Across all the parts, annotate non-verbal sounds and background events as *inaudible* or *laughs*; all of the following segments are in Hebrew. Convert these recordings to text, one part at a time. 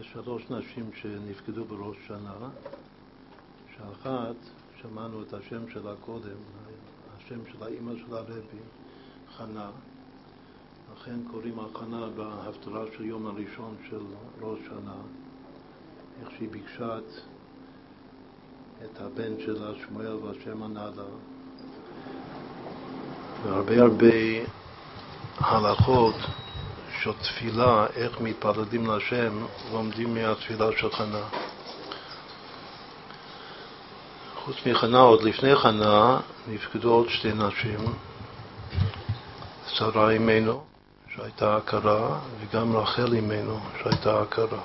יש שלוש נשים שנפקדו בראש שנה, שאחת, שמענו את השם שלה קודם, השם של האימא של הרבי, חנה, לכן קוראים על חנה בהפטרה של יום הראשון של ראש שנה, איך שהיא ביקשה את, את הבן שלה, שמואל, והשם לה. והרבה הרבה הלכות של תפילה, איך מתפללים להשם, לומדים מהתפילה של חנה. חוץ מחנה, עוד לפני חנה, נפקדו עוד שתי נשים, שרה אימנו, שהייתה הכרה, וגם רחל אימנו, שהייתה הכרה.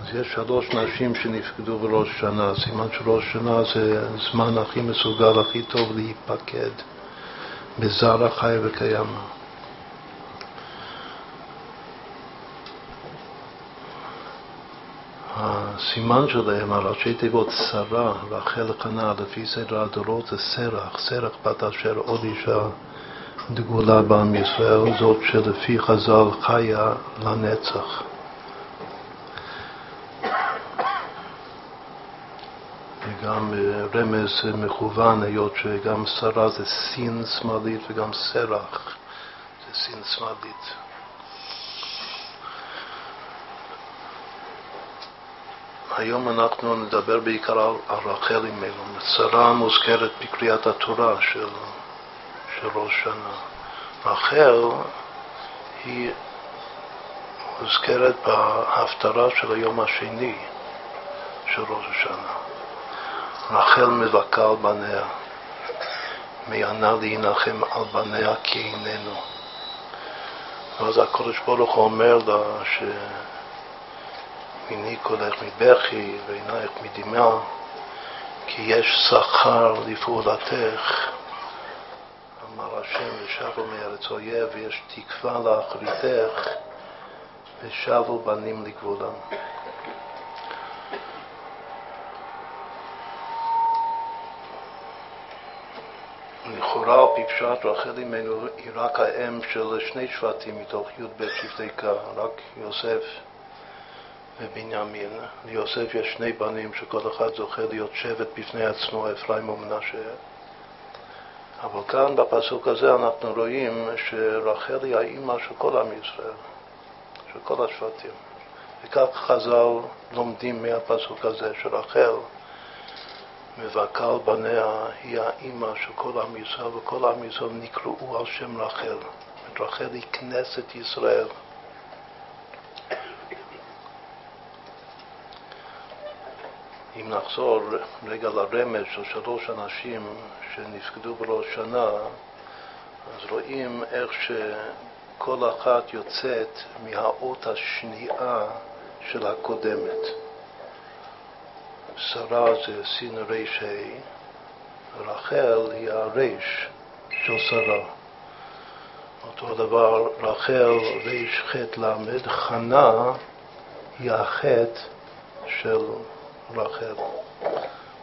אז יש שלוש נשים שנפקדו בראש שנה. סימן שראש שנה זה זמן הכי מסוגל, הכי טוב להיפקד בזר החי וקיימא. הסימן שלהם, הראשי תיבות שרה, רחל חנה, לפי סדר הדורות זה סרח, סרח בת אשר עוד אישה דגולה בעם ישראל, זאת שלפי חז"ל חיה לנצח. וגם רמז מכוון, היות שגם שרה זה סין שמאלית וגם סרח זה סין שמאלית. היום אנחנו נדבר בעיקר על, רחל אימנו. שרה מוזכרת בקריאת התורה של, של ראש שנה. רחל היא מוזכרת בהפטרה של היום השני של ראש השנה. רחל מבכה על בניה, מענה להנחם על בניה כי איננו. אז הקדוש ברוך הוא אומר לה ש... מיני קולך מבכי ועינייך מדמעה, כי יש שכר לפעולתך. אמר השם, ושבו מארץ אויב, ויש תקווה לאחריתך, ושבו בנים לגבולם. לכאורה על פי פשט רחל אימנו היא רק האם של שני שבטים מתוך י"ב שבטי קה, רק יוסף ובנימין. ליוסף יש שני בנים שכל אחד זוכה להיות שבט בפני עצמו, אפרים ומנשה. אבל כאן בפסוק הזה אנחנו רואים שרחל היא האימא של כל עם ישראל, של כל השבטים. וכך חז"ל לומדים מהפסוק הזה שרחל על בניה, היא האימא של כל עם ישראל, וכל עם ישראל נקראו על שם רחל. רחל היא כנסת ישראל. אם נחזור רגע לרמז של שלוש אנשים שנפקדו בראש שנה, אז רואים איך שכל אחת יוצאת מהאות השנייה של הקודמת. שרה זה סין ריש ה', רחל היא הריש של שרה. אותו דבר רחל ריש ח' ל', חנה היא החטא של רחל.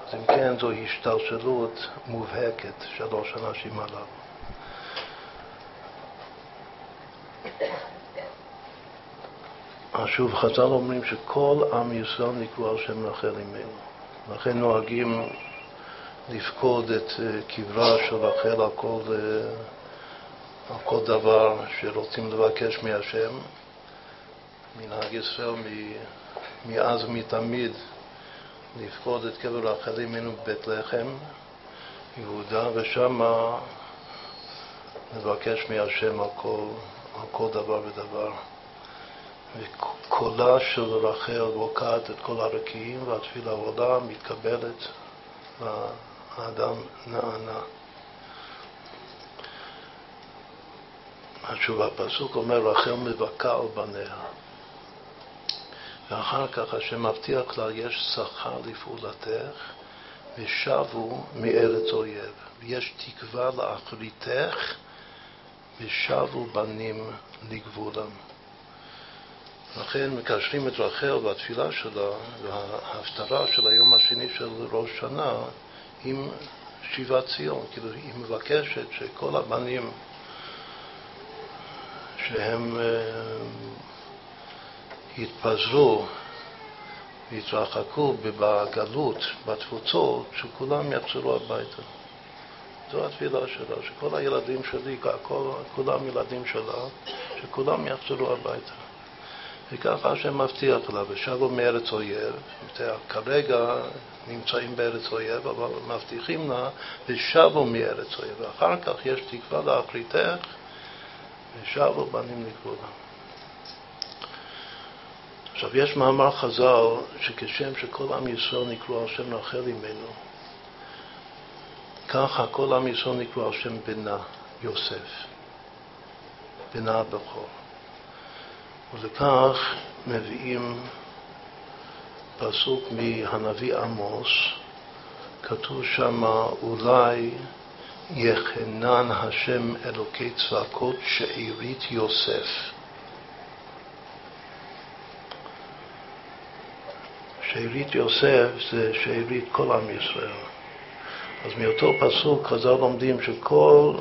אז אם כן, זו השתלשלות מובהקת שלוש אנשים הללו. אז שוב, חז"ל אומרים שכל עם ישראל נקראו על שם רחל אימנו. לכן נוהגים לפקוד את קברה של רחל על כל, על כל דבר שרוצים לבקש מהשם. מנהג ישראל מאז ומתמיד לפקוד את קבר רחל אימנו בבית לחם, יהודה, ושם נבקש מהשם על כל, על כל דבר ודבר. וקולה של רחל בוקעת את כל הרקיעים והתפילה עולה, מתקבלת, והאדם נענה. התשובה, הפסוק אומר, רחל מבכה על בניה. ואחר כך השם מבטיח לה, יש שכר לפעולתך, ושבו מארץ אויב. ויש תקווה לאחריתך, ושבו בנים לגבולם. לכן מקשרים את רחל והתפילה שלה וההפטרה של היום השני של ראש שנה עם שיבת ציון. כאילו היא מבקשת שכל הבנים שהם יתפזרו ויתרחקו בגלות, בתפוצות, שכולם יחזרו הביתה. זו התפילה שלה, שכל הילדים שלי, כל, כולם ילדים שלה, שכולם יחזרו הביתה. וככה השם מבטיח לה, ושבו מארץ אויב, כרגע נמצאים בארץ אויב, אבל מבטיחים לה, ושבו מארץ אויב, ואחר כך יש תקווה לאחריתך, ושבו בנים לגבולה. עכשיו, יש מאמר חז"ל שכשם שכל עם ישראל נקראו על שם רחל אימנו, ככה כל עם ישראל נקראו על שם בנה, יוסף, בנה הבכור. ולכך מביאים פסוק מהנביא עמוס, כתוב שם אולי יחנן השם אלוקי צעקות שארית יוסף. שארית יוסף זה שארית כל עם ישראל. אז מאותו פסוק חז"ל לומדים שכל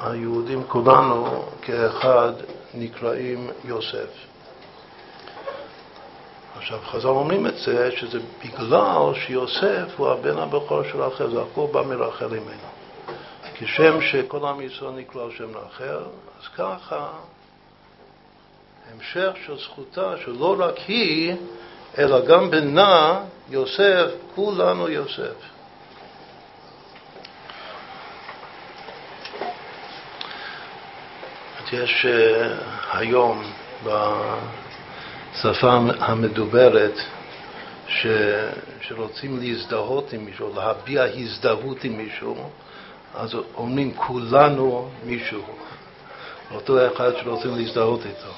היהודים כולנו כאחד נקראים יוסף. עכשיו, חז"ל אומרים את זה, שזה בגלל שיוסף הוא הבן הבכור של רחל, זה הכל בא מרחל אימנו. כשם שכל עם ישראל נקרא על שם רחל, אז ככה המשך של זכותה, שלא רק היא, אלא גם בנה, יוסף, כולנו יוסף. יש אה, היום בשפה המדוברת ש, שרוצים להזדהות עם מישהו, להביע הזדהות עם מישהו, אז אומרים כולנו מישהו, אותו אחד שרוצים להזדהות איתו.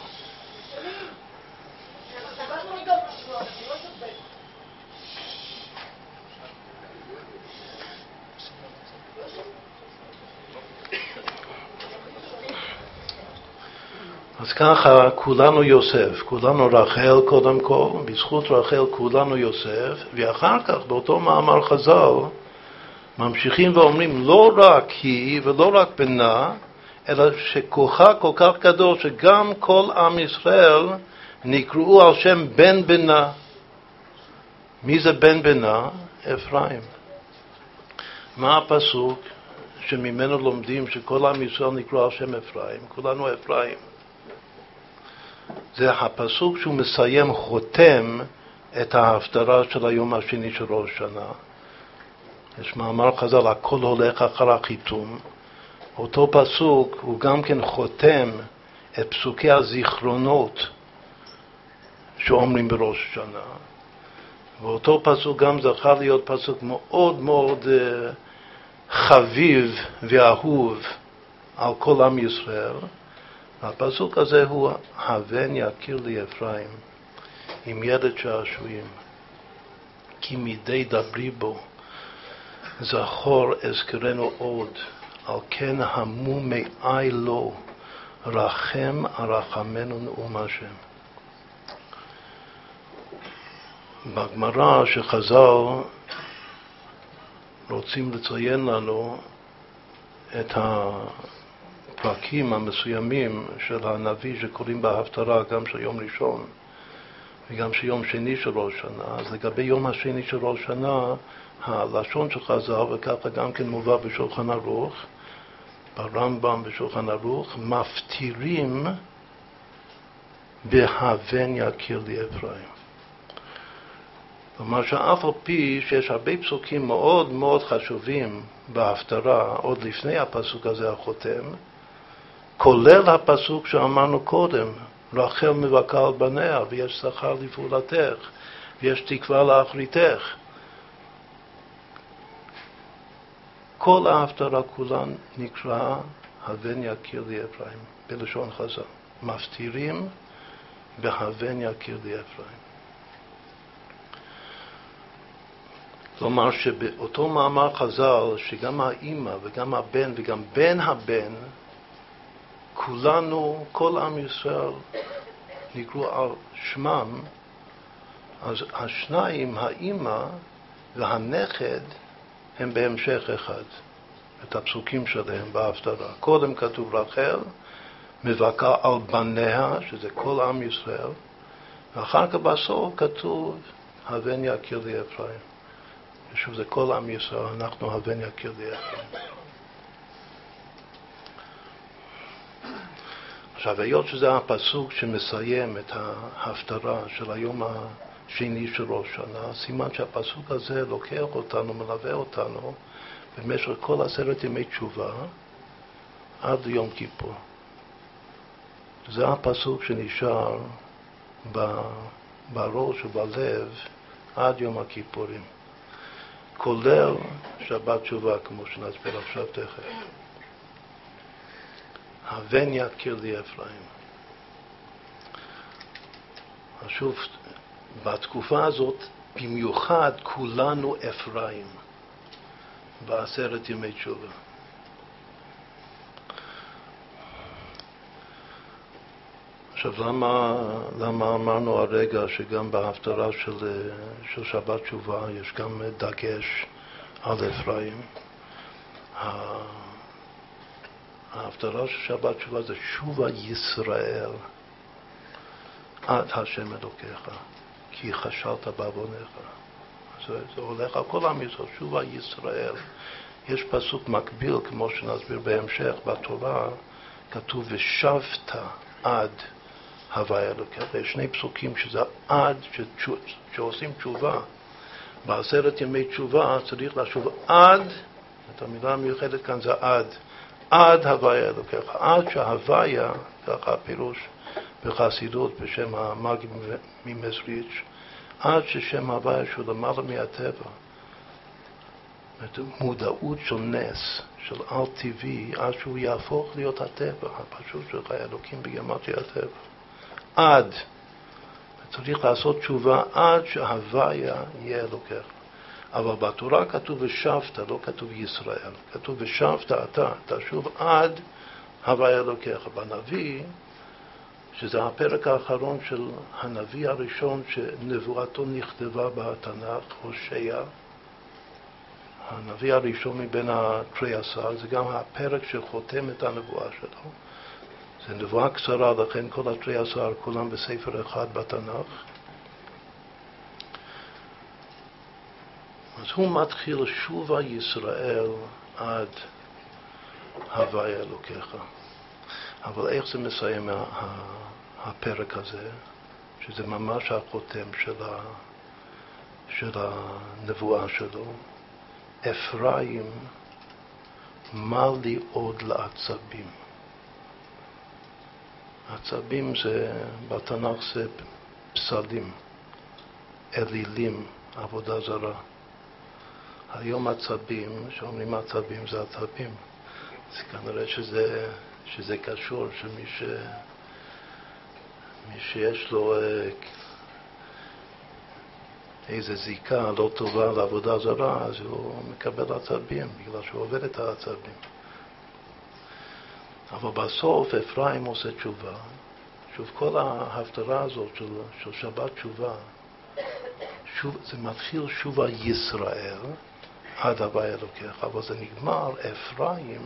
אז ככה כולנו יוסף, כולנו רחל קודם כל, בזכות רחל כולנו יוסף, ואחר כך באותו מאמר חז"ל ממשיכים ואומרים לא רק היא ולא רק בנה, אלא שכוחה כל כך גדול שגם כל עם ישראל נקראו על שם בן בנה. מי זה בן בנה? אפרים. מה הפסוק שממנו לומדים שכל עם ישראל נקראו על שם אפרים? כולנו אפרים. זה הפסוק שהוא מסיים, חותם את ההפטרה של היום השני של ראש השנה. יש מאמר חז"ל, הכל הולך אחר החיתום. אותו פסוק הוא גם כן חותם את פסוקי הזיכרונות שאומרים בראש השנה. ואותו פסוק גם זכה להיות פסוק מאוד מאוד אה, חביב ואהוב על כל עם ישראל. הפסוק הזה הוא הבן יכיר לי אפרים עם ילד שעשועים כי מדי דברי בו זכור אזכרנו עוד. על כן המו מאי לו רחם ארחמנו נאום השם. בגמרא שחז"ל רוצים לציין לנו את ה... הפרקים המסוימים של הנביא שקוראים בהפטרה גם של יום ראשון וגם של יום שני של ראש שנה, אז לגבי יום השני של ראש שנה, הלשון של חז"ל, וככה גם כן מובא בשולחן ערוך, ברמב"ם בשולחן ערוך, מפטירים בהבן יכיר לי אפרים. כלומר שאף על פי שיש הרבה פסוקים מאוד מאוד חשובים בהפטרה, עוד לפני הפסוק הזה החותם, כולל הפסוק שאמרנו קודם, רחל מבכה על בניה, ויש שכר לפעולתך, ויש תקווה לאחריתך. כל ההפטרה כולן נקרא הבן יכיר לי אפרים, בלשון חז"ל. מפטירים בהבן יכיר לי אפרים. כלומר שבאותו מאמר חז"ל, שגם האימא וגם הבן וגם בן הבן כולנו, כל עם ישראל, נקראו על שמם, אז השניים, האימא והנכד, הם בהמשך אחד, את הפסוקים שלהם בהפטרה. קודם כתוב רחל, מבכה על בניה, שזה כל עם ישראל, ואחר כך בסוף כתוב, הבן יקיר לי אפרים. ושוב, זה כל עם ישראל, אנחנו הבן יקיר לי אפרים. עכשיו, היות שזה הפסוק שמסיים את ההפטרה של היום השני של ראש שנה, סימן שהפסוק הזה לוקח אותנו, מלווה אותנו במשך כל עשרת ימי תשובה עד ליום כיפור. זה הפסוק שנשאר בראש ובלב עד יום הכיפורים, כולל שבת תשובה, כמו שנסביר עכשיו תכף. הבן יכיר לי אפרים. שוב, בתקופה הזאת במיוחד כולנו אפרים בעשרת ימי תשובה. עכשיו, למה, למה אמרנו הרגע שגם בהפטרה של, של שבת תשובה יש גם דגש על אפרים? ההפטרה של שבת תשובה זה שובה ישראל עד השם אלוקיך, כי חשבת בעווניך. זה, זה הולך על כל עם ישראל, שובה ישראל. יש פסוק מקביל, כמו שנסביר בהמשך, בתורה, כתוב ושבת עד הוויה אלוקיך. יש שני פסוקים שזה עד, שעושים תשובה. בעשרת ימי תשובה צריך לשוב עד, את המילה המיוחדת כאן זה עד. עד הוויה אלוקיך, עד שההוויה, ככה הפירוש בחסידות בשם המאגי ממזריץ', עד ששם הוויה שהוא למעלה מהטבע, מודעות של נס, של על-טבעי, עד שהוא יהפוך להיות הטבע, הפשוט שלך, אלוקים בגמטרי הטבע. עד. צריך לעשות תשובה עד שההוויה יהיה אלוקיך. אבל בתורה כתוב ושבת, לא כתוב ישראל. כתוב ושבת אתה, תשוב עד הוויה אלוקיך. בנביא, שזה הפרק האחרון של הנביא הראשון שנבואתו נכתבה בתנ"ך, הושע, הנביא הראשון מבין התרי עשר, זה גם הפרק שחותם את הנבואה שלו. זו נבואה קצרה, לכן כל התרי עשר כולם בספר אחד בתנ"ך. אז הוא מתחיל שובה ישראל עד הוויה אלוקיך. אבל איך זה מסיים הפרק הזה, שזה ממש החותם של, של הנבואה שלו? אפרים, מה לי עוד לעצבים? עצבים זה, בתנ"ך זה פסלים, אלילים, עבודה זרה. היום עצבים, כשאומרים עצבים זה עצבים, אז כנראה שזה, שזה קשור, שמי ש... מי שיש לו אה, איזו זיקה לא טובה לעבודה זרה, אז הוא מקבל עצבים, בגלל שהוא עובד את העצבים. אבל בסוף אפרים עושה תשובה. שוב, כל ההפטרה הזאת של, של שבת תשובה, שוב, זה מתחיל שובה ישראל, עד הוויה אלוקיך, אבל זה נגמר, אפרים,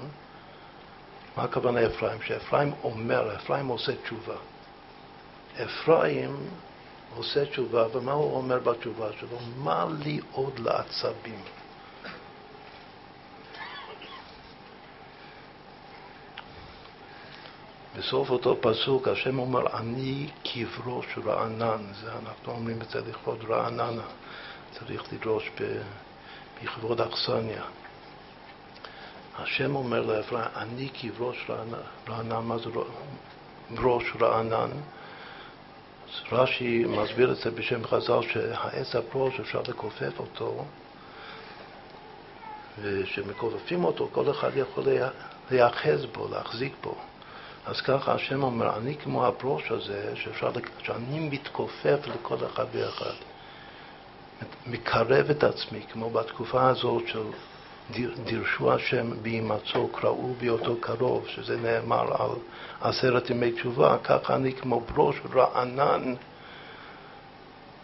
מה הכוונה אפרים? שאפרים אומר, אפרים עושה תשובה. אפרים עושה תשובה, ומה הוא אומר בתשובה שלו? מה לי עוד לעצבים? בסוף אותו פסוק השם אומר, אני כברו של רענן, זה אנחנו אומרים את זה לכבוד רעננה, צריך לדרוש בכבוד אכסניה. השם אומר לאפרים, אני כבראש רענן, מה זה ראש רענן? רש"י מסביר את זה בשם חז"ל שהעץ הפרוש אפשר לכופף אותו וכשמכופפים אותו כל אחד יכול להיאחז בו, להחזיק בו אז ככה השם אומר, אני כמו הברוש הזה, שאפשר, שאני מתכופף לכל אחד ואחד. מקרב את עצמי, כמו בתקופה הזאת של דירשו השם בהימצאו, קראו בהיותו קרוב, שזה נאמר על עשרת ימי תשובה, ככה אני כמו ברוש רענן,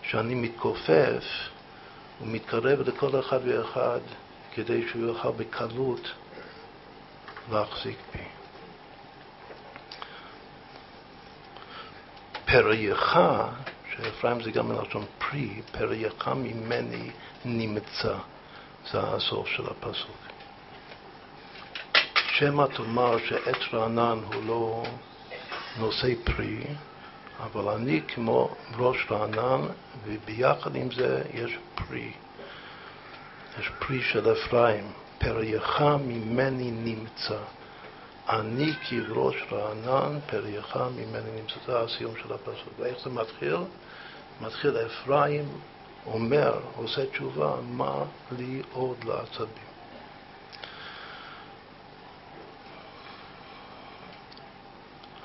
שאני מתכופף ומתקרב לכל אחד ואחד כדי שהוא יוכל בקלות להחזיק בי. פרייך, שאפרים זה גם מלשון פרי, פרייך ממני נמצא. זה הסוף של הפסוק. שמא תאמר שעץ רענן הוא לא נושא פרי, אבל אני כמו ראש רענן, וביחד עם זה יש פרי. יש פרי של אפרים, פרייך ממני נמצא. אני כראש רענן, פרייך ממני נמצא. זה הסיום של הפסוק. ואיך זה מתחיל? מתחיל אפרים אומר, עושה תשובה, מה לי עוד לעצבים?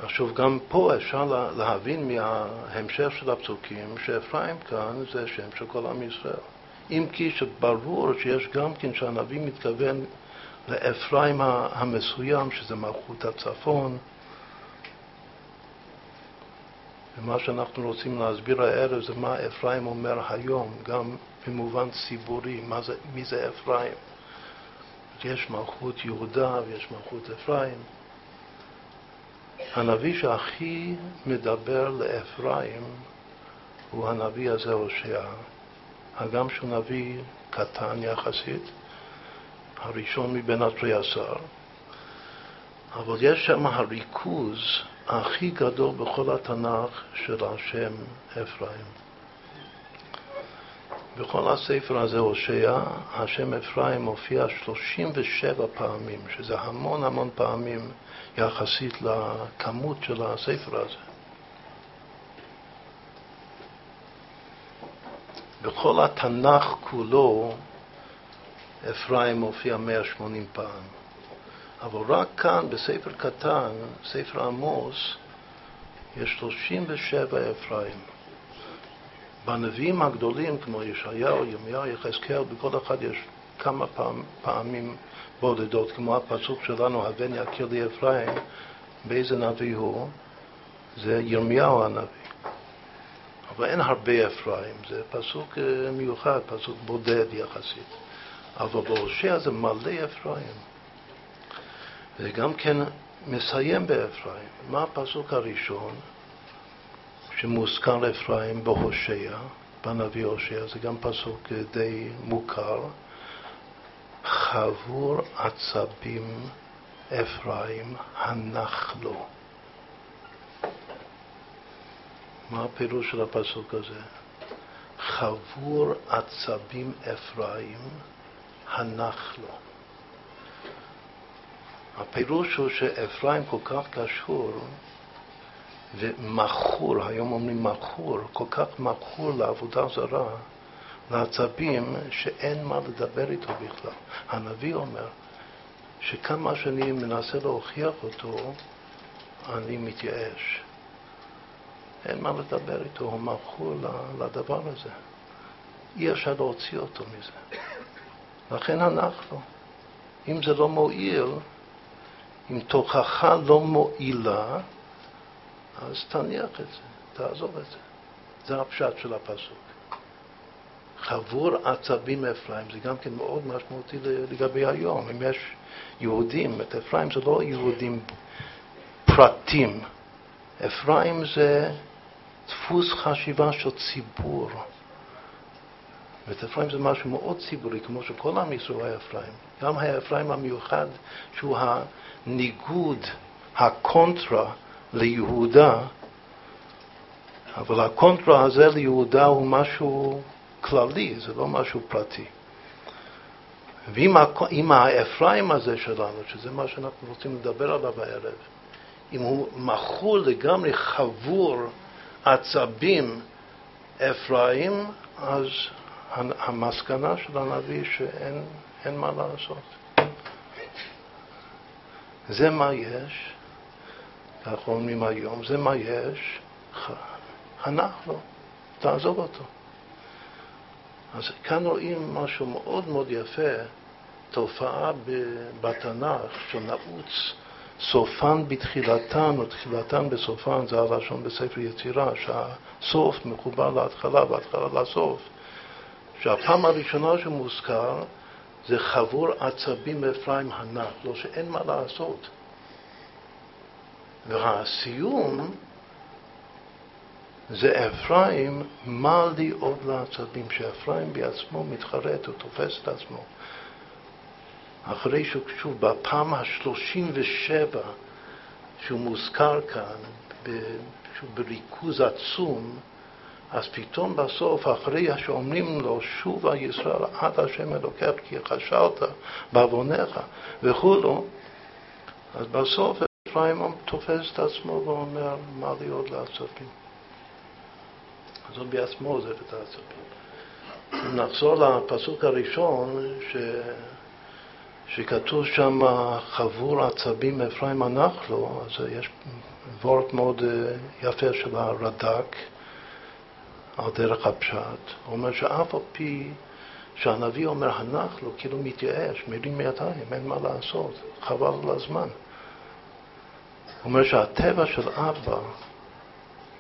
עכשיו, גם פה אפשר להבין מההמשך של הפסוקים שאפרים כאן זה שם של כל עם ישראל. אם כי שברור שיש גם כן שהנביא מתכוון לאפרים המסוים, שזה מלכות הצפון, ומה שאנחנו רוצים להסביר הערב זה מה אפרים אומר היום, גם במובן ציבורי, זה, מי זה אפרים. יש מלכות יהודה ויש מלכות אפרים. הנביא שהכי מדבר לאפרים הוא הנביא הזה הושע, הגם שהוא נביא קטן יחסית, הראשון מבין התרי עשר, אבל יש שם הריכוז הכי גדול בכל התנ"ך של השם אפרים. בכל הספר הזה, הושע, השם אפרים מופיע 37 פעמים, שזה המון המון פעמים יחסית לכמות של הספר הזה. בכל התנ"ך כולו אפרים מופיע 180 פעם. אבל רק כאן, בספר קטן, ספר עמוס, יש 37 אפרים. בנביאים הגדולים, כמו ישעיהו, ירמיהו, יחזקאל, בכל אחד יש כמה פעם, פעמים בודדות, כמו הפסוק שלנו, הבן יכיר לי אפרים, באיזה נביא הוא? זה ירמיהו הנביא. אבל אין הרבה אפרים, זה פסוק אה, מיוחד, פסוק בודד יחסית. אבל בהושע זה מלא אפרים. זה גם כן מסיים באפרים. מה הפסוק הראשון שמוזכר אפרים בהושע, בנביא הושע, זה גם פסוק די מוכר, חבור עצבים אפרים הנח לו. מה הפירוש של הפסוק הזה? חבור עצבים אפרים הנח לו. הפירוש הוא שאפרים כל כך קשור ומכור, היום אומרים מכור, כל כך מכור לעבודה זרה, לעצבים, שאין מה לדבר איתו בכלל. הנביא אומר שכמה שאני מנסה להוכיח אותו, אני מתייאש. אין מה לדבר איתו, הוא מכור לדבר הזה. אי אפשר להוציא אותו מזה. לכן אנחנו, אם זה לא מועיל, אם תוכחה לא מועילה, אז תניח את זה, תעזוב את זה. זה הפשט של הפסוק. חבור עצבים אפרים, זה גם כן מאוד משמעותי לגבי היום. אם יש יהודים, את אפרים זה לא יהודים פרטים. אפרים זה דפוס חשיבה של ציבור. ואת אפרים זה משהו מאוד ציבורי, כמו שכל עם ישראל היה אפרים. גם היה אפרים המיוחד, שהוא הניגוד, הקונטרה ליהודה, אבל הקונטרה הזה ליהודה הוא משהו כללי, זה לא משהו פרטי. ואם האפרים הזה שלנו, שזה מה שאנחנו רוצים לדבר עליו הערב, אם הוא מכור לגמרי חבור עצבים אפרים, אז המסקנה של הנביא שאין מה לעשות. זה מה יש, כך אומרים היום, זה מה יש, הנח לו, תעזוב אותו. אז כאן רואים משהו מאוד מאוד יפה, תופעה בתנ"ך שנעוץ סופן בתחילתן ותחילתן בסופן, זה הלשון בספר יצירה, שהסוף מחובר להתחלה וההתחלה לסוף. שהפעם הראשונה שמוזכר זה חבור עצבים באפרים הנח, לא שאין מה לעשות. והסיום זה אפרים, מה לי עוד לעצבים, שאפרים בעצמו מתחרט, הוא תופס את עצמו. אחרי שהוא, שוב, בפעם ה-37 שהוא מוזכר כאן, שוב, בריכוז עצום, אז פתאום בסוף, אחרי שאומרים לו, שובה ישראל עד השם אלוקיך כי חשבת בעווניך וכולו, אז בסוף אפרים תופס את עצמו ואומר, מה לי עוד לעצבים? אז הוא בעצמו עוזב את העצבים. נחזור לפסוק הראשון, ש... שכתוב שם חבור עצבים אפרים הנח לו, אז יש וורט מאוד אה, יפה של הרד"ק על דרך הפשט. הוא אומר שאף על פי שהנביא אומר הנח לו, כאילו מתייאש, מרים ידיים, אין מה לעשות, חבל על הזמן. אומר שהטבע של אבא,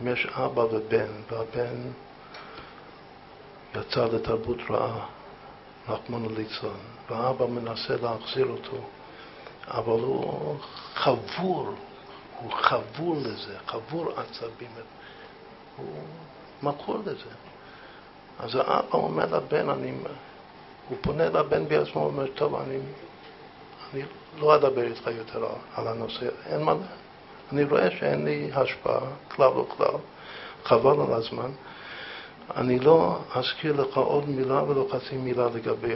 אם יש אבא ובן, והבן יצא לתרבות רעה, רחמנא ליצלן, והאבא מנסה להחזיר אותו, אבל הוא חבור, הוא חבור לזה, חבור עצבים, הוא מכור לזה. אז האבא אומר לבן, אני, הוא פונה לבן בעצמו, הוא אומר, טוב, אני, אני לא אדבר איתך יותר על הנושא, אין מה, אני רואה שאין לי השפעה, כלל וכלל, חבל על הזמן. אני לא אזכיר לך עוד מילה ולא חצי מילה לגבי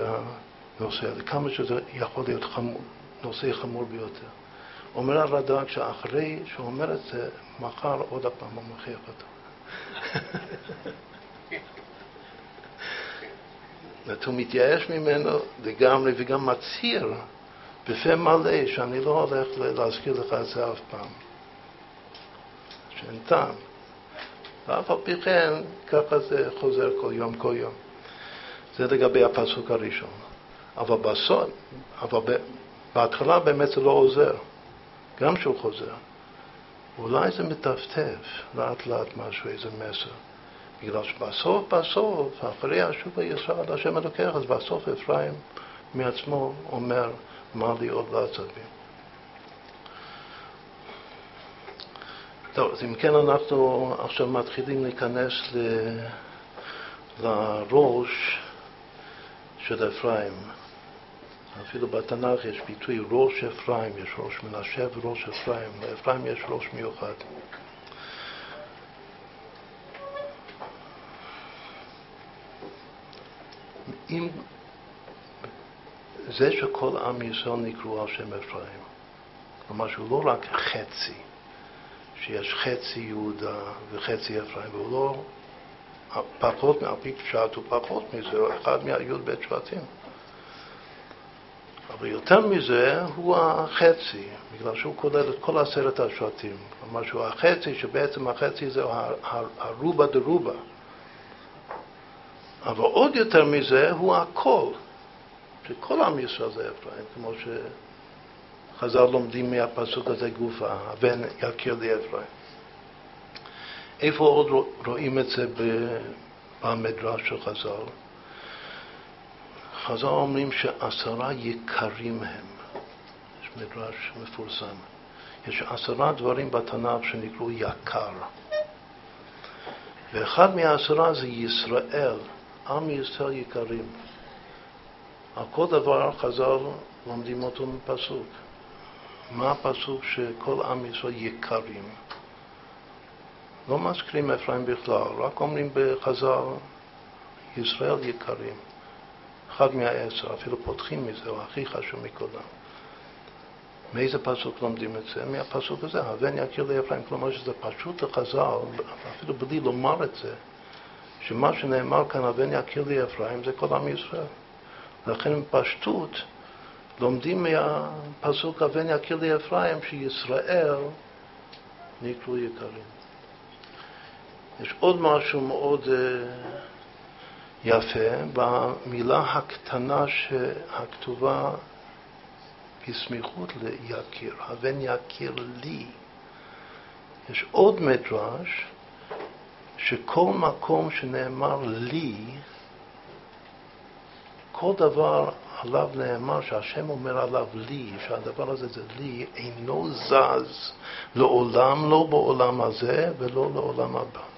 הנושא הזה, כמה שזה יכול להיות חמור, נושא חמור ביותר. אומר הרד"ק שאחרי שהוא אומר את זה, מחר עוד פעם הוא מוכיח אותו. הוא מתייאש ממנו לגמרי וגם מצהיר בפה מלא שאני לא הולך להזכיר לך את זה אף פעם. שאין טעם. ואף על פי כן, ככה זה חוזר כל יום, כל יום. זה לגבי הפסוק הראשון. אבל בסוד, אבל בהתחלה באמת זה לא עוזר, גם שהוא חוזר. אולי זה מטפטף לאט לאט משהו, איזה מסר. בגלל שבסוף, בסוף, אחרי השוב הישראל, השם אלוקח, אז בסוף אפרים מעצמו אומר, מה לי עוד לעצבים. טוב, אז אם כן אנחנו עכשיו מתחילים להיכנס ל... לראש של אפרים. אפילו בתנ"ך יש ביטוי ראש אפרים, יש ראש מנשה וראש אפרים, לאפרים יש ראש מיוחד. אם זה שכל עם ישראל נקראו על שם אפרים, כלומר שהוא לא רק חצי, שיש חצי יהודה וחצי אפרים, והוא לא פחות, פי פשט הוא פחות מזה, הוא אחד מהי"ב שבטים. אבל יותר מזה הוא החצי, בגלל שהוא כולל את כל עשרת השבטים. כלומר שהוא החצי, שבעצם החצי זה הרובה דרובה. אבל עוד יותר מזה הוא הכל, שכל עם ישראל זה אפרים, כמו שחז"ל לומדים מהפסוק הזה גופה, הבן יכיר לי אפרים. איפה עוד רואים את זה במדרש של חז"ל? חז"ל אומרים שעשרה יקרים הם. יש מדרש מפורסם. יש עשרה דברים בתנ"ך שנקראו יקר. ואחד מהעשרה זה ישראל, עם ישראל יקרים. על כל דבר חז"ל לומדים אותו מפסוק. מה הפסוק שכל עם ישראל יקרים? לא מזכירים אפרים בכלל, רק אומרים בחז"ל, ישראל יקרים. אחד מהעשר, אפילו פותחים מזה, הוא הכי חשוב מכולם. מאיזה פסוק לומדים את זה? מהפסוק הזה, הבן יכיר לאפרים. כלומר שזה פשוט לחז"ל, אפילו בלי לומר את זה, שמה שנאמר כאן, הבן יכיר לאפרים, זה כל עם ישראל. לכן בפשטות לומדים מהפסוק הבן יכיר לאפרים, שישראל נקראו יקרים. יש עוד משהו מאוד... יפה במילה הקטנה הכתובה בסמיכות ליקיר, הבן יקיר לי. יש עוד מדרש שכל מקום שנאמר לי, כל דבר עליו נאמר שהשם אומר עליו לי, שהדבר הזה זה לי, אינו זז לעולם, לא בעולם הזה ולא לעולם הבא.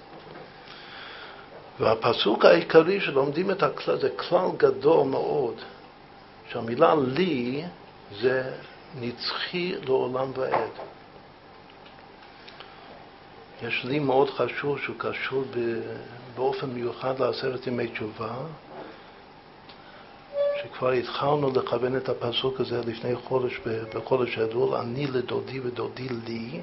והפסוק העיקרי שלומדים את הכלל, זה כלל גדול מאוד, שהמילה לי זה נצחי לעולם ועד. יש לי מאוד חשוב שהוא קשור באופן מיוחד לעשרת ימי תשובה, שכבר התחלנו לכוון את הפסוק הזה לפני חודש בחודש אלול, אני לדודי ודודי לי.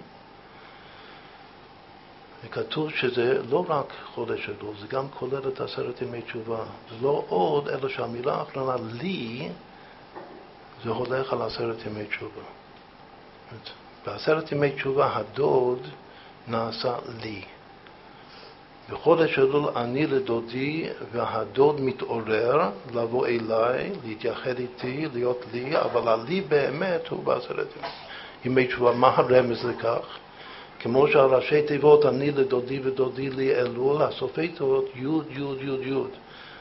וכתוב שזה לא רק חודש אלול, זה גם כולל את עשרת ימי תשובה. זה לא עוד, אלא שהמילה האחרונה לי, זה הולך על עשרת ימי תשובה. בעשרת ימי תשובה הדוד נעשה לי. בחודש אלול אני לדודי והדוד מתעורר לבוא אליי, להתייחד איתי, להיות לי, אבל הלי באמת הוא בעשרת ימי תשובה. מה הרמז לכך? כמו שהראשי תיבות אני לדודי ודודי לי אלול, הסופי תיבות י' י' י' י'.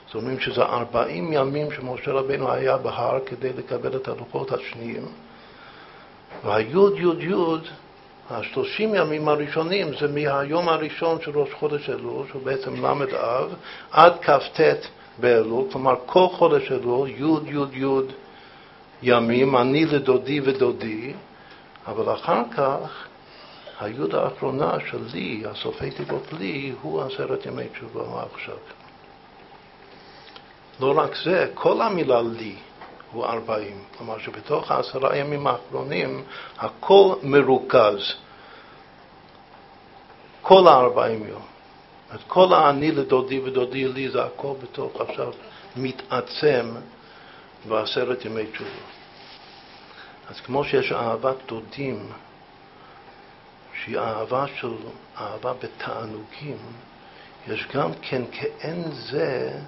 זאת אומרת שזה ארבעים ימים שמשה רבינו היה בהר כדי לקבל את הלוחות השניים. והיוד יוד יוד השלושים ימים הראשונים זה מהיום הראשון של ראש חודש אלול, שהוא בעצם ל"א, עד כ"ט באלול, כלומר כל חודש אלול, י' י' י' ימים, אני לדודי ודודי, אבל אחר כך היוד האחרונה של לי, הסופי תיבות לי, הוא עשרת ימי תשובה עכשיו. לא רק זה, כל המילה לי הוא ארבעים. כלומר שבתוך העשרה ימים האחרונים הכל מרוכז. כל הארבעים יום. אז כל האני לדודי ודודי לי זה הכל בתוך עכשיו מתעצם בעשרת ימי תשובה. אז כמו שיש אהבת דודים, שהיא אהבה של אהבה בתענוגים, יש גם כן כאין זה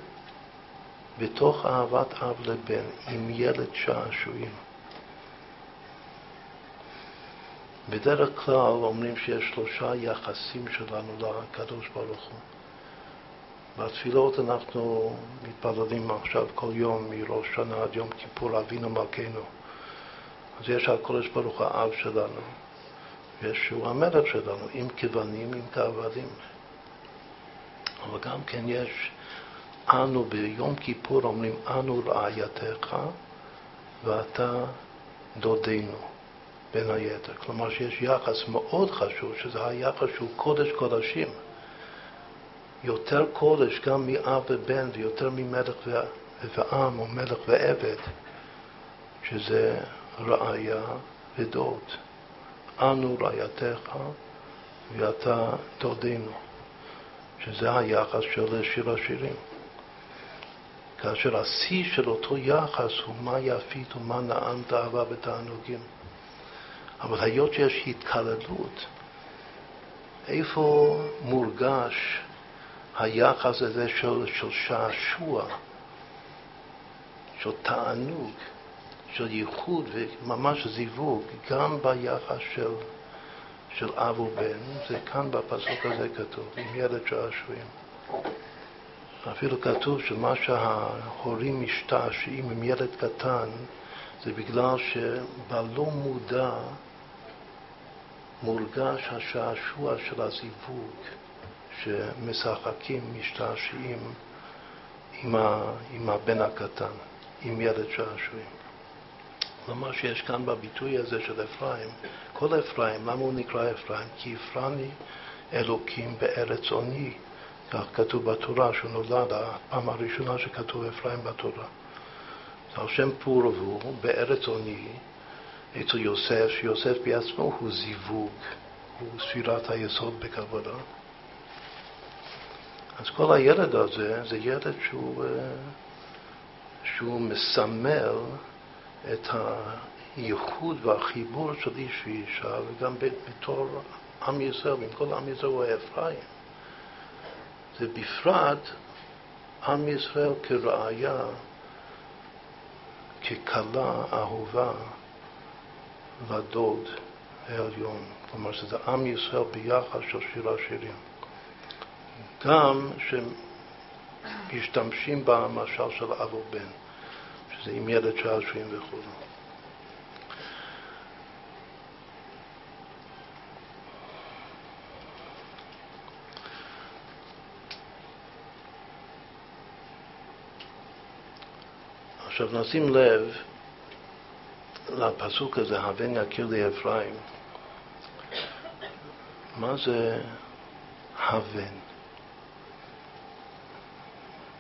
בתוך אהבת אב לבן עם ילד שעשועים. בדרך כלל אומרים שיש שלושה יחסים שלנו לקדוש ברוך הוא. בתפילות אנחנו מתפללים עכשיו כל יום מראש שנה עד יום כיפור אבינו מלכנו. אז יש הקדוש ברוך האב שלנו, שהוא המלך שלנו, עם כבנים, עם כעבדים. אבל גם כן יש אנו ביום כיפור אומרים אנו רעייתך ואתה דודנו, בין היתר. כלומר שיש יחס מאוד חשוב, שזה היחס שהוא קודש קודשים. יותר קודש גם מאב ובן ויותר ממלך ועם או מלך ועבד, שזה רעיה ודוד. אנו רעייתך ואתה דודנו, שזה היחס של שיר השירים. כאשר השיא של אותו יחס הוא מה יפית ומה נעמת אהבה ותענוגים. אבל היות שיש התקללות, איפה מורגש היחס הזה של, של שעשוע, של תענוג, של ייחוד וממש זיווג, גם ביחס של, של אב ובן, זה כאן בפסוק הזה כתוב, עם ילד שעשועים. אפילו כתוב שמה שההורים משתעשעים עם ילד קטן זה בגלל שבלא מודע מורגש השעשוע של הזיווג שמשחקים, משתעשעים עם, ה, עם הבן הקטן, עם ילד שעשועים. כלומר שיש כאן בביטוי הזה של אפרים, כל אפרים, למה הוא נקרא אפרים? כי הפרני אלוקים בארץ עוני. כך כתוב בתורה, שהוא נולד, הפעם הראשונה שכתוב אפרים בתורה. על שם פור והוא בארץ עוני, אצל יוסף, שיוסף בעצמו הוא זיווג, הוא ספירת היסוד בכוונה. אז כל הילד הזה זה ילד שהוא, אה, שהוא מסמל את הייחוד והחיבור של איש ואישה, וגם בתור עם ישראל, עם כל עם ישראל הוא אפרים. זה בפרט עם ישראל כראיה, ככלה אהובה לדוד העליון. כלומר שזה עם ישראל ביחס של שיר השירים. גם שמשתמשים במשל של אב ובן, זה עם ילד שעשועים וכו'. עכשיו נשים לב לפסוק הזה, הבן יקיר לי אפרים. מה זה הבן?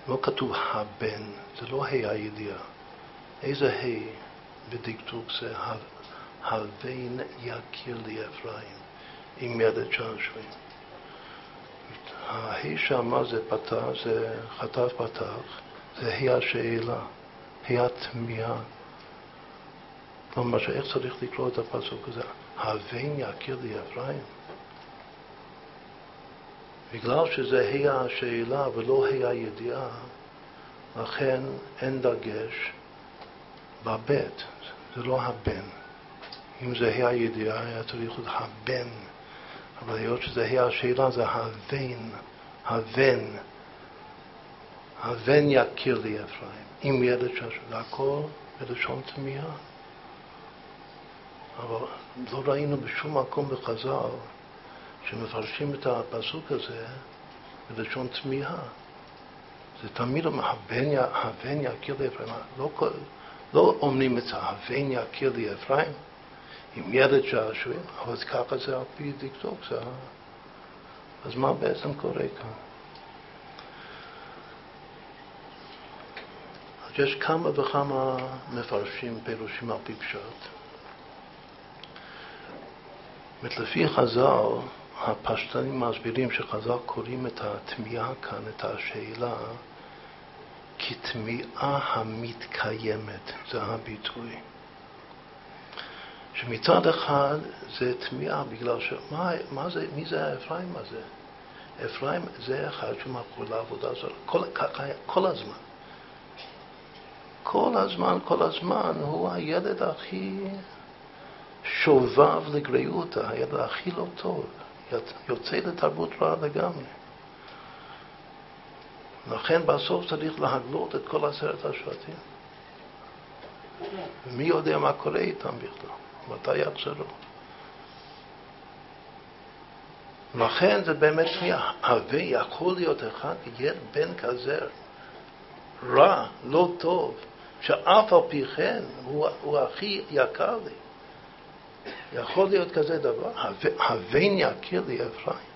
לא כתוב הבן, זה לא ה' הידיעה. איזה ה' בדקדוק זה הבן יקיר לי אפרים, עם יד שעשועים. הה' שמה זה פתח, זה חטף פתח, זה ה' השאלה, ה' התמיהה. כלומר, איך צריך לקרוא את הפסוק הזה? הבן יכיר לי אפרים. בגלל שזה ה' השאלה ולא ה' הידיעה, לכן אין דגש בבית, זה לא הבן. אם זה ה' הידיעה, היה צריך להיות הבן. אבל היות שזה ה' השאלה, זה הבן, הבן. הבן יכיר לי אפרים, עם ילד זה הכל בלשון תמיהה. אבל לא ראינו בשום מקום בחז"ל שמפרשים את הפסוק הזה בלשון תמיהה. זה תמיד אומר, הבן, יכיר לי אפרים. לא, לא אומרים את זה, הבן יכיר לי אפרים, עם ילד שעשועים, אבל ככה זה על פי דקדוק. זה... אז מה בעצם קורה כאן? אז יש כמה וכמה מפרשים פירושים על פי פשט. לפי חז"ל, הפשטנים מסבירים שחז"ל קוראים את התמיהה כאן, את השאלה, כתמיהה המתקיימת, זה הביטוי. שמצד אחד זה תמיהה, בגלל ש... מה, מה זה, מי זה האפרים הזה? אפרים זה אחד שמכור לעבודה זרה, כל, כל הזמן. כל הזמן, כל הזמן, הוא הילד הכי שובב לגריותא, הילד הכי לא טוב, יוצא לתרבות רעה לגמרי. לכן בסוף צריך להגלות את כל עשרת השבטים. ומי יודע מה קורה איתם בכלל, מתי יחזרו. לכן זה באמת שנייה, הווה יכול להיות אחד, יהיה בן כזה רע, לא טוב, שאף על פי כן הוא, הוא הכי יקר לי. יכול להיות כזה דבר? הבן יכיר לי אפרים.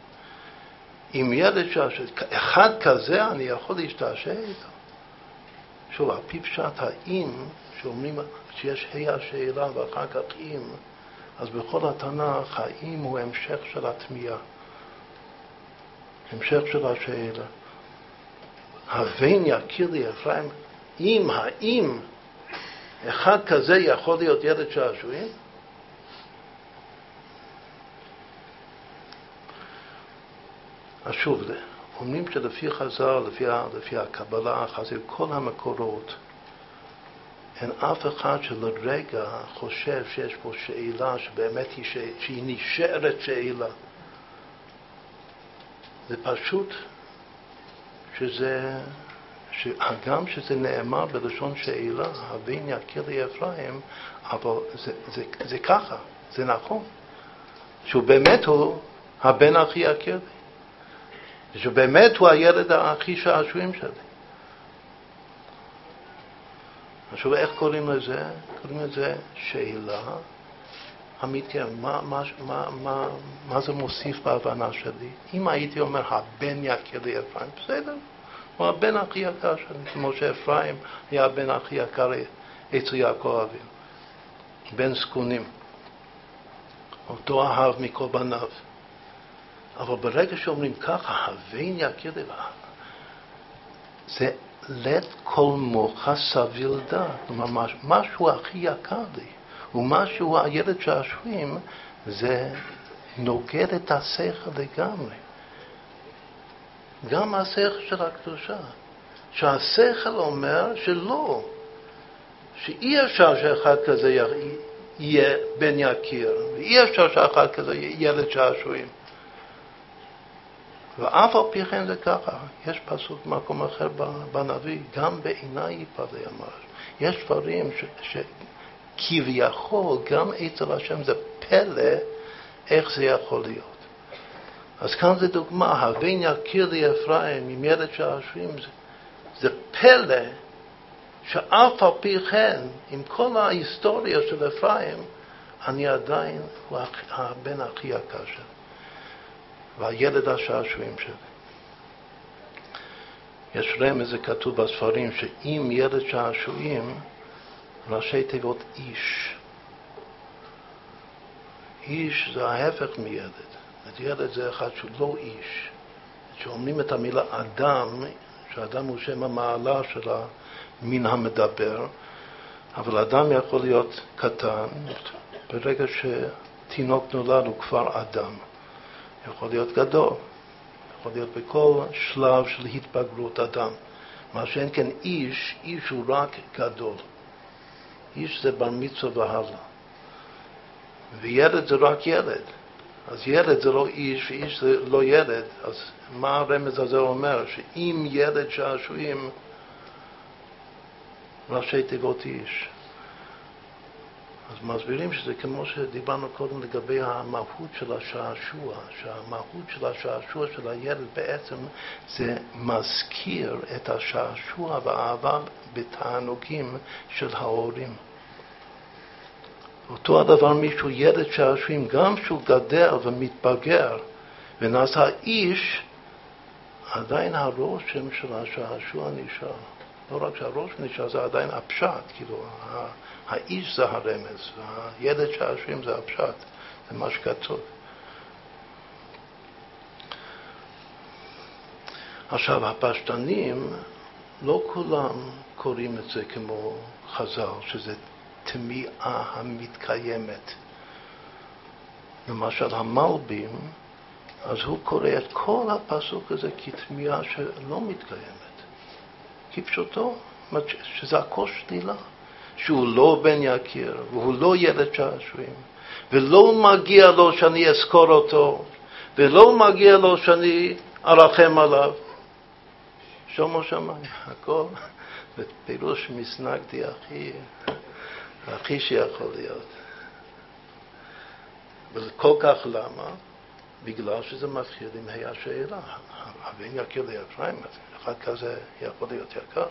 עם ילד שעשע, אחד כזה אני יכול להשתעשע איתו. שוב, על פי פשט האם, שאומרים שיש ה' השאלה ואחר כך אם, אז בכל התנ"ך האם הוא המשך של התמיהה. המשך של השאלה. הבן יכיר לי אפרים, אם, האם אחד כזה יכול להיות ילד שעשועים? אז שוב, אומרים שלפי חז"ל, לפי, לפי הקבלה, חז"ל, כל המקורות, אין אף אחד שלרגע חושב שיש פה שאלה שבאמת היא, שהיא נשארת שאלה. זה פשוט שזה, הגם שזה נאמר בלשון שאלה, הבן יכיר לי אפרים, אבל זה, זה, זה ככה, זה נכון, שהוא באמת הוא הבן הכי יכיר לי. ושבאמת הוא הילד הכי שעשועים שלי. עכשיו, איך קוראים לזה? קוראים לזה שאלה אמיתית. מה, מה, מה, מה, מה זה מוסיף בהבנה שלי? אם הייתי אומר, הבן יקר לי אפרים, בסדר, הוא הבן הכי יקר שלי, כמו שאפרים היה הבן הכי יקר אצל יעקב אבינו, בן זקונים. אותו אהב מכל בניו. אבל ברגע שאומרים ככה, הבן יכיר לי, זה לית כל מוחה סביל דעת. כלומר, משהו הכי יקר לי, ומשהו הילד שעשועים, זה נוגד את השכל לגמרי. גם השכל של הקדושה. שהשכל אומר שלא, שאי אפשר שאחד כזה יהיה בן יקיר, ואי אפשר שאחד כזה יהיה ילד שעשועים. ואף על פי כן זה ככה. יש פסוק במקום אחר בנביא, גם בעיניי יפלא אמר. יש דברים שכביכול גם אצל השם זה פלא, איך זה יכול להיות. אז כאן זה דוגמה, הבן יכיר לי אפרים עם ילד שעשועים, זה, זה פלא שאף על פי כן, עם כל ההיסטוריה של אפרים, אני עדיין הבן הכי יקר שלי, והילד השעשועים שלי. יש רמז, זה כתוב בספרים, שאם ילד שעשועים, ראשי תיבות איש. איש זה ההפך מילד. ילד זה אחד שהוא לא איש. כשאומרים את המילה אדם, שאדם הוא שם המעלה של המין המדבר, אבל אדם יכול להיות קטן, ברגע שתינוק נולד הוא כבר אדם. יכול להיות גדול, יכול להיות בכל שלב של התבגרות אדם. מה שאין כן איש, איש הוא רק גדול. איש זה בר מצווה והלאה. וילד זה רק ילד. אז ילד זה לא איש ואיש זה לא ילד. אז מה הרמז הזה אומר? שאם ילד שעשועים, ראשי תיבות איש. אז מסבירים שזה כמו שדיברנו קודם לגבי המהות של השעשוע, שהמהות של השעשוע של הילד בעצם זה מזכיר את השעשוע והאהבה בתענוגים של ההורים. אותו הדבר מישהו, ילד שעשועים, גם כשהוא גדל ומתבגר ונעשה איש, עדיין הרושם של השעשוע נשאר. לא רק שהרושם נשאר, זה עדיין הפשט, כאילו, האיש זה הרמז, והילד שעשועים זה הפשט, זה מה שכתוב. עכשיו, הפשטנים, לא כולם קוראים את זה כמו חז"ל, שזה תמיהה המתקיימת. למשל, המלבים, אז הוא קורא את כל הפסוק הזה כתמיהה שלא מתקיימת, כפשוטו, שזה הכל שלילה, שהוא לא בן יקיר, והוא לא ילד שעשועים, ולא מגיע לו שאני אזכור אותו, ולא מגיע לו שאני ארחם עליו. שומו שמיים, הכל, בפירוש מסנגתי הכי הכי שיכול להיות. וזה כל כך למה? בגלל שזה מפחיד עם ה' השאלה. הבן יקיר לאפרים, אחד כזה יכול להיות יקר.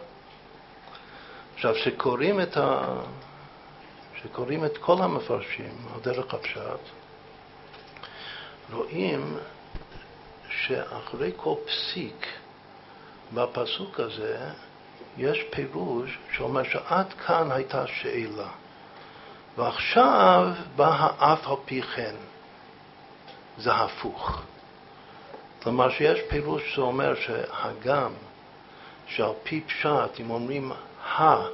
עכשיו, כשקוראים את, ה... שקוראים את כל המפרשים על דרך הפשט, רואים שאחרי כל פסיק בפסוק הזה יש פירוש שאומר שעד כאן הייתה שאלה. ועכשיו בא האף על פי כן. זה הפוך. כלומר שיש פירוש שאומר שהגם שעל פי פשט, אם אומרים ה,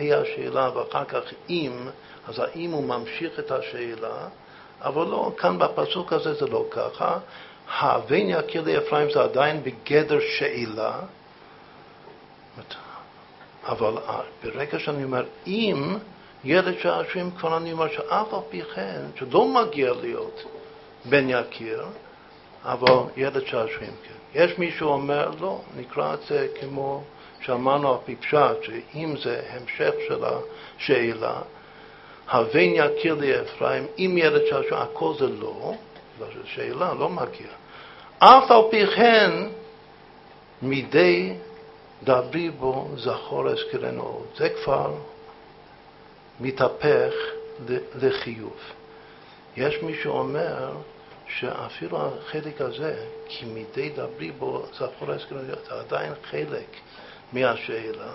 ה' השאלה, ואחר כך אם, אז האם הוא ממשיך את השאלה, אבל לא, כאן בפסוק הזה זה לא ככה. ה"בן יקיר לאפרים" זה עדיין בגדר שאלה, אבל ברגע שאני אומר אם, ילד שעשועים כבר אני אומר שאף על פי כן, שלא מגיע להיות בן יקיר, אבל ילד שעשועים כן. יש מי שאומר, לא, נקרא את זה כמו שאמרנו על פי פשט, שאם זה המשך של השאלה, הבן יקיר לאפרים, אם ילד שעשועים, הכל זה לא, זו שאלה, לא מגיע. אף על פי כן, מדי דברי בו זכור אזכרנו. זה כבר מתהפך לחיוב. יש מי שאומר שאפילו החלק הזה, כי מדי דברי בו זכור אזכרנו, זה עדיין חלק מהשאלה,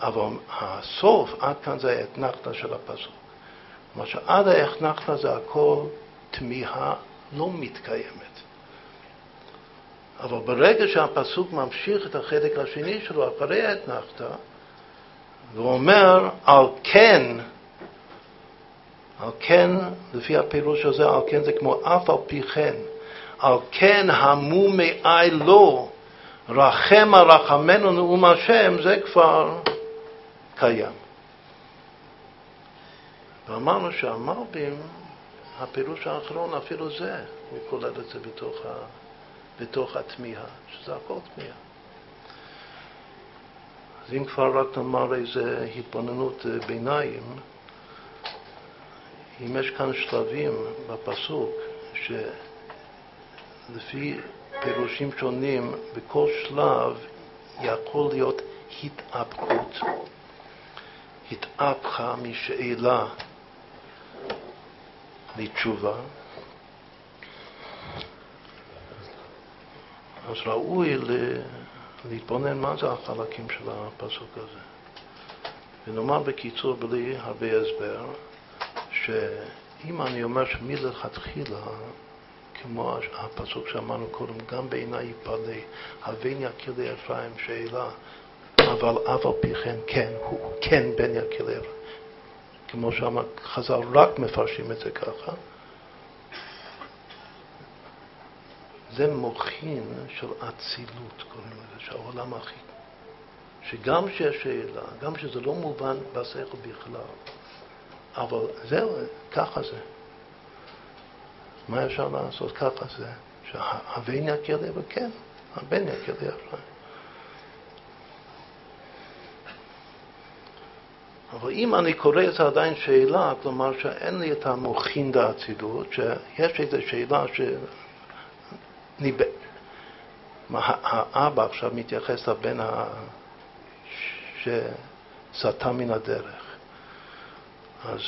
אבל הסוף, עד כאן זה האתנחתא של הפסוק. כלומר שעד האתנחתא זה הכל תמיהה לא מתקיימת. אבל ברגע שהפסוק ממשיך את החלק השני שלו אחרי האתנחתא, והוא אומר, על כן, על כן, לפי הפירוש הזה, על כן זה כמו אף על פי כן, על כן המו מאי לו, רחם הרחמנו נאום השם, זה כבר קיים. ואמרנו שהמרבים, הפירוש האחרון, אפילו זה, הוא כולל את זה בתוך ה... בתוך התמיהה, שזה הכל תמיהה. אז אם כבר רק נאמר איזה התבוננות אה, ביניים, אם יש כאן שלבים בפסוק שלפי פירושים שונים, בכל שלב יכול להיות התאפקות. התהפכה משאלה לתשובה, אז ראוי להתבונן מה זה החלקים של הפסוק הזה. ונאמר בקיצור, בלי הרבה הסבר, שאם אני אומר שמלכתחילה, כמו הפסוק שאמרנו קודם, גם בעיניי יפלא, הבן יקיר לאפרים שאלה, אבל אף על פי כן, כן, הוא כן בן יקיר לאפרים. כמו שאמר, חז"ל רק מפרשים את זה ככה. זה מוחין של אצילות, קוראים לזה, שהעולם הכי... שגם שיש שאלה, גם שזה לא מובן בשכל בכלל, אבל זהו, ככה זה. מה אפשר לעשות? ככה זה. שהבן יכיר לי, וכן, הבן יכיר לי אפרים. אבל אם אני קורא את זה עדיין שאלה, כלומר שאין לי את המוחין דאצילות, שיש איזו שאלה ש... האבא עכשיו מתייחס לבן ה... שסטה מן הדרך. אז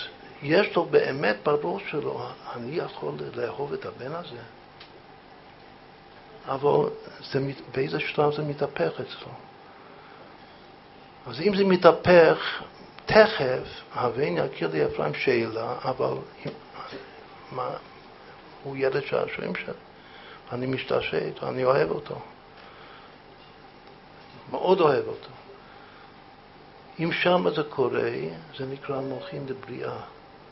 יש לו באמת בראש שלו, אני יכול לאהוב את הבן הזה? אבל זה, באיזה שלב זה מתהפך אצלו. אז אם זה מתהפך, תכף, הבן יכיר לי אפרים שאלה, אבל מה, הוא ילד שעשועים שלי. אני משתעשע איתו, אני אוהב אותו. מאוד אוהב אותו. אם שם זה קורה, זה נקרא מוחין לבריאה.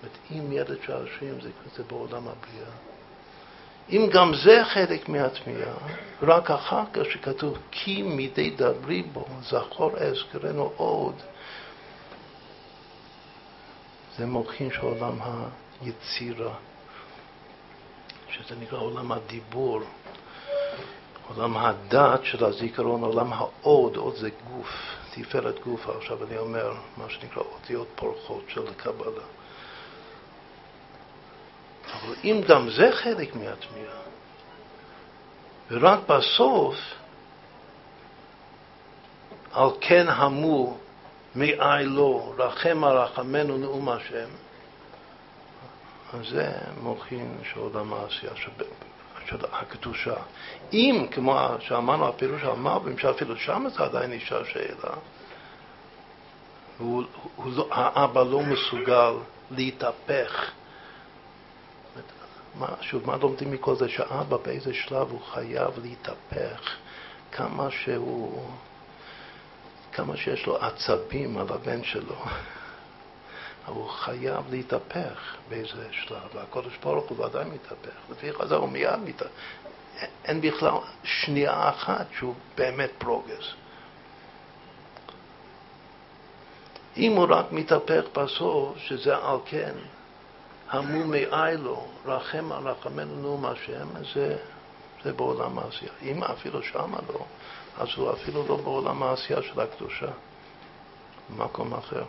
זאת אם ילד שעשועים זה, זה בעולם הבריאה. אם גם זה חלק מהתמיהה, רק אחר כך שכתוב כי מדי דברי בו, זכור אזכרנו עוד, זה מוחין של עולם היצירה. שזה נקרא עולם הדיבור, עולם הדת של הזיכרון, עולם העוד, עוד זה גוף, תפארת גוף, עכשיו אני אומר מה שנקרא אותיות פורחות של קבלה. אבל אם גם זה חלק מהתמיהה, ורק בסוף, על כן המו מאי לו, רחם הרחמנו נאום השם, אז זה מוחין של עולם העשייה, של הקדושה. אם, כמו שאמרנו, הפירוש המרבים, שאפילו שם זה עדיין נשאר שאלה, הוא, הוא לא, האבא לא מסוגל להתהפך. מה, שוב, מה לומדים מכל זה? שהאבא באיזה שלב הוא חייב להתהפך, כמה שהוא, כמה שיש לו עצבים על הבן שלו. *laughs* הוא חייב להתהפך באיזה שלב, והקודש ברוך הוא ודאי מתהפך. לפי חזר הוא מיד מתהפך. אין בכלל שנייה אחת שהוא באמת פרוגס. אם הוא רק מתהפך בסוף, שזה על כן, המומי איילו, רחם על רחמנו נאום השם, זה, זה בעולם העשייה. אם אפילו שמה לא, אז הוא אפילו לא בעולם העשייה של הקדושה, במקום אחר.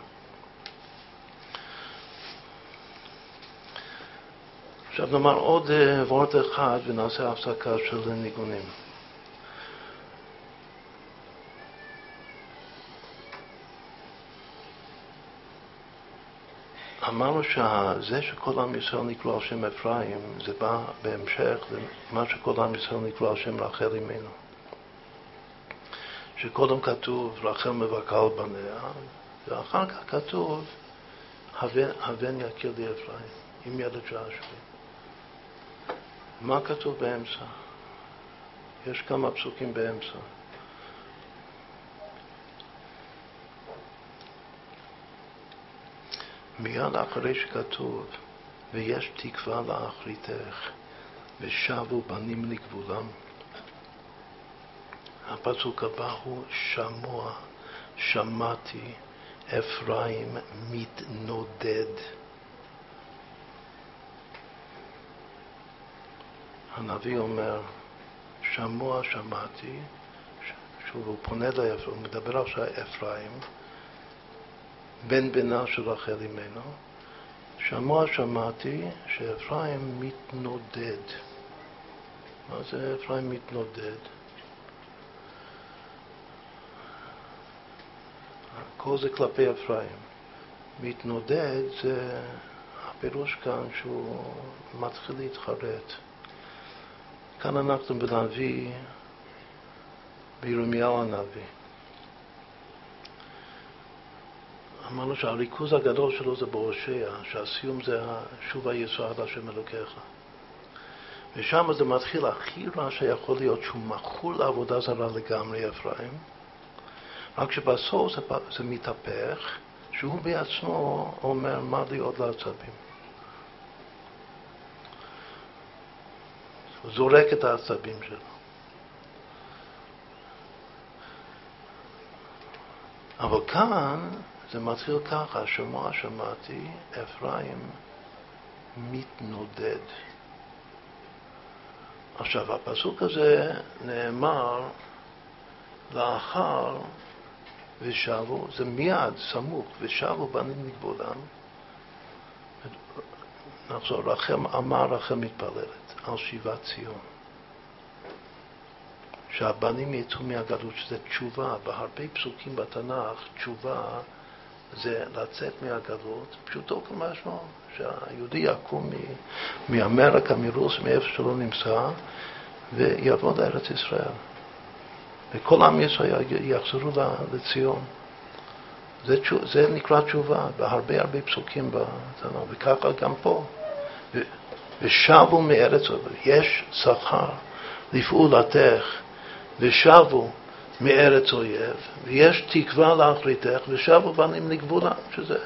עכשיו נאמר עוד אה, וורט אחד ונעשה הפסקה של ניגונים. אמרנו שזה שכל עם ישראל נקרא על שם אפרים, זה בא בהמשך למה שכל עם ישראל נקרא על שם רחל אמנו. שקודם כתוב רחל על בניה, ואחר כך כתוב הבן יכיר לי אפרים, עם ילד שעשועים. מה כתוב באמצע? יש כמה פסוקים באמצע. מיד אחרי שכתוב, ויש תקווה לאחריתך, ושבו בנים לגבולם. הפסוק הבא הוא שמוע, שמעתי, אפרים מתנודד. הנביא אומר, שמוע שמעתי, שוב הוא פונה לאפרים, הוא מדבר עכשיו אפרים, בן בנה של רחל אמנו, שמוע שמעתי שאפרים מתנודד. מה זה אפרים מתנודד? כל זה כלפי אפרים. מתנודד זה הפירוש כאן שהוא מתחיל להתחרט. כאן אנחנו בנביא, בירמיהו הנביא. אמרנו שהריכוז הגדול שלו זה בהושע, שהסיום זה שוב הישראל בהשם אלוקיך. ושם זה מתחיל הכי רע שיכול להיות, שהוא מכור לעבודה זרה לגמרי, אפרים. רק שבסוף זה, זה מתהפך, שהוא בעצמו אומר, מה לי עוד לעצבים? הוא זורק את העצבים שלו. אבל כאן זה מתחיל ככה, שמוע שמעתי, אפרים מתנודד. עכשיו, הפסוק הזה נאמר לאחר ושבו, זה מיד, סמוך, ושבו בנים לגבולם. נחזור, רחם אמר רחם מתפללת על שיבת ציון. שהבנים יצאו מהגלות, שזה תשובה. בהרבה פסוקים בתנ"ך, תשובה זה לצאת מהגלות, פשוטו כמשמעו, שהיהודי יקום מאמריקה, מרוסיה, מאיפה שלא נמצא, ויבוא לארץ ישראל. וכל עם ישראל יחזרו לציון. זה, זה נקרא תשובה בהרבה הרבה פסוקים בתנ"ך, וככה גם פה. ושבו מארץ, יש שכר לפעולתך, ושבו מארץ אויב, ויש תקווה לאחריתך, ושבו בנים לגבולה, שזה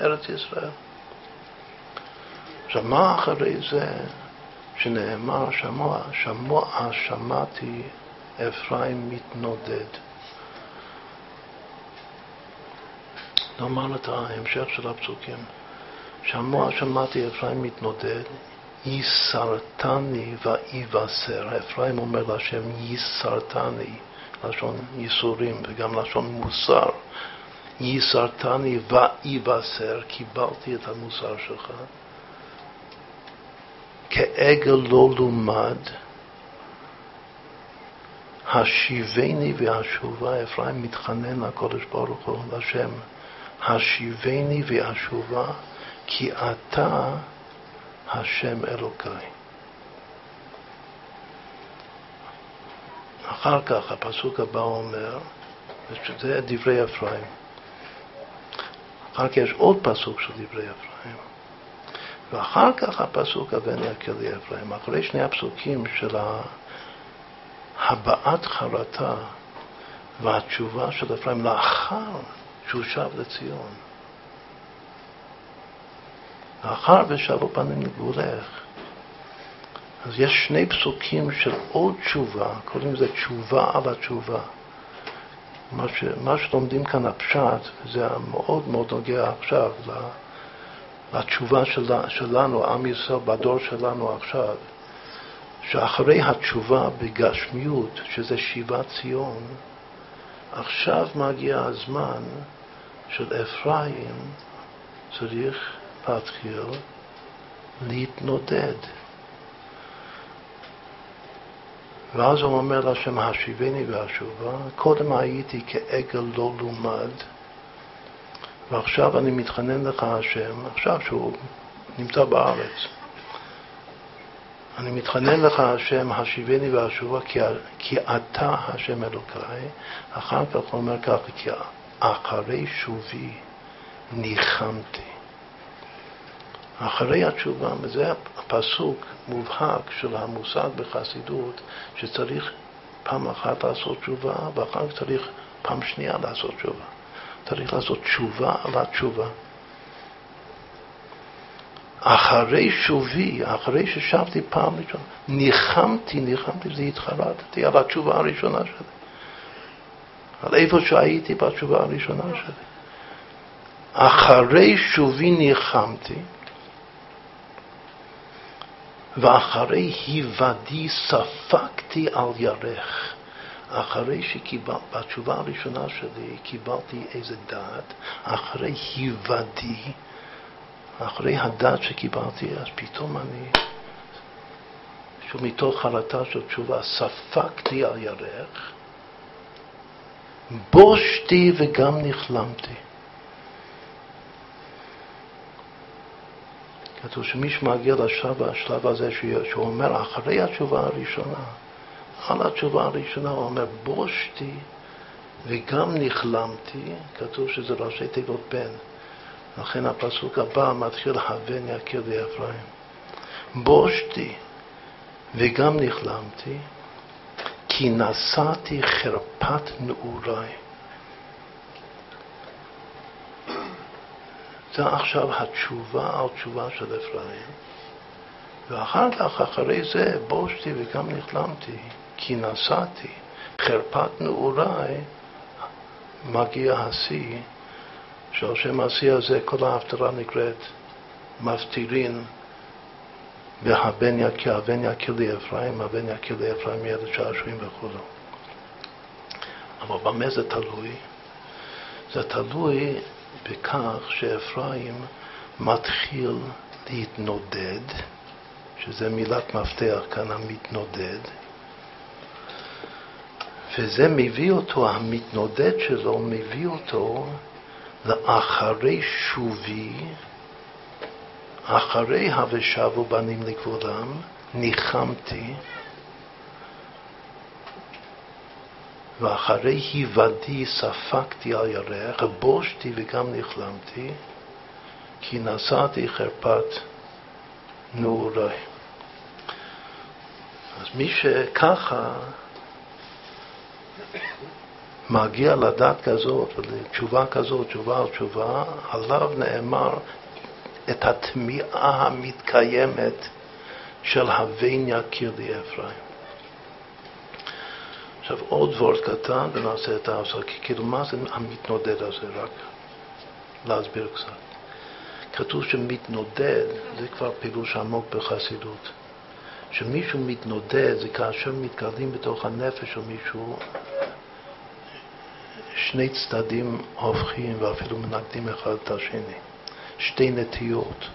ארץ ישראל. עכשיו, מה אחרי זה שנאמר, שמוע, שמוע שמעתי אפרים מתנודד. נאמר את ההמשך של הפסוקים. שמוע שמעתי אפרים מתנודד, ייסרתני ואיבשר. אפרים אומר להשם ייסרתני, לשון ייסורים וגם לשון מוסר. ייסרתני ואיבשר, קיבלתי את המוסר שלך. כעגל לא לומד, השיבני והשובה, אפרים מתחנן לקודש ברוך הוא, לשם, השיבני והשובה, כי אתה השם אלוקיי. אחר כך הפסוק הבא אומר, וזה דברי אפרים. אחר כך יש עוד פסוק של דברי אפרים. ואחר כך הפסוק הבן יקל אפרים. אחרי שני הפסוקים של הבעת חרטה והתשובה של אפרים לאחר שהוא שב לציון. לאחר ושבו פנים לגבולך. אז יש שני פסוקים של עוד תשובה, קוראים לזה תשובה על התשובה. מה, ש, מה שלומדים כאן הפשט, זה מאוד מאוד נוגע עכשיו לתשובה של, שלנו, עם ישראל, בדור שלנו עכשיו. שאחרי התשובה בגשמיות, שזה שיבת ציון, עכשיו מגיע הזמן של אפרים צריך להתחיל להתנודד. ואז הוא אומר להשם, השיבני והשובה, קודם הייתי כעגל לא לומד, ועכשיו אני מתחנן לך השם, עכשיו שהוא נמצא בארץ. אני מתחנן לך, השם, השיבני ואשובה, כי, כי אתה השם אלוקיי. אחר כך הוא אומר ככה, כי אחרי שובי ניחמתי. אחרי התשובה, וזה הפסוק מובהק של המושג בחסידות, שצריך פעם אחת לעשות תשובה, ואחר כך צריך פעם שנייה לעשות תשובה. צריך לעשות תשובה על התשובה. אחרי שובי, אחרי ששבתי פעם ראשונה, ניחמתי, ניחמתי, זה התחרטתי על התשובה הראשונה שלי. על איפה שהייתי בתשובה הראשונה שלי. אחרי שובי ניחמתי, ואחרי היוודי ספקתי על ירך. אחרי שקיבלתי, בתשובה הראשונה שלי קיבלתי איזה דעת, אחרי היוודי אחרי הדת שקיבלתי, אז פתאום אני, שוב מתוך חרטה של תשובה, ספקתי על ירך, בושתי וגם נכלמתי. כתוב שמי שמגיע לשלב השלב הזה שהוא אומר אחרי התשובה הראשונה, על התשובה הראשונה הוא אומר בושתי וגם נכלמתי, כתוב שזה ראשי תיבות בן. לכן הפסוק הבא מתחיל הבן יקיר לי אפרים. בושתי וגם נכלמתי, כי נשאתי חרפת נעוריי. זה עכשיו התשובה על תשובה של אפרים, ואחר כך, אחרי זה, בושתי וגם נכלמתי, כי נשאתי חרפת נעוריי, מגיע השיא, שעל שם השיא הזה כל ההפטרה נקראת מפטירין והבן יקיר, הבן יקיר לי אפרים, הבן יקיר לי אפרים ילד שעשועים וכו'. אבל במה זה תלוי? זה תלוי בכך שאפרים מתחיל להתנודד, שזה מילת מפתח כאן, המתנודד, וזה מביא אותו, המתנודד שלו מביא אותו לאחרי שובי, אחרי ה"ושבו בנים לגבולם", ניחמתי, ואחרי היוודי ספקתי על ירח, בושתי וגם נכלמתי, כי נשאתי חרפת נעוריי. אז מי שככה מגיע לדת כזאת ולתשובה כזאת, תשובה על תשובה, עליו נאמר את התמיהה המתקיימת של הבן יקיר לי אפרים. עכשיו עוד וורט קטן ונעשה את ההפסקה, כאילו מה זה המתנודד הזה, רק להסביר קצת. כתוב שמתנודד זה כבר פירוש עמוק בחסידות. שמישהו מתנודד זה כאשר מתגלים בתוך הנפש של מישהו שני צדדים הופכים ואפילו מנגדים אחד את השני, שתי נטיות.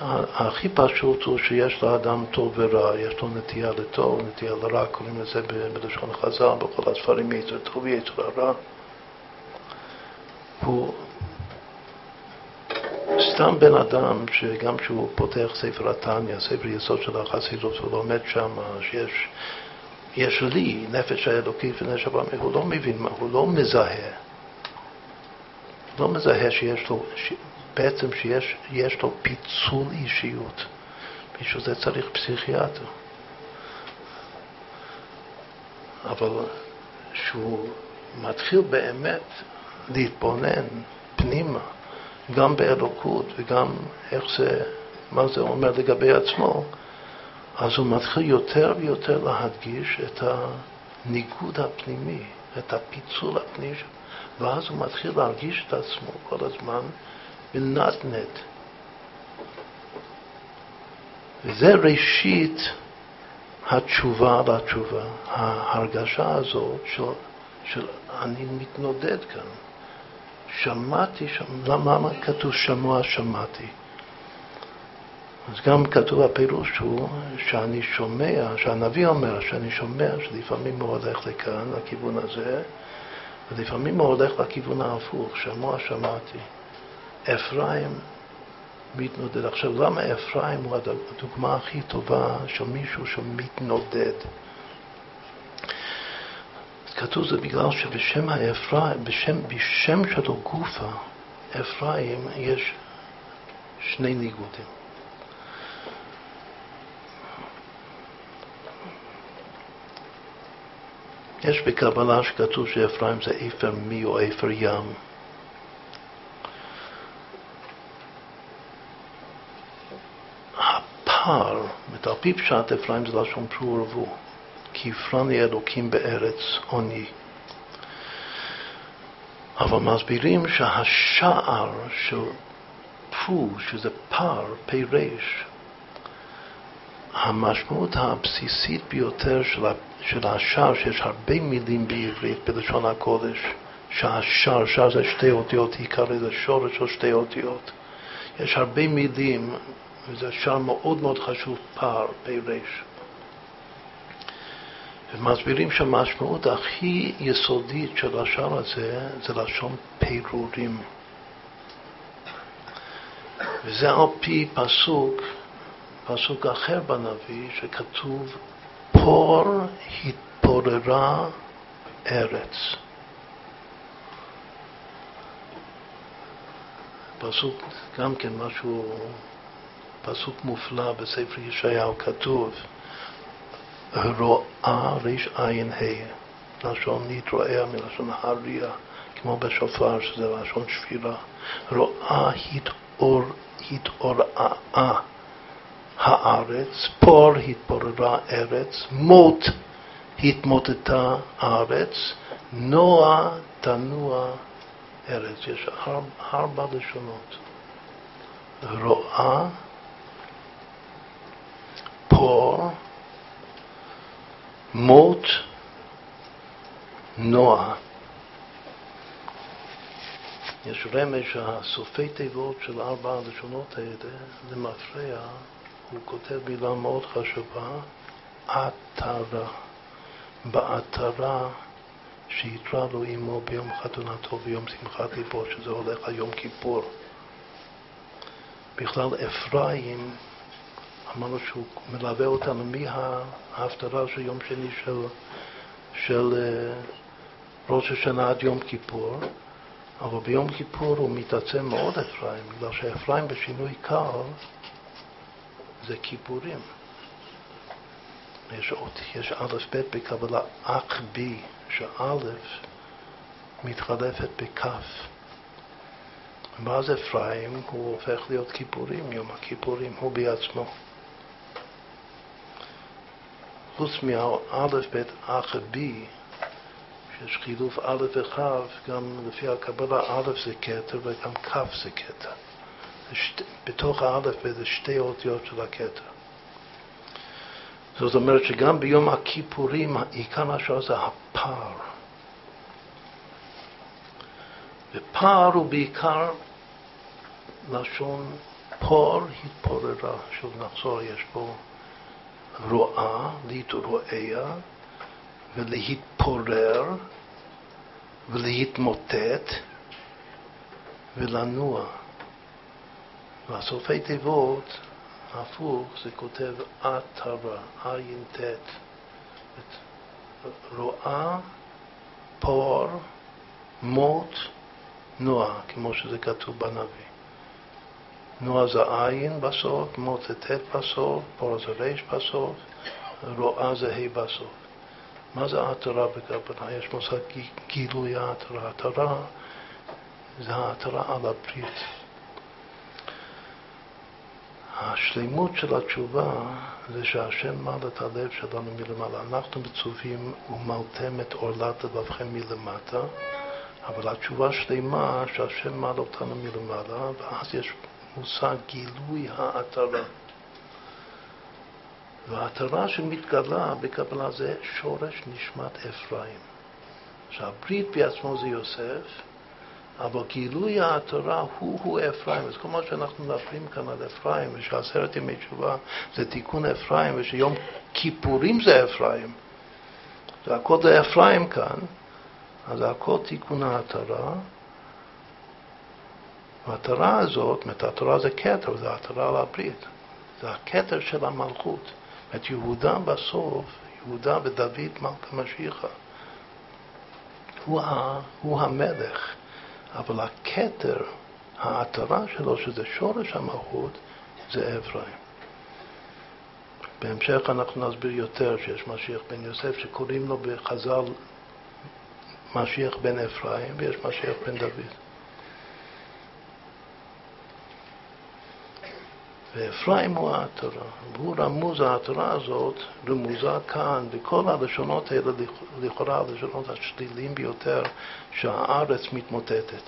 הכי פשוט הוא שיש לאדם טוב ורע, יש לו נטייה לטוב, נטייה לרע, קוראים לזה בלשון חז"ל, בכל הספרים יצר טוב ויצר הרע. הוא סתם בן אדם שגם כשהוא פותח ספר התניא, ספר יסוד של החסידות, הוא לומד שם שיש יש לי נפש האלוקית ונפש הבא, הוא לא מבין, הוא לא מזהה. לא מזהה שיש לו. בעצם שיש לו פיצול אישיות. בשביל זה צריך פסיכיאטר. אבל שהוא מתחיל באמת להתבונן פנימה, גם באלוקות וגם איך זה, מה זה אומר לגבי עצמו, אז הוא מתחיל יותר ויותר להדגיש את הניגוד הפנימי, את הפיצול הפנימי, ואז הוא מתחיל להרגיש את עצמו כל הזמן מנדנד. וזה ראשית התשובה לתשובה, ההרגשה הזאת של, של אני מתנודד כאן. שמעתי, למה כתוב שמוע שמעתי? אז גם כתוב הפירוש הוא שאני שומע, שהנביא אומר שאני שומע שלפעמים הוא הולך לכאן, לכיוון הזה, ולפעמים הוא הולך לכיוון ההפוך, שמוע שמעתי. אפרים מתנודד. עכשיו, למה אפרים הוא הדוגמה הכי טובה של מישהו שמתנודד? כתוב זה בגלל שבשם האפרים, בשם, בשם שלו גופה, אפרים, יש שני ניגודים. יש בקבלה שכתוב שאפרים זה אפר מי או אפר ים. הפער, על פי פשט אפרים זה לשון פרו ורבו, כי הפרני אלוקים בארץ עוני. אבל מסבירים שהשער של פרו, שזה פער, פירש, המשמעות הבסיסית ביותר של, של השער, שיש הרבה מילים בעברית בלשון הקודש, שהשער, שער זה שתי אותיות, עיקרי זה שורש של שתי אותיות. יש הרבה מילים, וזה שער מאוד מאוד חשוב, פער, פירש. ומסבירים שהמשמעות הכי יסודית של השער הזה זה לשון פירורים. וזה על פי פסוק, פסוק אחר בנביא, שכתוב פור התפוררה ארץ. פסוק, גם כן משהו, פסוק מופלא בספר ישעיהו כתוב רואה ריש עין ה', לשון נתרועע מלשון הריע, כמו בשופר שזה לשון שפירה. רואה התעור, התעורעה הארץ, פור התפוררה ארץ, מות התמוטטה הארץ, נוע תנוע ארץ. יש ארבע לשונות. רואה, פור, מות, נוע. יש רמז שהסופי תיבות של ארבע הלשונות האלה, למפרע, הוא כותב מילה מאוד חשובה, עטרה. בעטרה שיתרה לו עמו ביום חתונתו ויום שמחת ליבו, שזה הולך על יום כיפור. בכלל אפרים, אמרנו שהוא מלווה אותנו מההפטרה של יום שני של, של אה, ראש השנה עד יום כיפור, אבל ביום כיפור הוא מתעצם מאוד אפרים, בגלל שאפרים בשינוי קל זה כיפורים. יש אות, יש א' ב' בקבלה אח בי, שא' מתחלפת בכף. ואז אפרים הוא הופך להיות כיפורים, יום הכיפורים, הוא בעצמו. חוץ מהאלף בית אח בי, שיש חילוף א' וכ', גם לפי הקבלה א' זה כתר וגם כ' זה כתר. בתוך האלף בית זה שתי אותיות של הכתר. זאת אומרת שגם ביום הכיפורים עיקר השעה זה הפער. ופער הוא בעיקר לשון פור התפוררה. שוב נחזור, יש פה רואה, להתרועע, ולהתפורר, ולהתמוטט, ולנוע. והסופי תיבות הפוך זה כותב עטרה, עין ט', רואה, פור, מות, נוע, כמו שזה כתוב בנביא. נוע זה עין בסוף, מות זה ט' בסוף, פור זה ריש בסוף, רואה זה ה' בסוף. מה זה עטרה בכוונה? יש מושג גילוי העטרה. עטרה זה העטרה על הברית. השלימות של התשובה זה שהשם מעל את הלב שלנו מלמעלה. אנחנו מצווים ומלתם את עורלת לבבכם מלמטה, אבל התשובה שלמה שהשם מעל אותנו מלמעלה, ואז יש מושג גילוי העטרה. והעטרה שמתגלה בקבלה זה שורש נשמת אפרים. שהברית בעצמו זה יוסף, אבל גילוי התורה הוא-הוא אפרים. אז כל מה שאנחנו מדברים כאן על אפרים, ושעשרת ימי תשובה זה תיקון אפרים, ושיום כיפורים זה אפרים, זה הכל זה אפרים כאן, אז הכל תיקון ההתרה. והתורה הזאת, זאת התורה זה כתר, זה התורה על הברית. זה הכתר של המלכות. את יהודה בסוף, יהודה ודוד מלכה משיחה. הוא, הוא המלך. אבל הכתר, העטרה שלו, שזה שורש המלכות, זה אפרים. בהמשך אנחנו נסביר יותר שיש משיח בן יוסף שקוראים לו בחז"ל משיח בן אפרים ויש משיח בן דוד. ואפרים הוא העטרה, והוא רמוז העטרה הזאת, רמוזה כאן, בכל הלשונות האלה, לכאורה הלשונות השליליים ביותר, שהארץ מתמוטטת.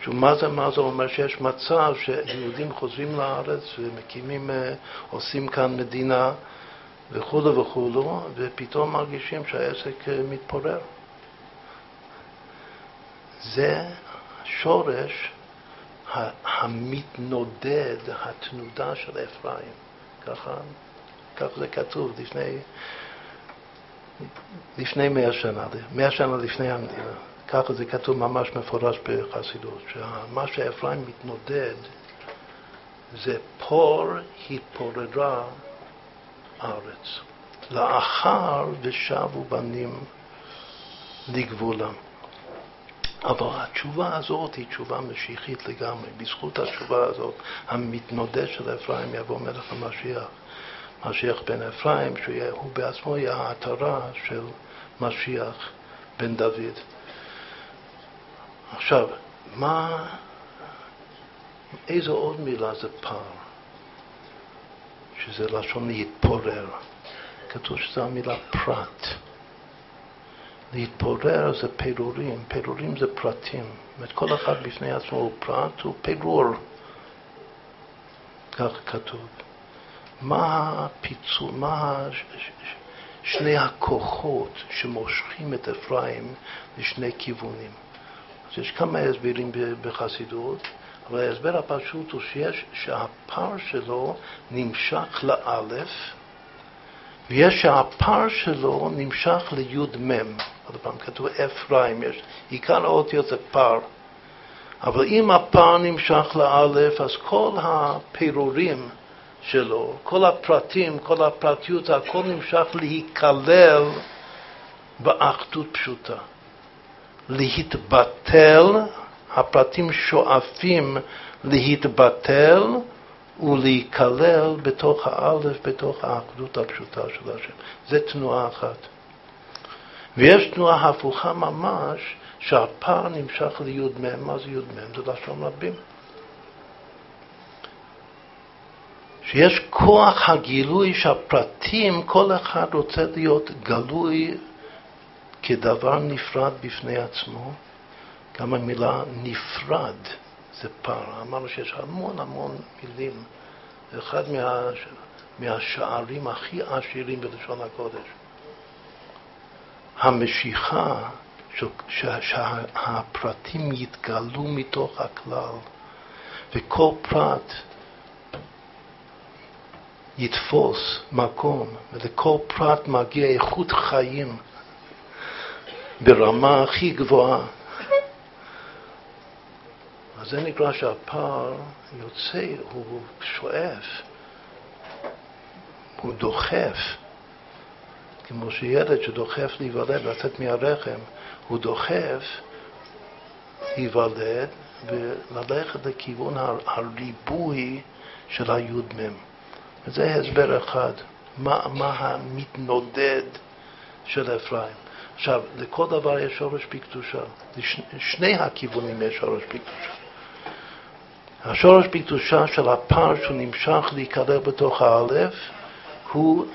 שוב, מה זה, מה זה אומר? שיש מצב שיהודים חוזרים לארץ ומקימים, אה, עושים כאן מדינה וכולו וכולו, ופתאום מרגישים שהעסק אה, מתפורר. זה שורש המתנודד, התנודה של אפרים. ככה, כך זה כתוב לפני, לפני מאה שנה, מאה שנה לפני המדינה. ככה זה כתוב ממש מפורש בחסידות, שמה שאפרים מתנודד זה פור התפוררה הארץ. לאחר ושבו בנים לגבולם. אבל התשובה הזאת היא תשובה משיחית לגמרי. בזכות התשובה הזאת, המתנודד של אפרים יבוא מלך המשיח. משיח בן אפרים, שהוא בעצמו יהיה העטרה של משיח בן דוד. עכשיו, מה, איזו עוד מילה זה פער? שזה לשון להתפורר. כתוב שזו המילה פרט. להתפורר זה פירורים, פירורים זה פרטים. זאת אומרת, כל אחד בפני עצמו הוא פרט, הוא פירור. כך כתוב. מה הפיצול, מה שני הכוחות שמושכים את אפרים לשני כיוונים? אז יש כמה הסברים בחסידות, אבל ההסבר הפשוט הוא שיש, שהפער שלו נמשך לאלף, ויש שהפער שלו נמשך לי"מ. עוד פעם, כתוב אפרים, יש עיקר האותיות זה פער. אבל אם הפער נמשך לאלף, אז כל הפירורים שלו, כל הפרטים, כל הפרטיות, הכל נמשך להיכלל באחדות פשוטה. להתבטל, הפרטים שואפים להתבטל ולהיכלל בתוך האלף, בתוך האחדות הפשוטה של השם. זה תנועה אחת. ויש תנועה הפוכה ממש, שהפער נמשך לי"מ, מה זה י"מ? זה לשון רבים. שיש כוח הגילוי שהפרטים, כל אחד רוצה להיות גלוי כדבר נפרד בפני עצמו. גם המילה נפרד זה פער. אמרנו שיש המון המון מילים. זה אחד מה, מהשערים הכי עשירים בלשון הקודש. המשיכה שהפרטים יתגלו מתוך הכלל, וכל פרט יתפוס מקום, ולכל פרט מגיע איכות חיים ברמה הכי גבוהה. אז זה נקרא שהפער יוצא, הוא שואף, הוא דוחף, כמו שילד שדוחף להיוולד, לצאת מהרחם, הוא דוחף להיוולד וללכת לכיוון הריבוי של הי"מ. וזה הסבר אחד, מה, מה המתנודד של אפרים. עכשיו, לכל דבר יש שורש בקדושה. לשני הכיוונים יש שורש בקדושה. השורש בקדושה של הפר שהוא נמשך להיכלל בתוך האלף הוא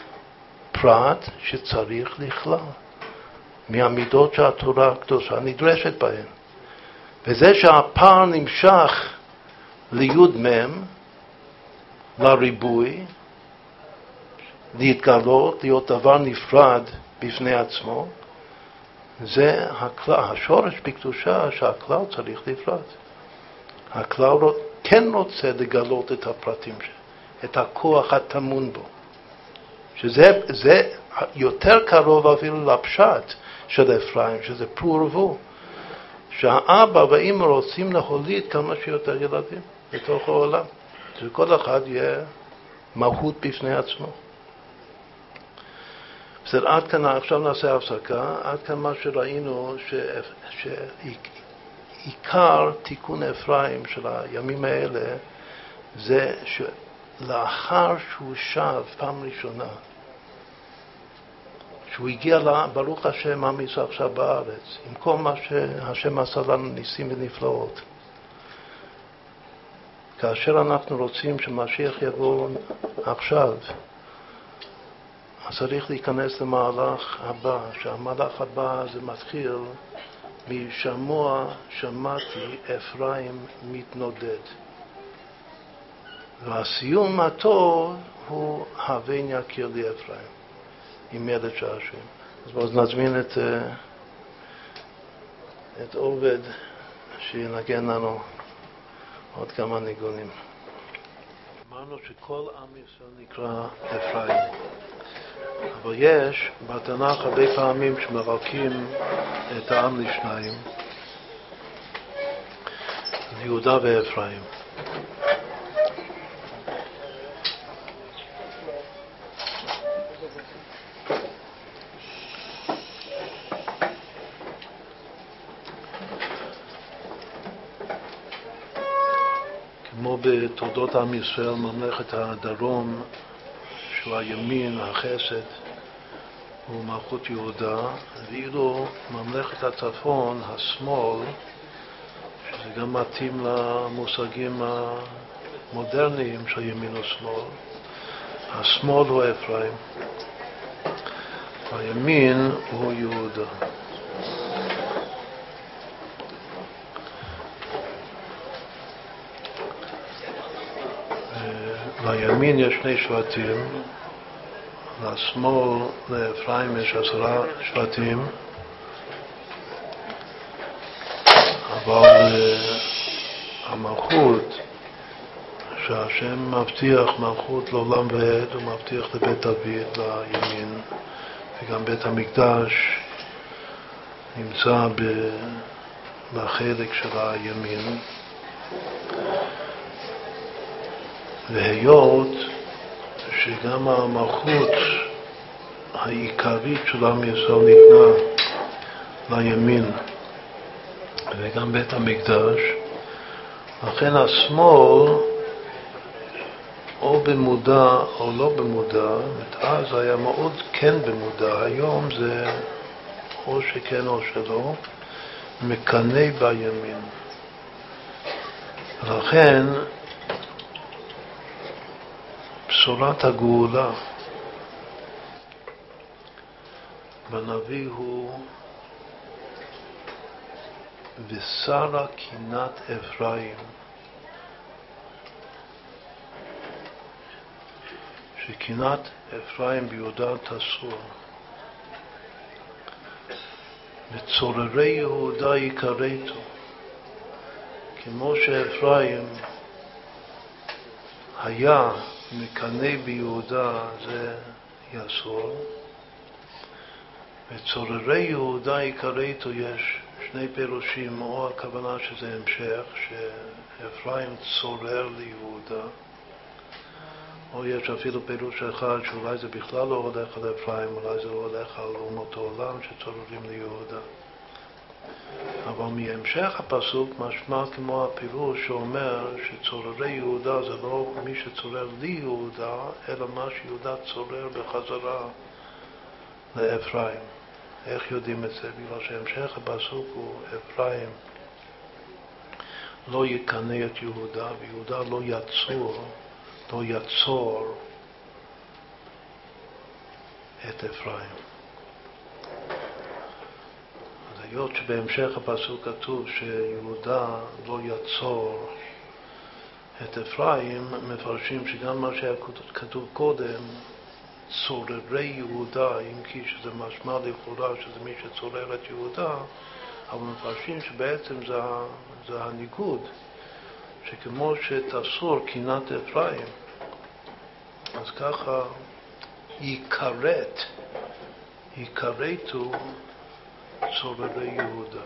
פרט שצריך לכלל מהמידות שהתורה הקדושה נדרשת בהן. וזה שהפער נמשך לי"מ, לריבוי, להתגלות, להיות דבר נפרד בפני עצמו, זה הכלל, השורש בקדושה שהכלל צריך לפרט. הכלל כן רוצה לגלות את הפרטים, את הכוח הטמון בו. שזה יותר קרוב אפילו לפשט של אפרים, שזה פרו ורבו. שהאבא והאמא רוצים להוליד כמה שיותר ילדים בתוך העולם. שכל אחד יהיה מהות בפני עצמו. בסדר, עד כאן, עכשיו נעשה הפסקה. עד כאן מה שראינו, שעיקר תיקון אפרים של הימים האלה זה שלאחר שהוא שב פעם ראשונה, שהוא הגיע, לה, ברוך השם, עם ישראל עכשיו בארץ, עם כל מה שהשם עשה לנו ניסים ונפלאות. כאשר אנחנו רוצים שמשיח יבוא עכשיו, אז צריך להיכנס למהלך הבא, שהמהלך הבא זה מתחיל משמוע שמעתי אפרים מתנודד. והסיום הטוב הוא הבן יכיר לי אפרים, אימד את שעשועים. אז בואו נזמין את, את עובד שינגן לנו עוד כמה ניגונים. אמרנו שכל עם ישראל נקרא אפרים, אבל יש בתנ"ך הרבה פעמים שמרקים את העם לשניים, יהודה ואפרים. בתולדות עם ישראל, ממלכת הדרום, שהוא הימין, החסד, הוא מלכות יהודה, ואילו ממלכת הצפון, השמאל, שזה גם מתאים למושגים המודרניים של ימין ושמאל, השמאל הוא אפרים, הימין הוא יהודה. לימין יש שני שבטים, לשמאל, לאפרים יש עשרה שבטים, אבל אה, המלכות, שהשם מבטיח מלכות לעולם ועד, הוא מבטיח לבית דוד לימין, וגם בית המקדש נמצא בחלק של הימין. והיות שגם המלכות העיקרית של עם ישראל ניתנה לימין וגם בית המקדש, לכן השמאל, או במודע או לא במודע, אז היה מאוד כן במודע, היום זה או שכן או שלא, מקנא בימין. לכן בשורת הגאולה בנביא הוא ושרה קינת אפרים שקינת אפרים ביהודה תסור וצוררי יהודה יקרתו כמו שאפרים היה מקנא ביהודה זה יסור, וצוררי יהודה יקרא איתו יש שני פירושים, או הכוונה שזה המשך, שאפרים צורר ליהודה, או יש אפילו פירוש אחד שאולי זה בכלל לא הולך על אפרים, אולי זה הולך על אומות העולם שצוררים ליהודה. אבל מהמשך הפסוק משמע כמו הפירוש שאומר שצוררי יהודה זה לא מי שצורר לי יהודה, אלא מה שיהודה צורר בחזרה לאפרים. איך יודעים את זה? בגלל שהמשך הפסוק הוא אפרים לא יקנא את יהודה, ויהודה לא יצור, לא יצור את אפרים. היות שבהמשך הפסוק כתוב שיהודה לא יצור את אפרים, מפרשים שגם מה שהיה כתוב קודם, צוררי יהודה, אם כי שזה משמע לכאורה שזה מי שצורר את יהודה, אבל מפרשים שבעצם זה, זה הניגוד, שכמו שתסור קינת אפרים, אז ככה ייכרת, ייכרתו צוררי יהודה.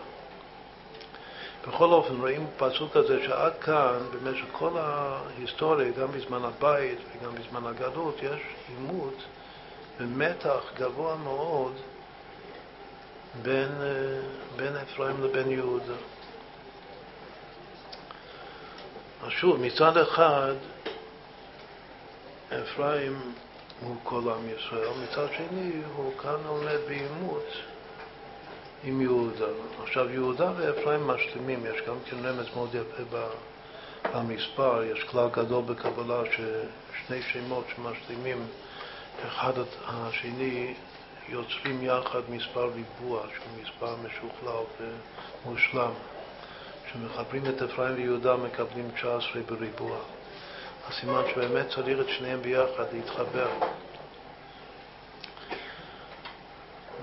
בכל אופן, רואים בפסוק הזה שעד כאן, במשך כל ההיסטוריה, גם בזמן הבית וגם בזמן הגלות, יש עימות ומתח גבוה מאוד בין, בין אפרים לבין יהודה. אז שוב, מצד אחד, אפרים הוא כל עם ישראל, מצד שני הוא כאן עומד בעימות עם יהודה. עכשיו, יהודה ואפרים משלימים, יש גם כן רמז מאוד יפה במספר, יש כלל גדול בקבלה ששני שמות שמשלימים אחד השני יוצרים יחד מספר ריבוע, שהוא מספר משוכלל ומושלם. כשמחברים את אפרים ויהודה מקבלים 19 בריבוע. הסימן שבאמת צריך את שניהם ביחד להתחבר.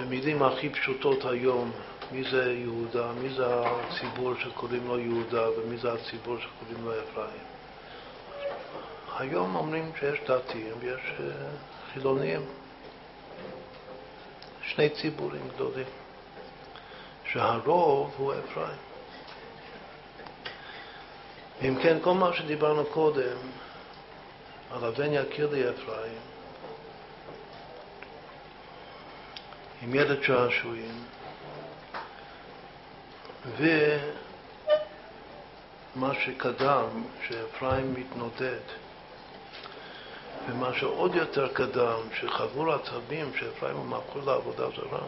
במילים הכי פשוטות היום, מי זה יהודה, מי זה הציבור שקוראים לו יהודה ומי זה הציבור שקוראים לו אפרים. היום אומרים שיש דתיים ויש אה, חילונים, שני ציבורים גדולים, שהרוב הוא אפרים. אם כן, כל מה שדיברנו קודם, על הבן יקיר לי אפרים, עם ילד שעשועים, ומה שקדם, שאפרים מתנודד, ומה שעוד יותר קדם, שחבור עצבים שאפרים הוא מהפכו לעבודה זרה.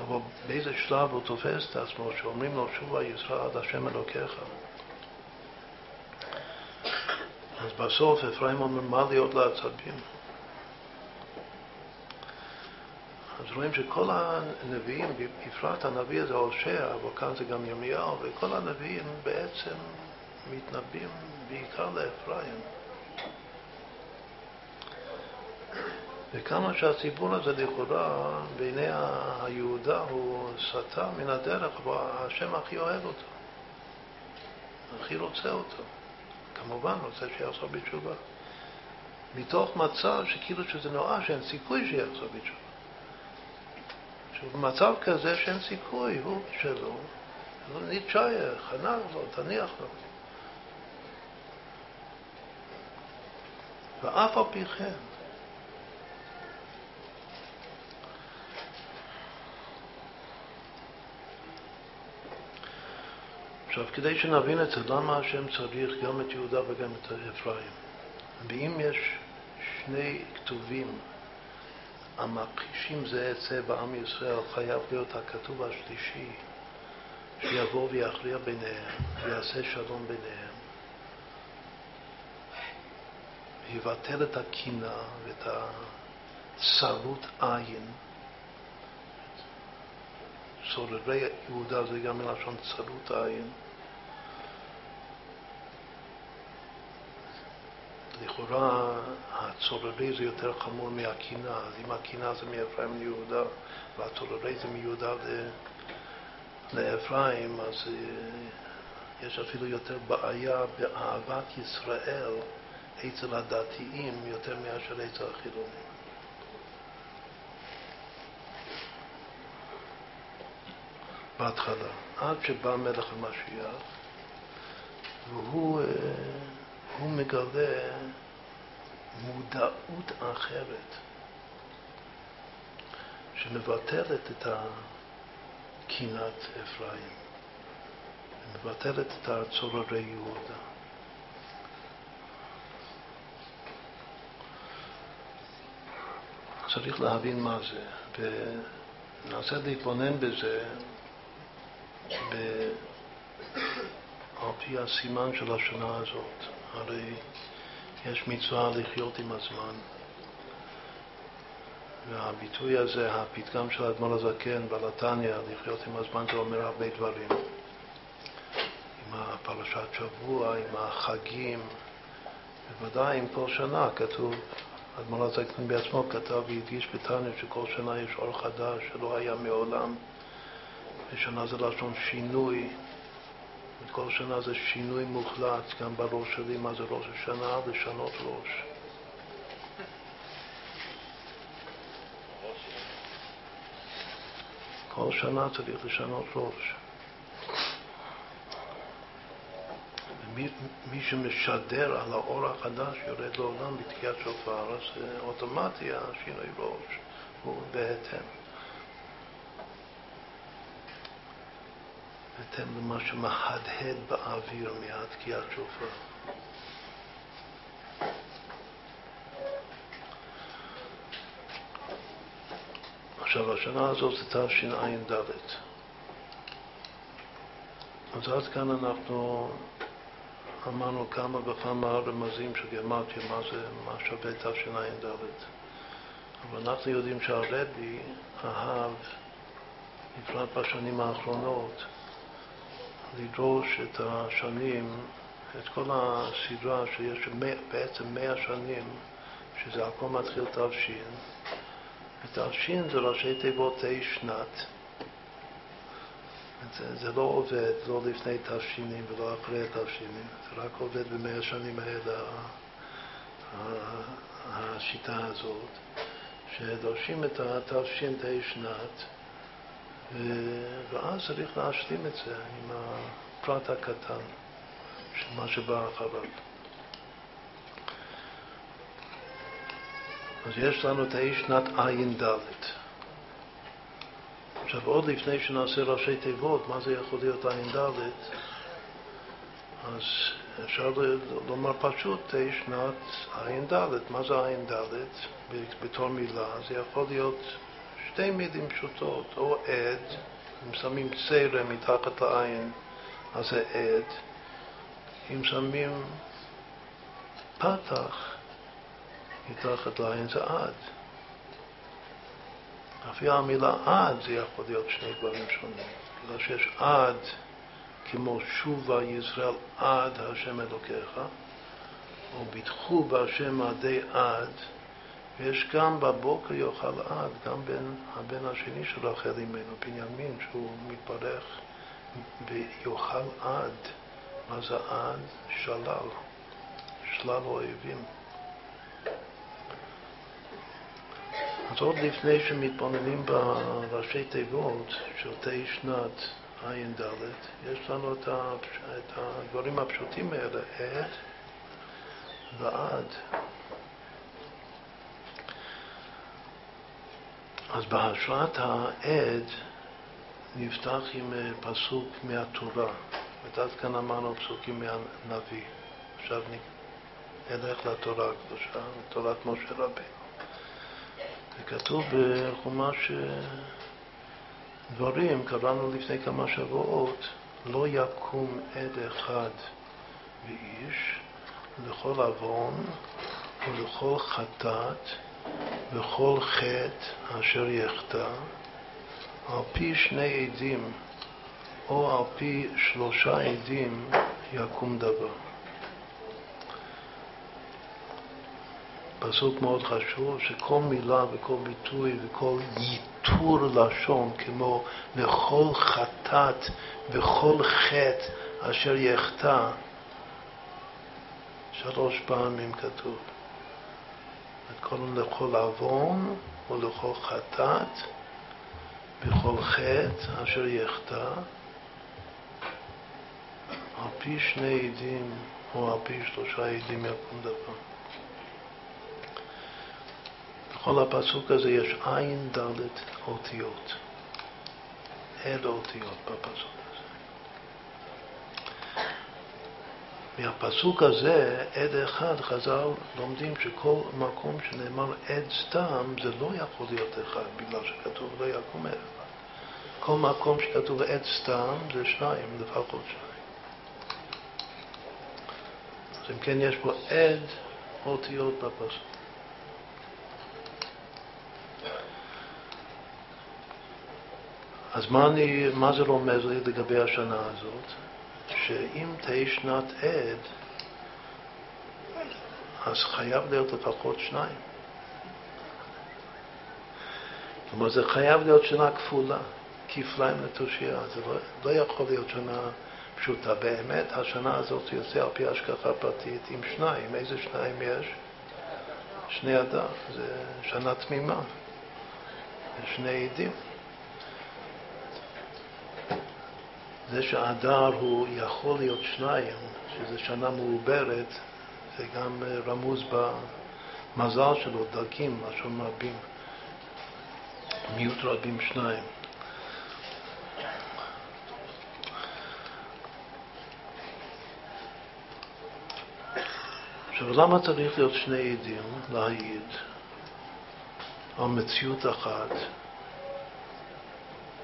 אבל באיזה שלב הוא תופס את עצמו, שאומרים לו שובה ישראל עד השם אלוקיך. אז בסוף אפרים אומר, מה להיות לעצבים? אז רואים שכל הנביאים, בפרט הנביא הזה הושע, אבל כאן זה גם ירמיהו, וכל הנביאים בעצם מתנבאים בעיקר לאפרים. וכמה שהציבור הזה לכאורה בעיני היהודה הוא סטה מן הדרך, אבל השם הכי אוהב אותו, הכי רוצה אותו. כמובן רוצה שיחזור בתשובה. מתוך מצב שכאילו שזה נורא שאין סיכוי שיחזור בתשובה. במצב כזה שאין סיכוי, הוא שלו, נתשייר, חנך לו, תניח לו. ואף על פי כן, עכשיו, כדי שנבין את זה, למה השם צריך גם את יהודה וגם את אפרים? ואם יש שני כתובים המכחישים זה זה בעם ישראל, חייב להיות הכתוב השלישי שיבוא ויכריע ביניהם ויעשה שלום ביניהם. ויבטל את הקינה ואת הצרות עין. סוררי יהודה זה גם מלשון צרות עין. לכאורה הצוררי זה יותר חמור מהקינה, אז אם הקינה זה מאפרים ליהודה והצוררי זה מיהודה לאפרים, אז אה, יש אפילו יותר בעיה באהבת ישראל אצל הדתיים יותר מאשר אצל החילונים. בהתחלה, עד שבא מלך המשיח, והוא אה, הוא מגלה מודעות אחרת שמבטלת את קינת אפרים, מבטלת את הצוררי יהודה. צריך להבין מה זה, וננסה להתבונן בזה על פי הסימן של השנה הזאת. הרי יש מצווה לחיות עם הזמן. והביטוי הזה, הפתגם של האדמו"ר הזקן, בלתניא, לחיות עם הזמן, זה אומר הרבה דברים. עם הפרשת שבוע, עם החגים, בוודאי עם כל שנה כתוב, האדמו"ר הזקן בעצמו כתב והדגיש בתניא שכל שנה יש אור חדש שלא היה מעולם, ושנה זה לשון שינוי, כל שנה זה שינוי מוחלט, גם בראש שלי, מה זה ראש השנה, לשנות ראש. כל שנה צריך לשנות ראש. ומי, מי שמשדר על האור החדש יורד לעולם בתקיעת שופר, אז אוטומטי השינוי ראש הוא בהתאם. בהתאם למה שמהדהד באוויר מהתקיעת שופר. עכשיו, השנה הזאת זה תשע"ד. אז עד כאן אנחנו אמרנו כמה וכמה רמזים של גרמטיה, מה זה, מה שווה תשע"ד. אבל אנחנו יודעים שהרבי אהב, בפרט בשנים האחרונות, לדרוש את השנים, את כל הסדרה שיש בעצם מאה שנים, שזה הכל מתחיל תש"ין, ותש"ין זה ראשי תיבות ת' שנת. זה, זה לא עובד, לא לפני תש"נים ולא אחרי תש"נים, זה רק עובד במאה השנים האלה, השיטה הזאת, שדורשים את התש"ן ת' שנת, ואז צריך להשלים את זה עם הפרט הקטן. של מה שבא אחריו. אז יש לנו את האיש שנת ע"ד. עכשיו, עוד לפני שנעשה ראשי תיבות, מה זה יכול להיות ע"ד, אז אפשר לומר פשוט תשע שנת ע"ד. מה זה ע"ד בתור מילה? זה יכול להיות שתי מילים פשוטות, או עד, אם שמים צרם מתחת לעין, אז זה עד. אם שמים פתח מתחת לעין זה עד. אפילו המילה עד זה יכול להיות שני דברים שונים. בגלל שיש עד כמו שובה ישראל עד השם אלוקיך, או ביטחו בהשם עדי עד, ויש גם בבוקר יאכל עד, גם בין הבן השני של רחל אימנו, בנימין, שהוא מתברך ויאכל עד. מה זה עד? שלל, שלל אויבים. אז עוד לפני שמתבוננים בראשי תיבות של תה שנת ע"ד, יש לנו את, הדברים הפשוטים האלה, עד ועד. אז בהשראת העד נפתח עם אה, פסוק מהתורה, ועד כאן אמרנו פסוקים מהנביא. עכשיו נלך לתורה הקדושה, לתורת משה רבינו. זה כתוב בחומש אה, דברים, קראנו לפני כמה שבועות, לא יקום עד אחד ואיש לכל עוון ולכל חטאת וכל חטא אשר יחטא, על פי שני עדים או על פי שלושה עדים יקום דבר. פסוק מאוד חשוב, שכל מילה וכל ביטוי וכל ייתור לשון, כמו לכל חטאת וכל חטא אשר יחטא, שלוש פעמים כתוב. קודם לכל עוון ולכל חטאת וכל חטא אשר יחטא, על פי שני עדים או על פי שלושה עדים יקום דבר. בכל הפסוק הזה יש עין דלת אותיות, עד אותיות בפסוק הזה. מהפסוק הזה, עד אחד, חז"ל לומדים שכל מקום שנאמר עד סתם, זה לא יכול להיות אחד, בגלל שכתוב לא יקום עד אחד. כל מקום שכתוב עד סתם זה שניים, לפחות שניים. אז אם כן, יש פה עד אותיות בפסוק. אז מה, אני, מה זה רומז לי לגבי השנה הזאת? שאם תהיה שנת עד, אז חייב להיות לפחות שניים. כלומר, זה חייב להיות שנה כפולה, כפליים לתושייה. זה לא, לא יכול להיות שנה פשוטה. באמת, השנה הזאת יוצא על פי השקפה פרטית עם שניים. איזה שניים יש? שני אדם. זה שנה תמימה. שני עדים. זה שהאדר הוא יכול להיות שניים, שזה שנה מעוברת, זה גם רמוז במזל שלו, דגים, לשון רבים, מיעוט רבים שניים. עכשיו, למה צריך להיות שני עדים להעיד על מציאות אחת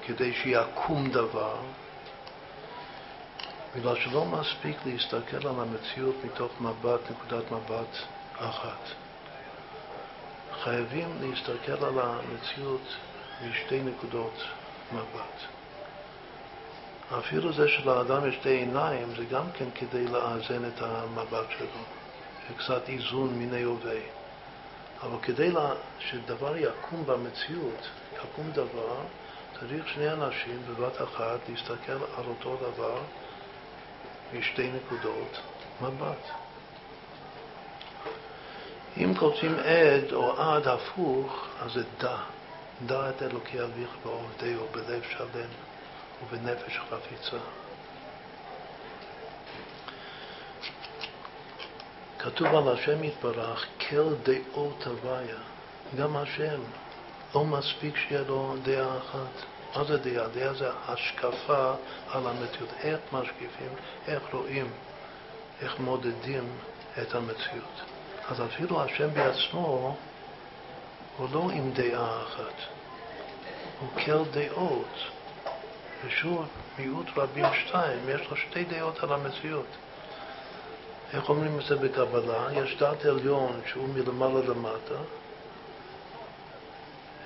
כדי שיקום דבר? בגלל שלא מספיק להסתכל על המציאות מתוך מבט, נקודת מבט אחת. חייבים להסתכל על המציאות משתי נקודות מבט. אפילו זה שלאדם יש שתי עיניים, זה גם כן כדי לאזן את המבט שלו, שקצת איזון מיני וביה. אבל כדי שדבר יקום במציאות, יקום דבר, צריך שני אנשים בבת אחת להסתכל על אותו דבר משתי נקודות מבט. אם כותבים עד או עד הפוך, אז זה דע. דע את אלוקי אביך בעובדהו בלב שלם ובנפש חפיצה. כתוב על השם יתברך, כל דעות הוויה. גם השם, לא מספיק שיהיה לו דעה אחת. מה זה דעה? דעה זה השקפה על המציאות. איך משקיפים, איך רואים, איך מודדים את המציאות. אז אפילו השם בעצמו הוא לא עם דעה אחת, הוא כל דעות. ושוב, מיעוט רבים שתיים, יש לו שתי דעות על המציאות. איך אומרים את זה בקבלה? יש דת עליון שהוא מלמעלה למטה,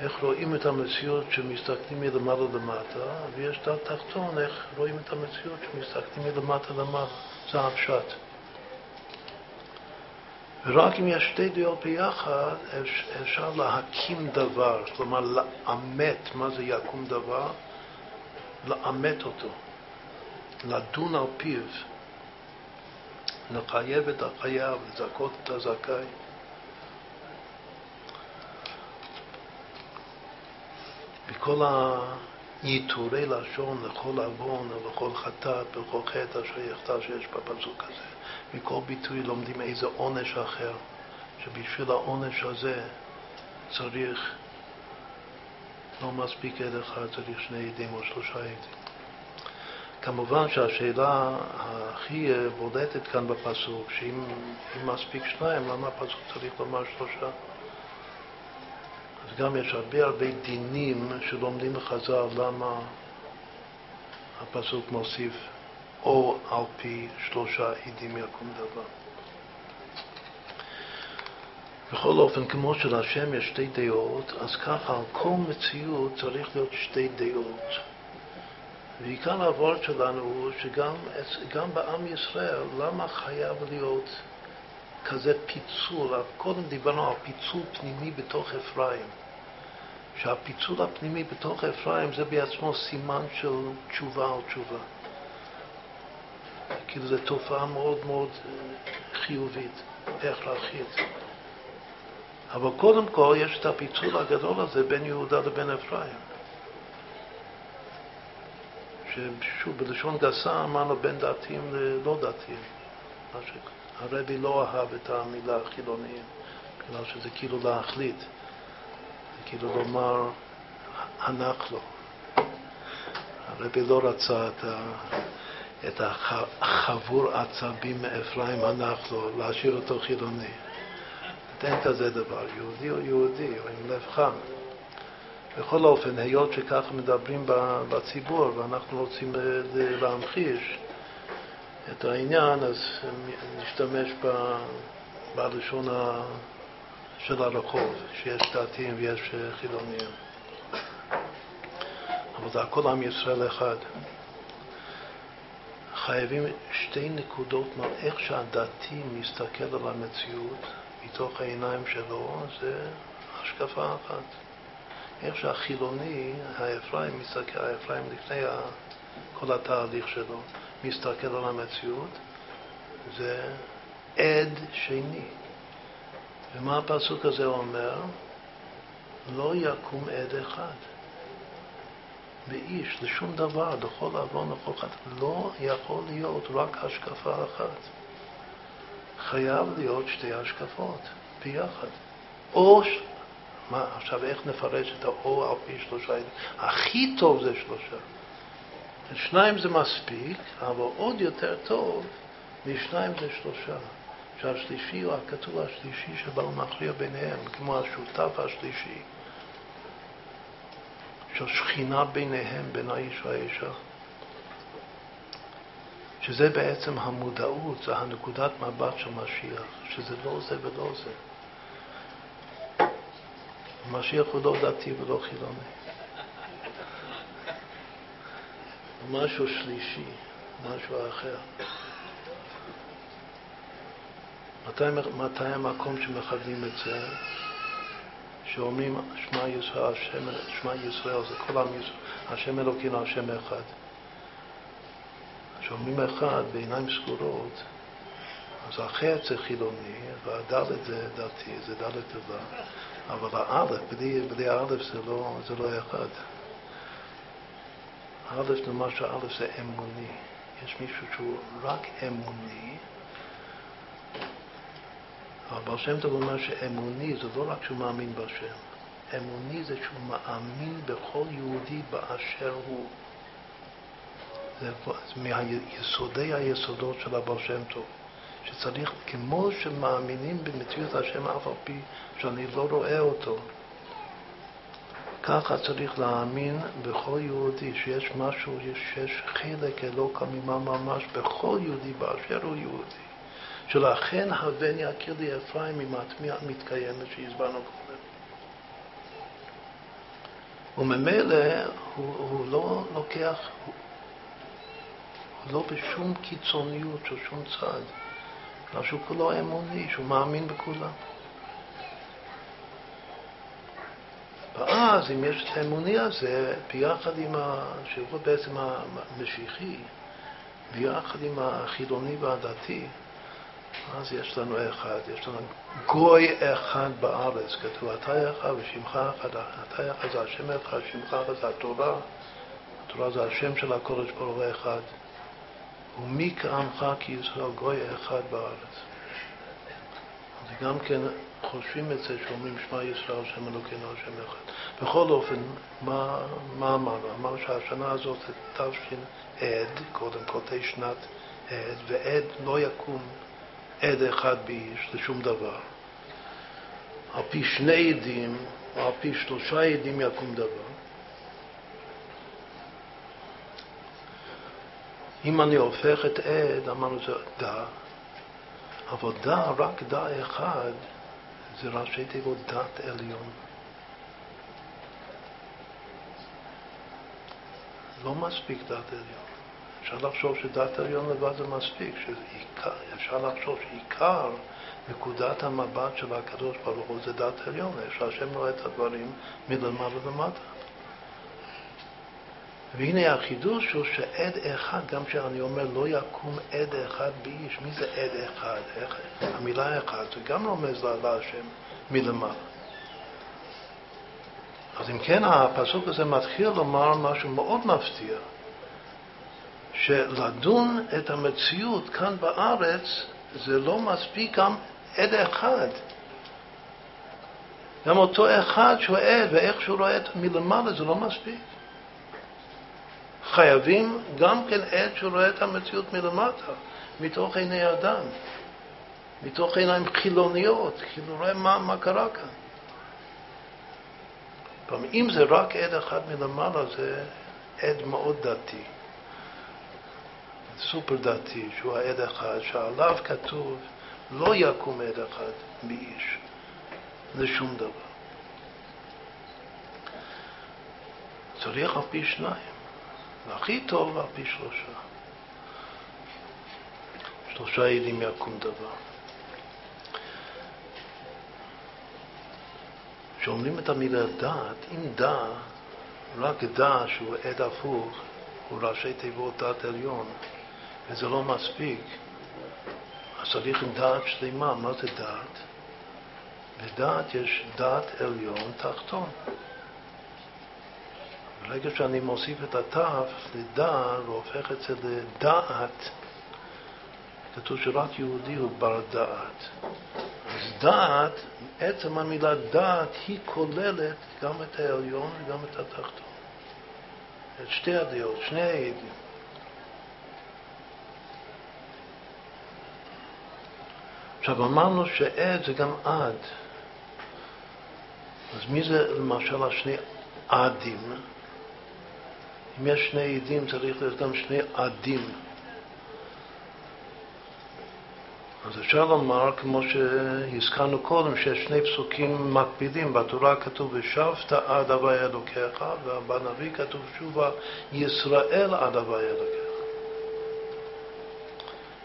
איך רואים את המציאות שמסתכלים מלמעלה למטה, ויש דת תחתון, איך רואים את המציאות שמסתכלים מלמטה למעלה. זה הפשט. ורק אם יש שתי דעות ביחד, אפשר להקים דבר, כלומר לאמת מה זה יקום דבר, לאמת אותו, לדון על פיו, לחייב את החייב, לזכות את הזכאי. בכל הייתורי לשון לכל עוון ולכל חטאת ולכל חטא אשר יחטא שיש בפסוק הזה. מכל ביטוי לומדים איזה עונש אחר, שבשביל העונש הזה צריך, לא מספיק עד אחד, צריך שני עדים או שלושה עדים. כמובן שהשאלה הכי בולטת כאן בפסוק, שאם מספיק שניים, למה הפסוק צריך לומר שלושה? אז גם יש הרבה הרבה דינים שלומדים בחז"ל למה הפסוק מוסיף או על פי שלושה עדים יקום דבר. בכל אופן, כמו שלהשם יש שתי דעות, אז ככה על כל מציאות צריך להיות שתי דעות. ועיקר העבוד שלנו הוא שגם בעם ישראל, למה חייב להיות כזה פיצול? קודם דיברנו על פיצול פנימי בתוך אפרים. שהפיצול הפנימי בתוך אפרים זה בעצמו סימן של תשובה על תשובה. כאילו זו תופעה מאוד מאוד אה, חיובית, הכרחית. אבל קודם כל יש את הפיצול הגדול הזה בין יהודה לבין אפרים. ששוב, בלשון גסה אמרנו בין דתיים ללא דתיים. הרבי לא אהב את המילה חילוניים, בגלל שזה כאילו להחליט, זה כאילו לומר אנחנו. הרבי לא רצה את ה... את החבור עצבים מאפרים אנחנו, להשאיר אותו חילוני. אין כזה דבר, יהודי הוא יהודי, הוא עם לב חם. בכל אופן, היות שככה מדברים בציבור ואנחנו רוצים להמחיש את העניין, אז נשתמש בלשון של הרחוב, שיש דתיים ויש חילוניים. אבל זה הכל עם ישראל אחד. חייבים שתי נקודות, איך שהדתי מסתכל על המציאות מתוך העיניים שלו, זה השקפה אחת. איך שהחילוני, האפרים, מסתכל, האפרים לפני כל התהליך שלו, מסתכל על המציאות, זה עד שני. ומה הפסוק הזה אומר? לא יקום עד אחד. באיש, לשום דבר, לכל עוון, לכל חטא. לא יכול להיות רק השקפה אחת. חייב להיות שתי השקפות ביחד. או, מה, עכשיו איך נפרש את האו על פי שלושה? הכי טוב זה שלושה. שניים זה מספיק, אבל עוד יותר טוב משניים זה שלושה. שהשלישי הוא הכתוב השלישי שבא ומכריע ביניהם, כמו השותף השלישי. של שכינה ביניהם, בין האיש והאישה. שזה בעצם המודעות, זה הנקודת מבט של משיח, שזה לא זה ולא זה. משיח הוא לא דתי ולא חילוני. משהו שלישי, משהו אחר. מתי, מתי המקום שמכבדים את זה? שאומרים שמע ישראל, שמע ישראל, זה כל עם ישראל, השם אלוקינו, השם אחד. כשאומרים אחד בעיניים סגורות, אז החטא זה חילוני, והדלת זה דתי, זה דלת טובה, אבל האלף, בלי, בלי האלף זה לא, זה לא אחד. האלף, נאמר שהאלף זה אמוני. יש מישהו שהוא רק אמוני, אבל בר שם טוב אומר שאמוני זה לא רק שהוא מאמין בשם, אמוני זה שהוא מאמין בכל יהודי באשר הוא. זה מיסודי היסודות של הבעל שם טוב, שצריך, כמו שמאמינים במציאות השם אף על פי שאני לא רואה אותו, ככה צריך להאמין בכל יהודי שיש משהו, שיש חלק אלוקא ממה ממש בכל יהודי באשר הוא יהודי. שלכן הבן יכיר לי אפרים עם הטמיעה המתקיימת שהסברנו קודם. וממילא הוא, הוא לא לוקח, הוא לא בשום קיצוניות של שום צד, אלא שהוא כולו אמוני, שהוא מאמין בכולם. ואז אם יש את האמוני הזה, ביחד עם ה... שהוא בעצם המשיחי, ביחד עם החילוני והדתי, אז יש לנו אחד, יש לנו גוי אחד בארץ, כתוב אתה אחד ושמך אחד, אתה אחד זה השם אחד, שמך אחד זה התורה, התורה זה השם של הקודש ברוך הוא אחד, ומי כעמך כי ישראל גוי אחד בארץ. אז גם כן חושבים את זה שאומרים שמע ישראל שם אלוקינו השם אחד. בכל אופן, מה, אמרנו? אמרנו שהשנה הזאת זה תש"ע, קודם כל תשנת עד, ועד לא יקום עד אחד באיש לשום דבר. על פי שני עדים, או על פי שלושה עדים יקום דבר. אם אני הופך את עד, אמרנו זה דע, דע, רק דע אחד, זה ראשי תיבות דת עליון. לא מספיק דת עליון. אפשר לחשוב שדת עליון לבד זה מספיק, שעיקר, אפשר לחשוב שעיקר נקודת המבט של הקדוש ברוך הוא זה דת עליון, שהשם רואה את הדברים מלמעלה למטה. והנה החידוש הוא שעד אחד, גם כשאני אומר לא יקום עד אחד באיש, מי זה עד אחד? איך, המילה אחד זה גם רומז להשם מלמעלה. אז אם כן, הפסוק הזה מתחיל לומר משהו מאוד מפתיע, שלדון את המציאות כאן בארץ זה לא מספיק גם עד אחד. גם אותו אחד שהוא עד ואיך שהוא רואה את מלמעלה זה לא מספיק. חייבים גם כן עד שהוא רואה את המציאות מלמטה, מתוך עיני אדם, מתוך עיניים חילוניות, כאילו רואה מה, מה קרה כאן. אם זה רק עד אחד מלמעלה, זה עד מאוד דתי, סופר דתי, שהוא העד אחד, שעליו כתוב לא יקום עד אחד מאיש לשום דבר. צריך על פי שניים, והכי טוב על פי שלושה. שלושה עדים יקום דבר. כשאומרים את המילה דעת, אם דע, רק דע שהוא עד הפוך, הוא ראשי תיבות דעת עליון, וזה לא מספיק, אז צריך דעת שלמה. מה זה דעת? בדעת יש דעת עליון תחתון. ברגע שאני מוסיף את התו לדע והופך את זה לדעת, כתוב שרק יהודי הוא בר דעת. אז דעת, עצם המילה דעת היא כוללת גם את העליון וגם את התחתון. את שתי הדעות, שני העדים. עכשיו אמרנו שעד זה גם עד. אז מי זה למשל השני עדים? אם יש שני עדים צריך להיות גם שני עדים. אז אפשר לומר, כמו שהזכרנו קודם, שיש שני פסוקים מקבילים. בתורה כתוב ושבת עד הווי אלוקיך, ובנביא כתוב שובה ישראל עד הווי אלוקיך.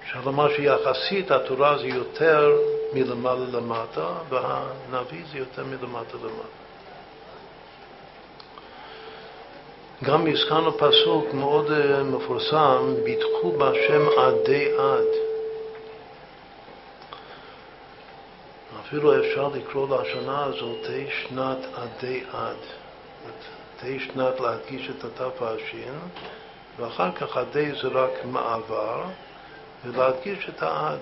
אפשר לומר שיחסית התורה זה יותר מלמעלה למטה, והנביא זה יותר מלמטה למטה. גם הזכרנו פסוק מאוד אה, מפורסם, ביטחו בהשם עדי עד. אפילו אפשר לקרוא לשנה הזאת תהי שנת עדי עד. תהי שנת להדגיש את התו השין, ואחר כך עדי זה רק מעבר, ולהדגיש את העד.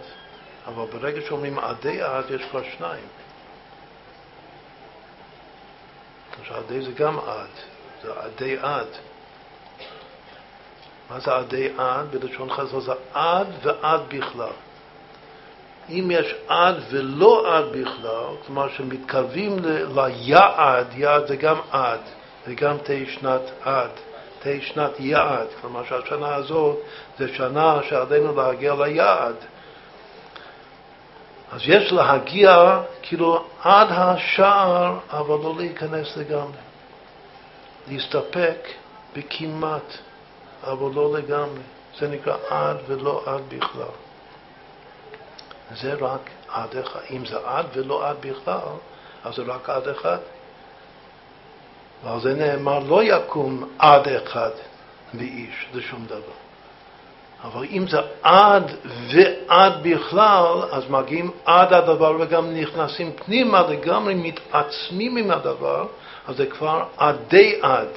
אבל ברגע שאומרים עדי עד יש כבר שניים. עדי זה גם עד, זה עדי עד. מה זה עדי עד? בלשון חז"ל זה עד ועד בכלל. אם יש עד ולא עד בכלל, כלומר שמתקרבים ליעד, יעד זה גם עד, זה גם תהי שנת עד, תהי שנת יעד, כלומר שהשנה הזאת זה שנה שעלינו להגיע ליעד. אז יש להגיע כאילו עד השער, אבל לא להיכנס לגמרי. להסתפק בכמעט, אבל לא לגמרי. זה נקרא עד ולא עד בכלל. זה רק עד אחד. אם זה עד ולא עד בכלל, אז זה רק עד אחד. ועל זה נאמר, לא יקום עד אחד באיש לשום דבר. אבל אם זה עד ועד בכלל, אז מגיעים עד הדבר וגם נכנסים פנימה לגמרי, מתעצמים עם הדבר, אז זה כבר עדי עד.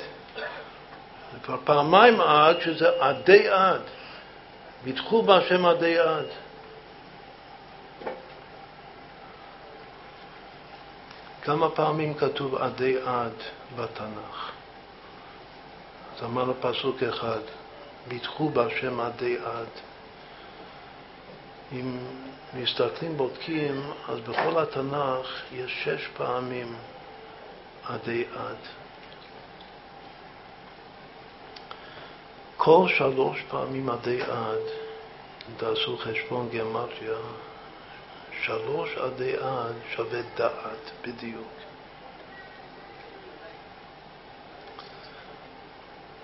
זה כבר פעמיים עד, שזה עדי עד. ביטחו בהשם עדי עד. כמה פעמים כתוב עדי עד בתנ"ך? אז אמרנו פסוק אחד, ביטחו בהשם עדי עד. אם מסתכלים, בודקים, אז בכל התנ"ך יש שש פעמים עדי עד. כל שלוש פעמים עדי עד, תעשו חשבון גמטריה, שלוש עדי עד שווה דעת בדיוק.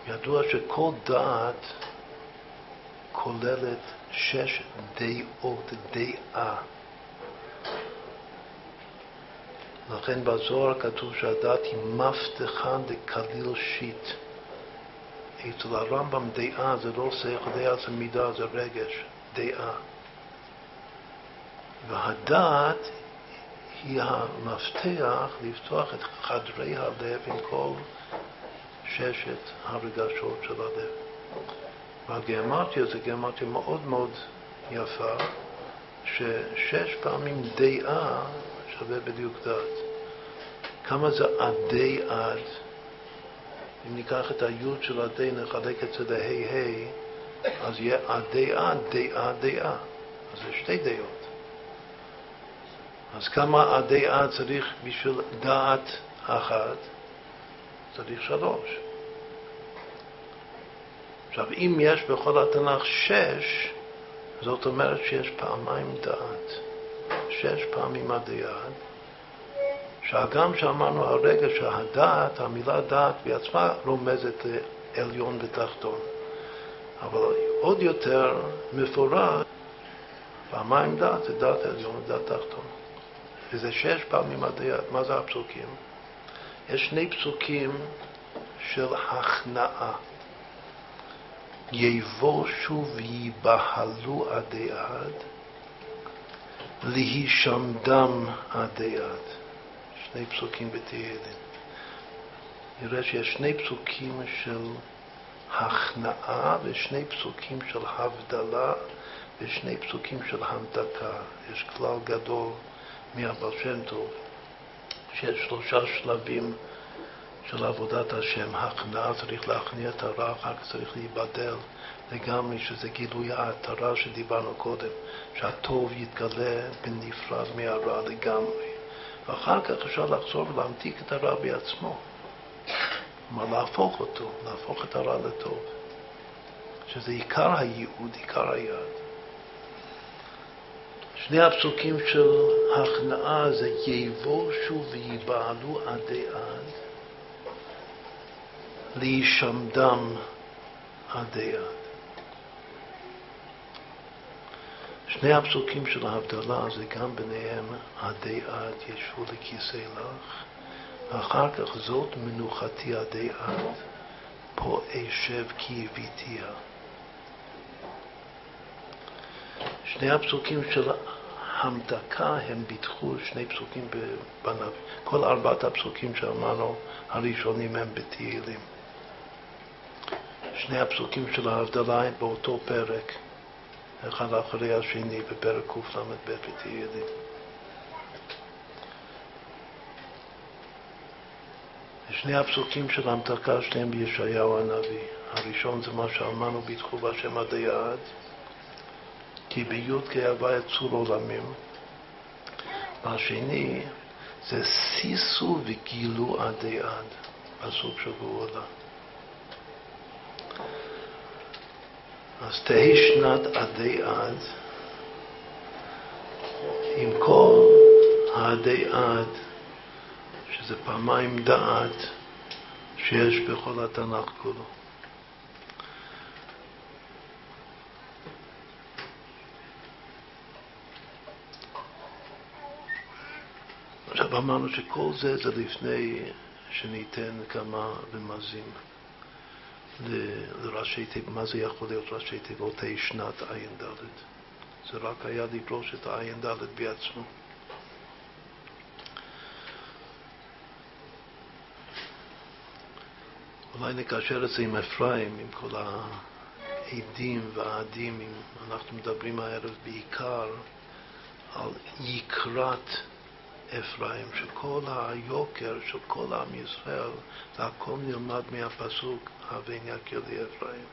ידוע שכל דעת כוללת שש דעות, דעה. לכן בזוהר כתוב שהדעת היא מפתחה דקליל שיט. אצל הרמב"ם דעה זה לא שכל, דעה זה מידה, זה רגש, דעה. והדעת היא המפתח לפתוח את חדרי הלב עם כל ששת הרגשות של הלב. והגיאמטיה זה גיאמטיה מאוד מאוד יפה, ששש פעמים דעה שווה בדיוק דעת. כמה זה עדי עד? אם ניקח את היוד של עדי, נחלק את זה להי ה', אז יהיה עדי עד, דעה, דעה. אז זה שתי דעות. אז כמה עדי עד צריך בשביל דעת אחת? צריך שלוש. עכשיו, אם יש בכל התנ"ך שש, זאת אומרת שיש פעמיים דעת. שש פעמים עד, שהגם שאמרנו הרגע שהדעת, המילה דעת בעצמה רומזת לעליון ותחתון. אבל עוד יותר מפורט, פעמיים דעת זה דעת עליון ודעת תחתון. וזה שש פעמים עד. מה זה הפסוקים? יש שני פסוקים של הכנעה. יבושו ויבהלו עדי עד, להישמדם עד. שני פסוקים בתהילים. נראה שיש שני פסוקים של הכנעה ושני פסוקים של הבדלה ושני פסוקים של המתקה. יש כלל גדול מהבר שם טוב, שיש שלושה שלבים של עבודת השם. הכנעה צריך להכניע את הרע, אחר כך צריך להיבדל לגמרי, שזה גילוי ההתרה שדיברנו קודם, שהטוב יתגלה בנפרד מהרע לגמרי. ואחר כך אפשר לחזור ולהמתיק את הרע בעצמו. כלומר, להפוך אותו, להפוך את הרע לטוב. שזה עיקר הייעוד, עיקר היעד. שני הפסוקים של הכנעה זה יבושו ויבעלו עדי עד, להישמדם עדי עד. שני הפסוקים של ההבדלה זה גם ביניהם עדי עד ישבו לכיסא לך, ואחר כך זאת מנוחתי עדי עד, פה אשב כי הביתיה. שני הפסוקים של המתקה הם ביטחו שני פסוקים בנביא. כל ארבעת הפסוקים שאמרנו הראשונים הם בתהילים. שני הפסוקים של ההבדלה הם באותו פרק, אחד אחרי השני בפרק קל"ב בתהילים. שני הפסוקים של המתקה שניהם בישעיהו הנביא. הראשון זה מה שאמרנו ביטחו בהשם עד, כי בי"ק הווה את צור עולמים. והשני זה סיסו וגילו עדי עד, פסוק של גאולה. אז תהי שנת עדי עד עם כל העדי עד, שזה פעמיים דעת שיש בכל התנ"ך כולו. עכשיו אמרנו שכל זה זה לפני שניתן כמה רמזים לראשי תיבות, מה זה יכול להיות ראשי תיבות שנת ע"ד. זה רק היה לדרוש את הע"ד בעצמו. אולי נקשר את זה עם אפרים, עם כל העדים והעדים, אנחנו מדברים הערב בעיקר על יקרת אפרים, שכל היוקר של כל עם ישראל, זה הכל נלמד מהפסוק, הבן יקר לי אפרים.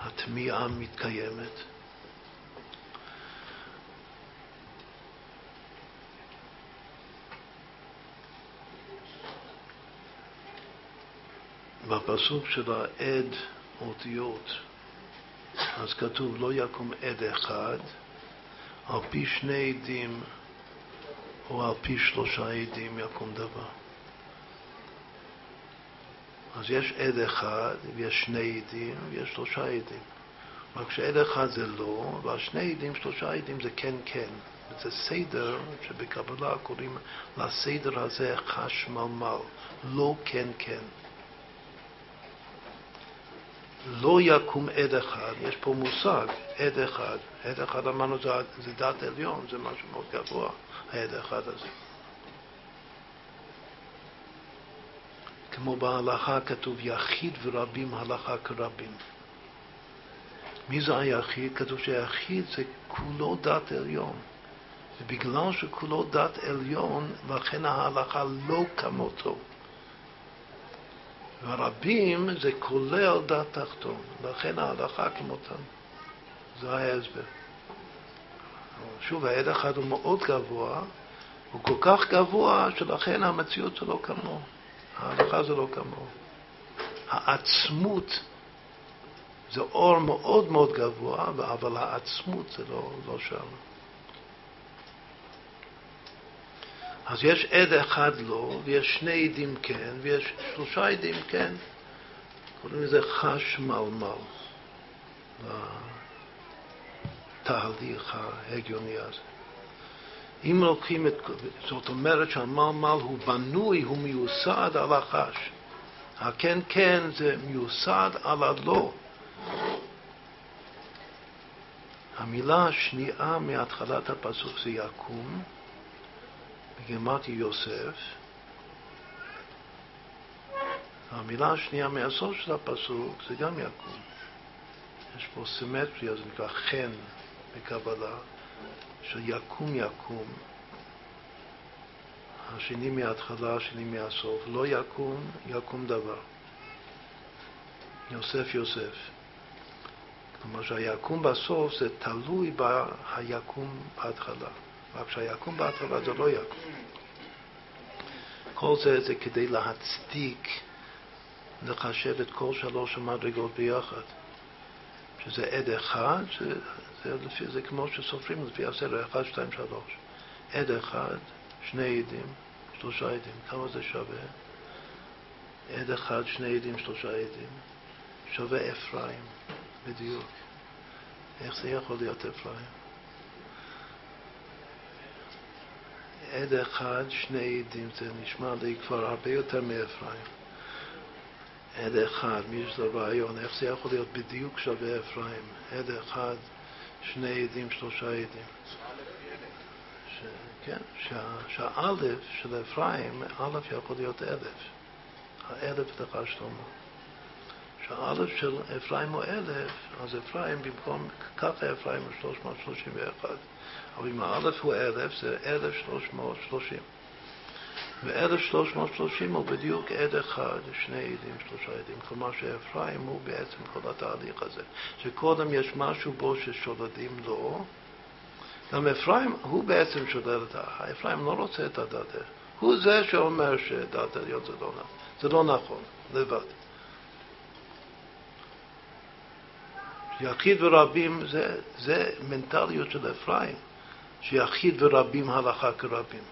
התמיהה מתקיימת. בפסוק של העד אותיות, אז כתוב לא יקום עד אחד על פי שני עדים או על פי שלושה עדים יקום דבר. אז יש עד אחד ויש שני עדים ויש שלושה עדים. רק שעד אחד זה לא, והשני עדים, שלושה עדים זה כן כן. זה סדר שבקבלה קוראים לסדר הזה חשמלמל, לא כן כן. לא יקום עד אחד, יש פה מושג, עד אחד. עד אחד אמרנו זה, זה דת עליון, זה משהו מאוד גבוה, העד אחד הזה. כמו בהלכה כתוב יחיד ורבים הלכה כרבים. מי זה היחיד? כתוב שהיחיד זה כולו דת עליון. ובגלל שכולו דת עליון, לכן ההלכה לא כמותו. והרבים זה כולל דת תחתון, לכן ההלכה כמותם. זה ההסבר. שוב, העד אחד הוא מאוד גבוה, הוא כל כך גבוה שלכן המציאות שלו כמוהו. ההלכה זה לא כמוהו. העצמות זה אור מאוד מאוד גבוה, אבל העצמות זה לא, לא שם. אז יש עד אחד לא, ויש שני עדים כן, ויש שלושה עדים כן. קוראים לזה חשמלמל, לתהליך ההגיוני הזה. אם לוקחים את... זאת אומרת שהמלמל הוא בנוי, הוא מיוסד על החש. הכן כן זה מיוסד על הלא. המילה השנייה מהתחלת הפסוק זה יקום, בגימטרי יוסף. המילה השנייה מהסוף של הפסוק זה גם יקום. יש פה סימטריה, זה נקרא חן בקבלה, של יקום יקום. השני מההתחלה, השני מהסוף. לא יקום, יקום דבר. יוסף יוסף. כלומר שהיקום בסוף זה תלוי ביקום בהתחלה. רק שהיקום בהתחלה זה לא יקום. כל זה זה כדי להצדיק, לחשב את כל שלוש המדרגות ביחד. שזה עד אחד, זה, זה, לפי, זה כמו שסופרים לפי הסדר, אחד, שתיים, שלוש. עד אחד, שני עדים, שלושה עדים. כמה זה שווה? עד אחד, שני עדים, שלושה עדים. שווה אפרים, בדיוק. איך זה יכול להיות אפרים? עד אחד, שני עדים, זה נשמע לי כבר הרבה יותר מאפרים. עד אחד, יש לו רעיון, איך זה יכול להיות בדיוק שווה אפרים? עד אחד, שני עדים, שלושה עדים. ש, כן, שה, שהאלף של אפרים, א' יכול להיות אלף. האלף לך שלמה. שהאלף של אפרים הוא אלף, אז אפרים במקום, ככה אפרים הוא 331. אבל אם האלף הוא אלף, זה 1330. ו-1330 הוא בדיוק עד אחד, שני עדים, שלושה עדים. כלומר שאפרים הוא בעצם כל התהליך הזה. שקודם יש משהו בו ששולדים לו, גם אפרים הוא בעצם שולל את ה... אפרים לא רוצה את הדת. הוא זה שאומר שדת עליון זה לא נכון. זה לא נכון, לבד. יחיד ורבים זה, זה מנטליות של אפרים, שיחיד ורבים הלכה כרבים.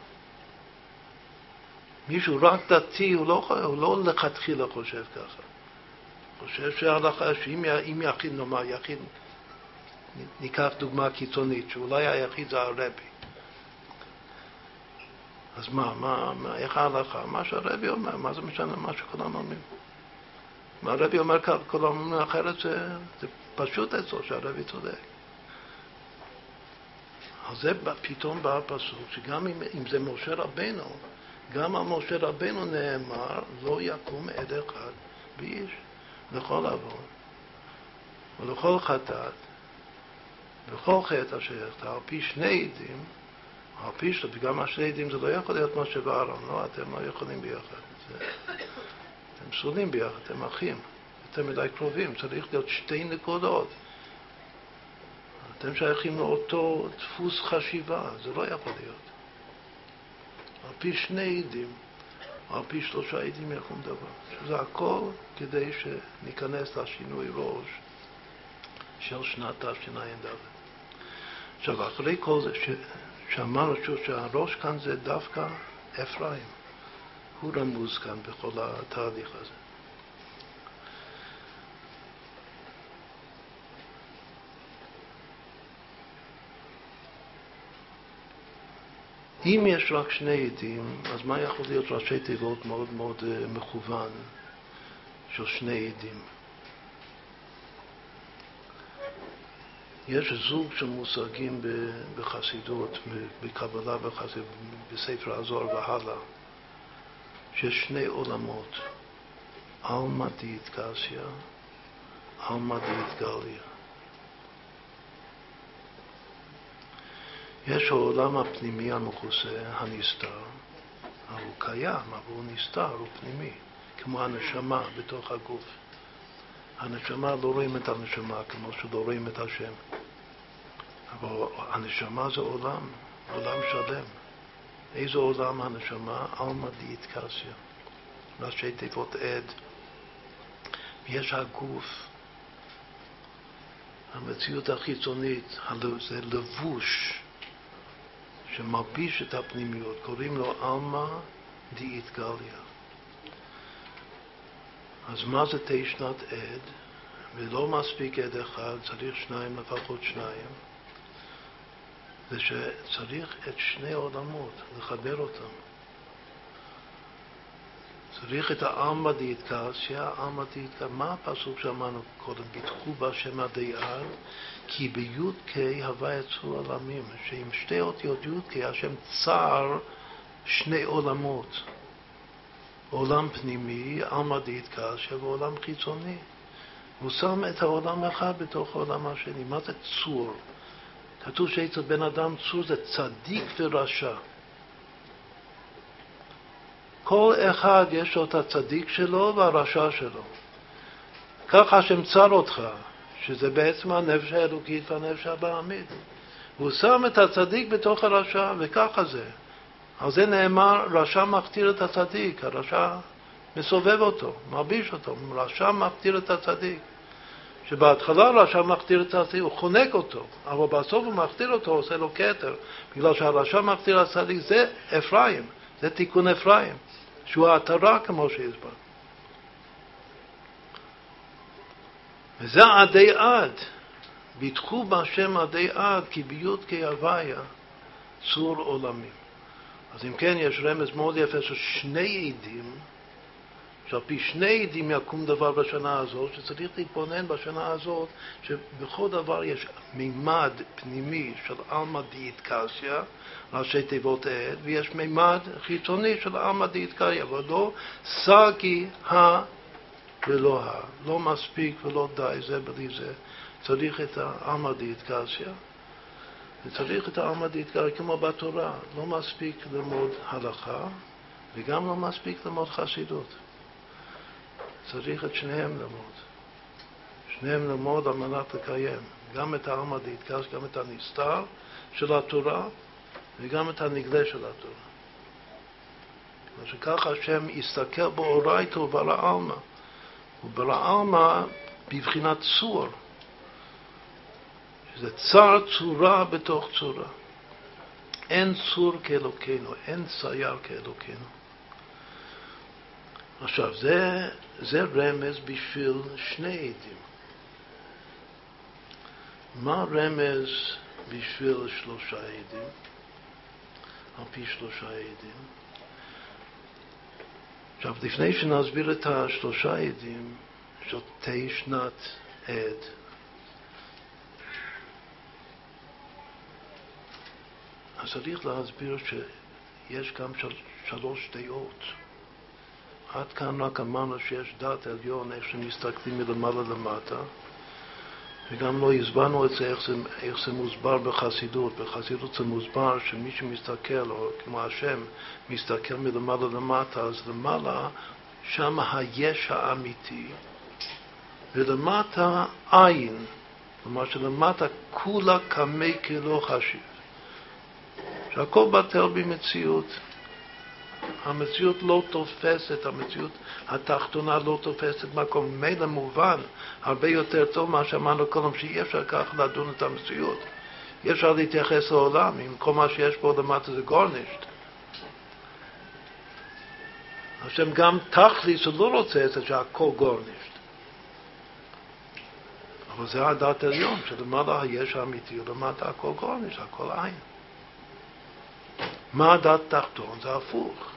מישהו רק דתי, הוא לא, הוא לא לכתחילה חושב ככה. חושב שההלכה, שאם יחיד, נאמר יחיד, ניקח דוגמה קיצונית, שאולי היחיד זה הרבי. אז מה, מה, מה, איך ההלכה? מה שהרבי אומר, מה זה משנה מה שכולם אומרים? מה הרבי אומר כאן, כולם אומרים אחרת, זה, זה פשוט אצלו שהרבי צודק. אז זה פתאום בא הפסוק, שגם אם, אם זה משה רבנו, גם על משה רבנו נאמר, לא יקום עד אחד באיש לכל עוון ולכל חטאת וכל חטא אשר יחטא, על פי שני עדים, על פי שלו, וגם השני עדים זה לא יכול להיות משה ואהרון, לא, אתם לא יכולים ביחד. זה, אתם סולים ביחד, אתם אחים, אתם מדי קרובים, צריך להיות שתי נקודות. אתם שייכים לאותו דפוס חשיבה, זה לא יכול להיות. על פי שני עדים, על פי שלושה עדים יקום דבר. שזה הכל כדי שניכנס לשינוי ראש של שנת תשע"ד. עכשיו, אחרי כל זה, שאמרנו שהראש כאן זה דווקא אפרים. הוא רמוז כאן בכל התהליך הזה. אם יש רק שני עדים, אז מה יכול להיות ראשי תיבות מאוד מאוד אה, מכוון של שני עדים? יש זוג של מושגים בחסידות, בקבלה בחסידות, בספר הזוהר והלאה, שיש שני עולמות, עלמא דיתקסיה, עלמא דיתגליה. יש העולם הפנימי המכוסה, הנסתר, הוא קיים, אבל הוא נסתר, הוא פנימי, כמו הנשמה בתוך הגוף. הנשמה לא רואים את הנשמה כמו שלא רואים את השם. אבל הנשמה זה עולם, עולם שלם. איזה עולם הנשמה? עלמא דיתקסיה. ראשי תיבות עד. ויש הגוף, המציאות החיצונית, זה לבוש שמלביש את הפנימיות, קוראים לו עלמא דיתגליה. אז מה זה תשנת עד? ולא מספיק עד אחד, צריך שניים, לפחות שניים. זה שצריך את שני העולמות, לחבר אותם. צריך את העלמא דיתקסיה, עלמא דיתקסיה. מה הפסוק שאמרנו קודם? ביטחו בהשם הדייר, כי בי"ק הווה יצרו עולמים, שעם שתי אותיות י"ק השם צר שני עולמות. עולם פנימי, עלמא דיתקסיה, ועולם חיצוני. הוא שם את העולם האחד בתוך העולם השני. מה זה צור? כתוב שאצל בן אדם צור זה צדיק ורשע. כל אחד יש לו את הצדיק שלו והרשע שלו. ככה צר אותך, שזה בעצם הנפש האלוקית והנפש הבעמית. הוא שם את הצדיק בתוך הרשע, וככה זה. על זה נאמר, רשע מכתיר את הצדיק, הרשע מסובב אותו, מרביש אותו, רשע מכתיר את הצדיק. שבהתחלה רשע מכתיר את הצדיק, הוא חונק אותו, אבל בסוף הוא מכתיר אותו, עושה לו כתר, בגלל שהרשע מכתיר את הצדיק, זה אפרים, זה תיקון אפרים, שהוא העטרה כמו שהסבר. וזה עדי עד, ביטחו בהשם עדי עד, כי ביוד כהוויה צור עולמים. אז אם כן, יש רמז מאוד יפה של שני עדים, שעל פי שני עדים יקום דבר בשנה הזאת, שצריך להתבונן בשנה הזאת, שבכל דבר יש מימד פנימי של עלמא דיאטקסיה, ראשי תיבות עד, ויש מימד חיצוני של עלמא דיאטקסיה, אבל לא סגי ולא ה. לא מספיק ולא די זה בלי זה. צריך את העלמא דיתקסיה, וצריך את העלמא דיתקסיה כמו בתורה. לא מספיק ללמוד הלכה, וגם לא מספיק ללמוד חסידות. צריך את שניהם ללמוד. שניהם ללמוד על מנת לקיים. גם את העלמא דיתקס, גם את הנסתר של התורה, וגם את הנגלה של התורה. שככה השם יסתכל באורייתו וברא עלמא. וברא עלמא בבחינת צור, שזה צר צורה בתוך צורה. אין צור כאלוקינו, אין צייר כאלוקינו. עכשיו, זה, זה רמז בשביל שני עדים. מה רמז בשביל שלושה עדים? על פי שלושה עדים. עכשיו, לפני שנסביר את השלושה עדים של תהי שנת עד, אז צריך להסביר שיש גם של, שלוש דעות. עד כאן רק אמרנו שיש דת עליון, איך שמסתכלים מלמעלה למטה, וגם לא הסברנו את זה, איך זה, איך זה מוסבר בחסידות. בחסידות זה מוסבר שמי שמסתכל, או כמו השם, מסתכל מלמעלה למטה, אז למעלה, שם היש האמיתי, ולמטה עין, כלומר שלמטה כולה קמי כלא חשיב. שהכל בטל במציאות. המציאות לא תופסת, המציאות התחתונה לא תופסת מקום. ממילא מובן הרבה יותר טוב מה שאמרנו קודם, שאי אפשר ככה לדון את המציאות. אי אפשר להתייחס לעולם אם כל מה שיש פה למטה זה גורנישט. השם גם תכליס הוא לא רוצה את זה שהכל גורנישט. אבל זה הדת העליון, שלמעלה יש האמיתי ולמטה הכל גורנישט, הכל עין. מה הדת תחתון? זה הפוך.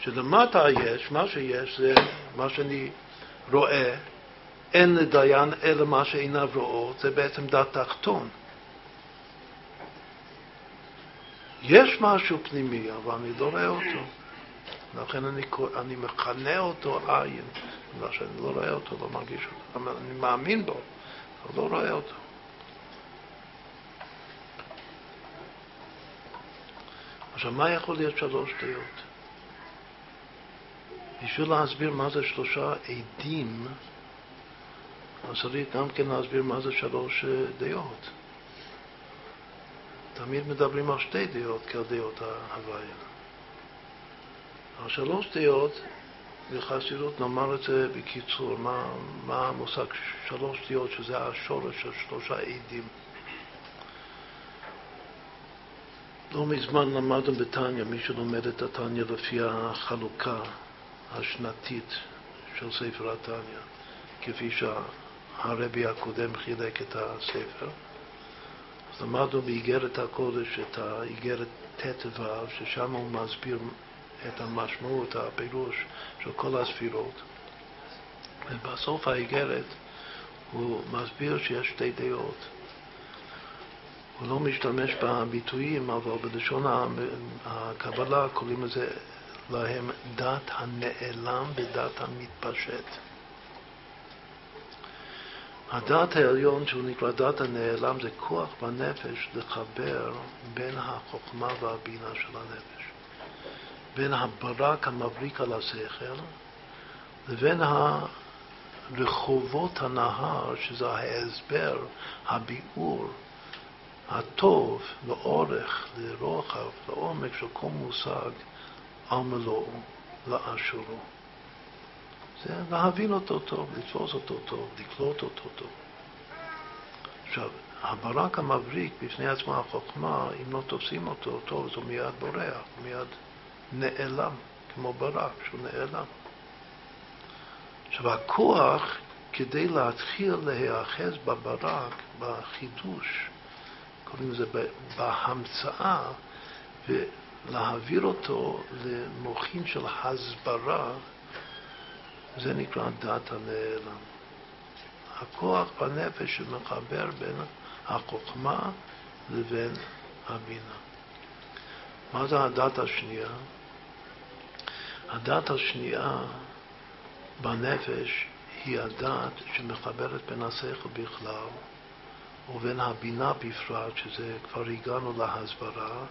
שלמטה יש, מה שיש זה מה שאני רואה, אין לדיין אלא מה שעיניו רואות, זה בעצם דת תחתון. יש משהו פנימי, אבל אני לא רואה אותו. לכן אני, אני מכנה אותו עין, בגלל שאני לא רואה אותו, לא מרגיש אותו. אני מאמין בו, אבל לא רואה אותו. עכשיו, מה יכול להיות שלוש דעות? בשביל להסביר מה זה שלושה עדים, אז צריך גם כן להסביר מה זה שלוש אה, דעות. תמיד מדברים על שתי דעות כעל דעות ההוויה. על שלוש דעות, בחסידות נאמר את זה בקיצור, מה, מה המושג שלוש דעות, שזה השורש של שלושה עדים. לא מזמן למדנו בתניא, מי שלומד את התניא לפי החלוקה השנתית של ספר התניא, כפי שהרבי הקודם חילק את הספר. אז למדנו באיגרת הקודש את האיגרת ט"ו, ששם הוא מסביר את המשמעות, הפירוש של כל הספירות. ובסוף האיגרת הוא מסביר שיש שתי דעות. הוא לא משתמש בביטויים, אבל בלשון הקבלה קוראים לזה להם דת הנעלם ודת המתפשט. הדת העליון, שהוא נקרא דת הנעלם, זה כוח בנפש לחבר בין החוכמה והבינה של הנפש, בין הברק המבריק על השכל לבין רחובות הנהר, שזה ההסבר, הביאור, הטוב לאורך, לרוחב, לעומק של כל מושג על מלואו לאשורו. זה להבין אותו טוב, לתפוס אותו טוב, לקלוט אותו טוב. עכשיו, הברק המבריק בפני עצמו החוכמה, אם לא תופסים אותו טוב, זה מיד בורח, מיד נעלם, כמו ברק שהוא נעלם. עכשיו, הכוח, כדי להתחיל להיאחז בברק, בחידוש, קוראים לזה בהמצאה, להעביר אותו למוחין של הסברה, זה נקרא דת הנעלם. הכוח בנפש שמחבר בין החוכמה לבין הבינה. מה זה הדת השנייה? הדת השנייה בנפש היא הדעת שמחברת בין השכל בכלל ובין הבינה בפרט, שזה כבר הגענו להסברה,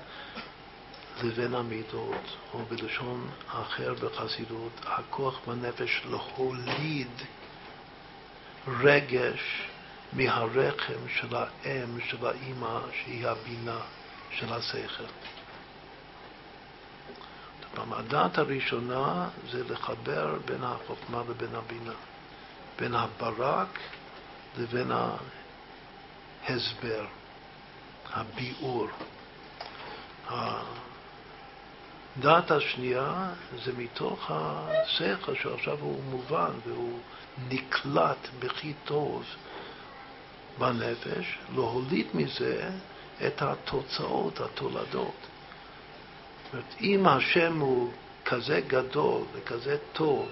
לבין המידות, או בלשון אחר בחסידות, הכוח בנפש להוליד רגש מהרחם של האם, של האימא, שהיא הבינה של השכל. הדת הראשונה זה לחבר בין החוכמה לבין הבינה, בין הברק לבין ההסבר, הביאור. הדת השנייה זה מתוך השכל שעכשיו הוא מובן והוא נקלט בכי טוב בנפש, להוליד מזה את התוצאות, התולדות. זאת אומרת, אם השם הוא כזה גדול וכזה טוב,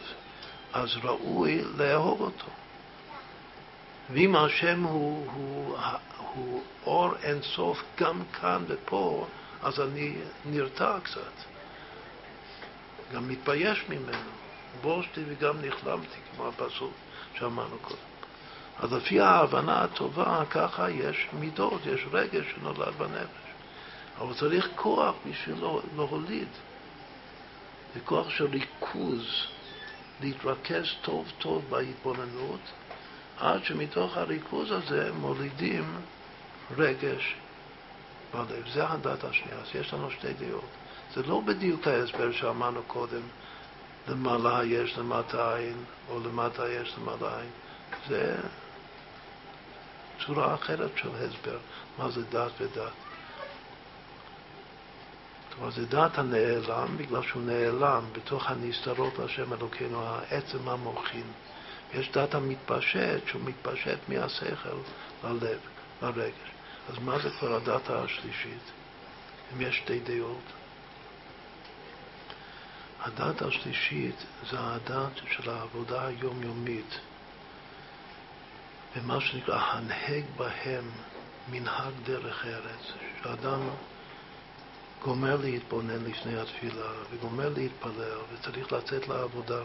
אז ראוי לאהוב אותו. ואם השם הוא, הוא, הוא אור אינסוף גם כאן ופה, אז אני נרתע קצת. גם מתבייש ממנו. בושתי וגם נכלמתי, כמו הפסוק שאמרנו קודם. אז לפי ההבנה הטובה, ככה יש מידות, יש רגש שנולד בנפש. אבל צריך כוח בשביל להוליד. זה כוח של ריכוז, להתרכז טוב טוב בהתבוננות, עד שמתוך הריכוז הזה מולידים רגש בלב. זה הדת השנייה. אז יש לנו שתי דעות. זה לא בדיוק ההסבר שאמרנו קודם, למעלה יש למטה עין, או למטה יש למעלה עין. זה צורה אחרת של הסבר, מה זה דת ודת. כלומר, זה דת הנעלם, בגלל שהוא נעלם בתוך הנסתרות להשם אלוקינו, העצם המוחין. יש דת המתפשט, שהוא מתפשט מהשכל ללב, לרגש. אז מה זה כבר הדת השלישית? אם יש שתי דעות. הדת השלישית זה הדת של העבודה היומיומית, ומה שנקרא הנהג בהם מנהג דרך ארץ, שאדם גומר להתבונן לפני התפילה וגומר להתפלל וצריך לצאת לעבודה.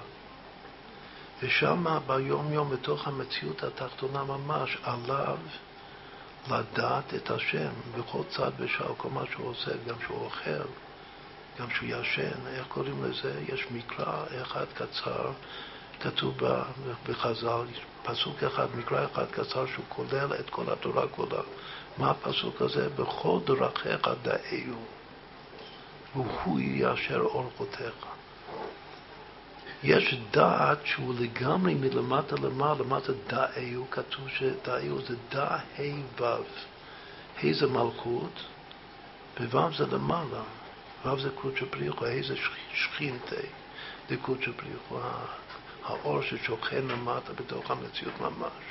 ושם ביום יום בתוך המציאות התחתונה ממש עליו לדעת את השם בכל צד ושעה, כל מה שהוא עושה, גם שהוא אוכל, גם שהוא ישן, איך קוראים לזה? יש מקרא אחד קצר, כתוב בחז"ל, פסוק אחד, מקרא אחד קצר שהוא כולל את כל התורה כולה. מה הפסוק הזה? בכל דרכיך דאיו, והוא יישר אורחותיך. יש דעת שהוא לגמרי מלמטה למעלה, מה זה דאיו? כתוב שדאיו זה דא ה' ו'. ה' זה מלכות, וו' זה למעלה. ו' זה קודשא בריחו, ה' זה שכינתה, זה קודשא בריחו, האור ששוכן למטה בתוך המציאות ממש.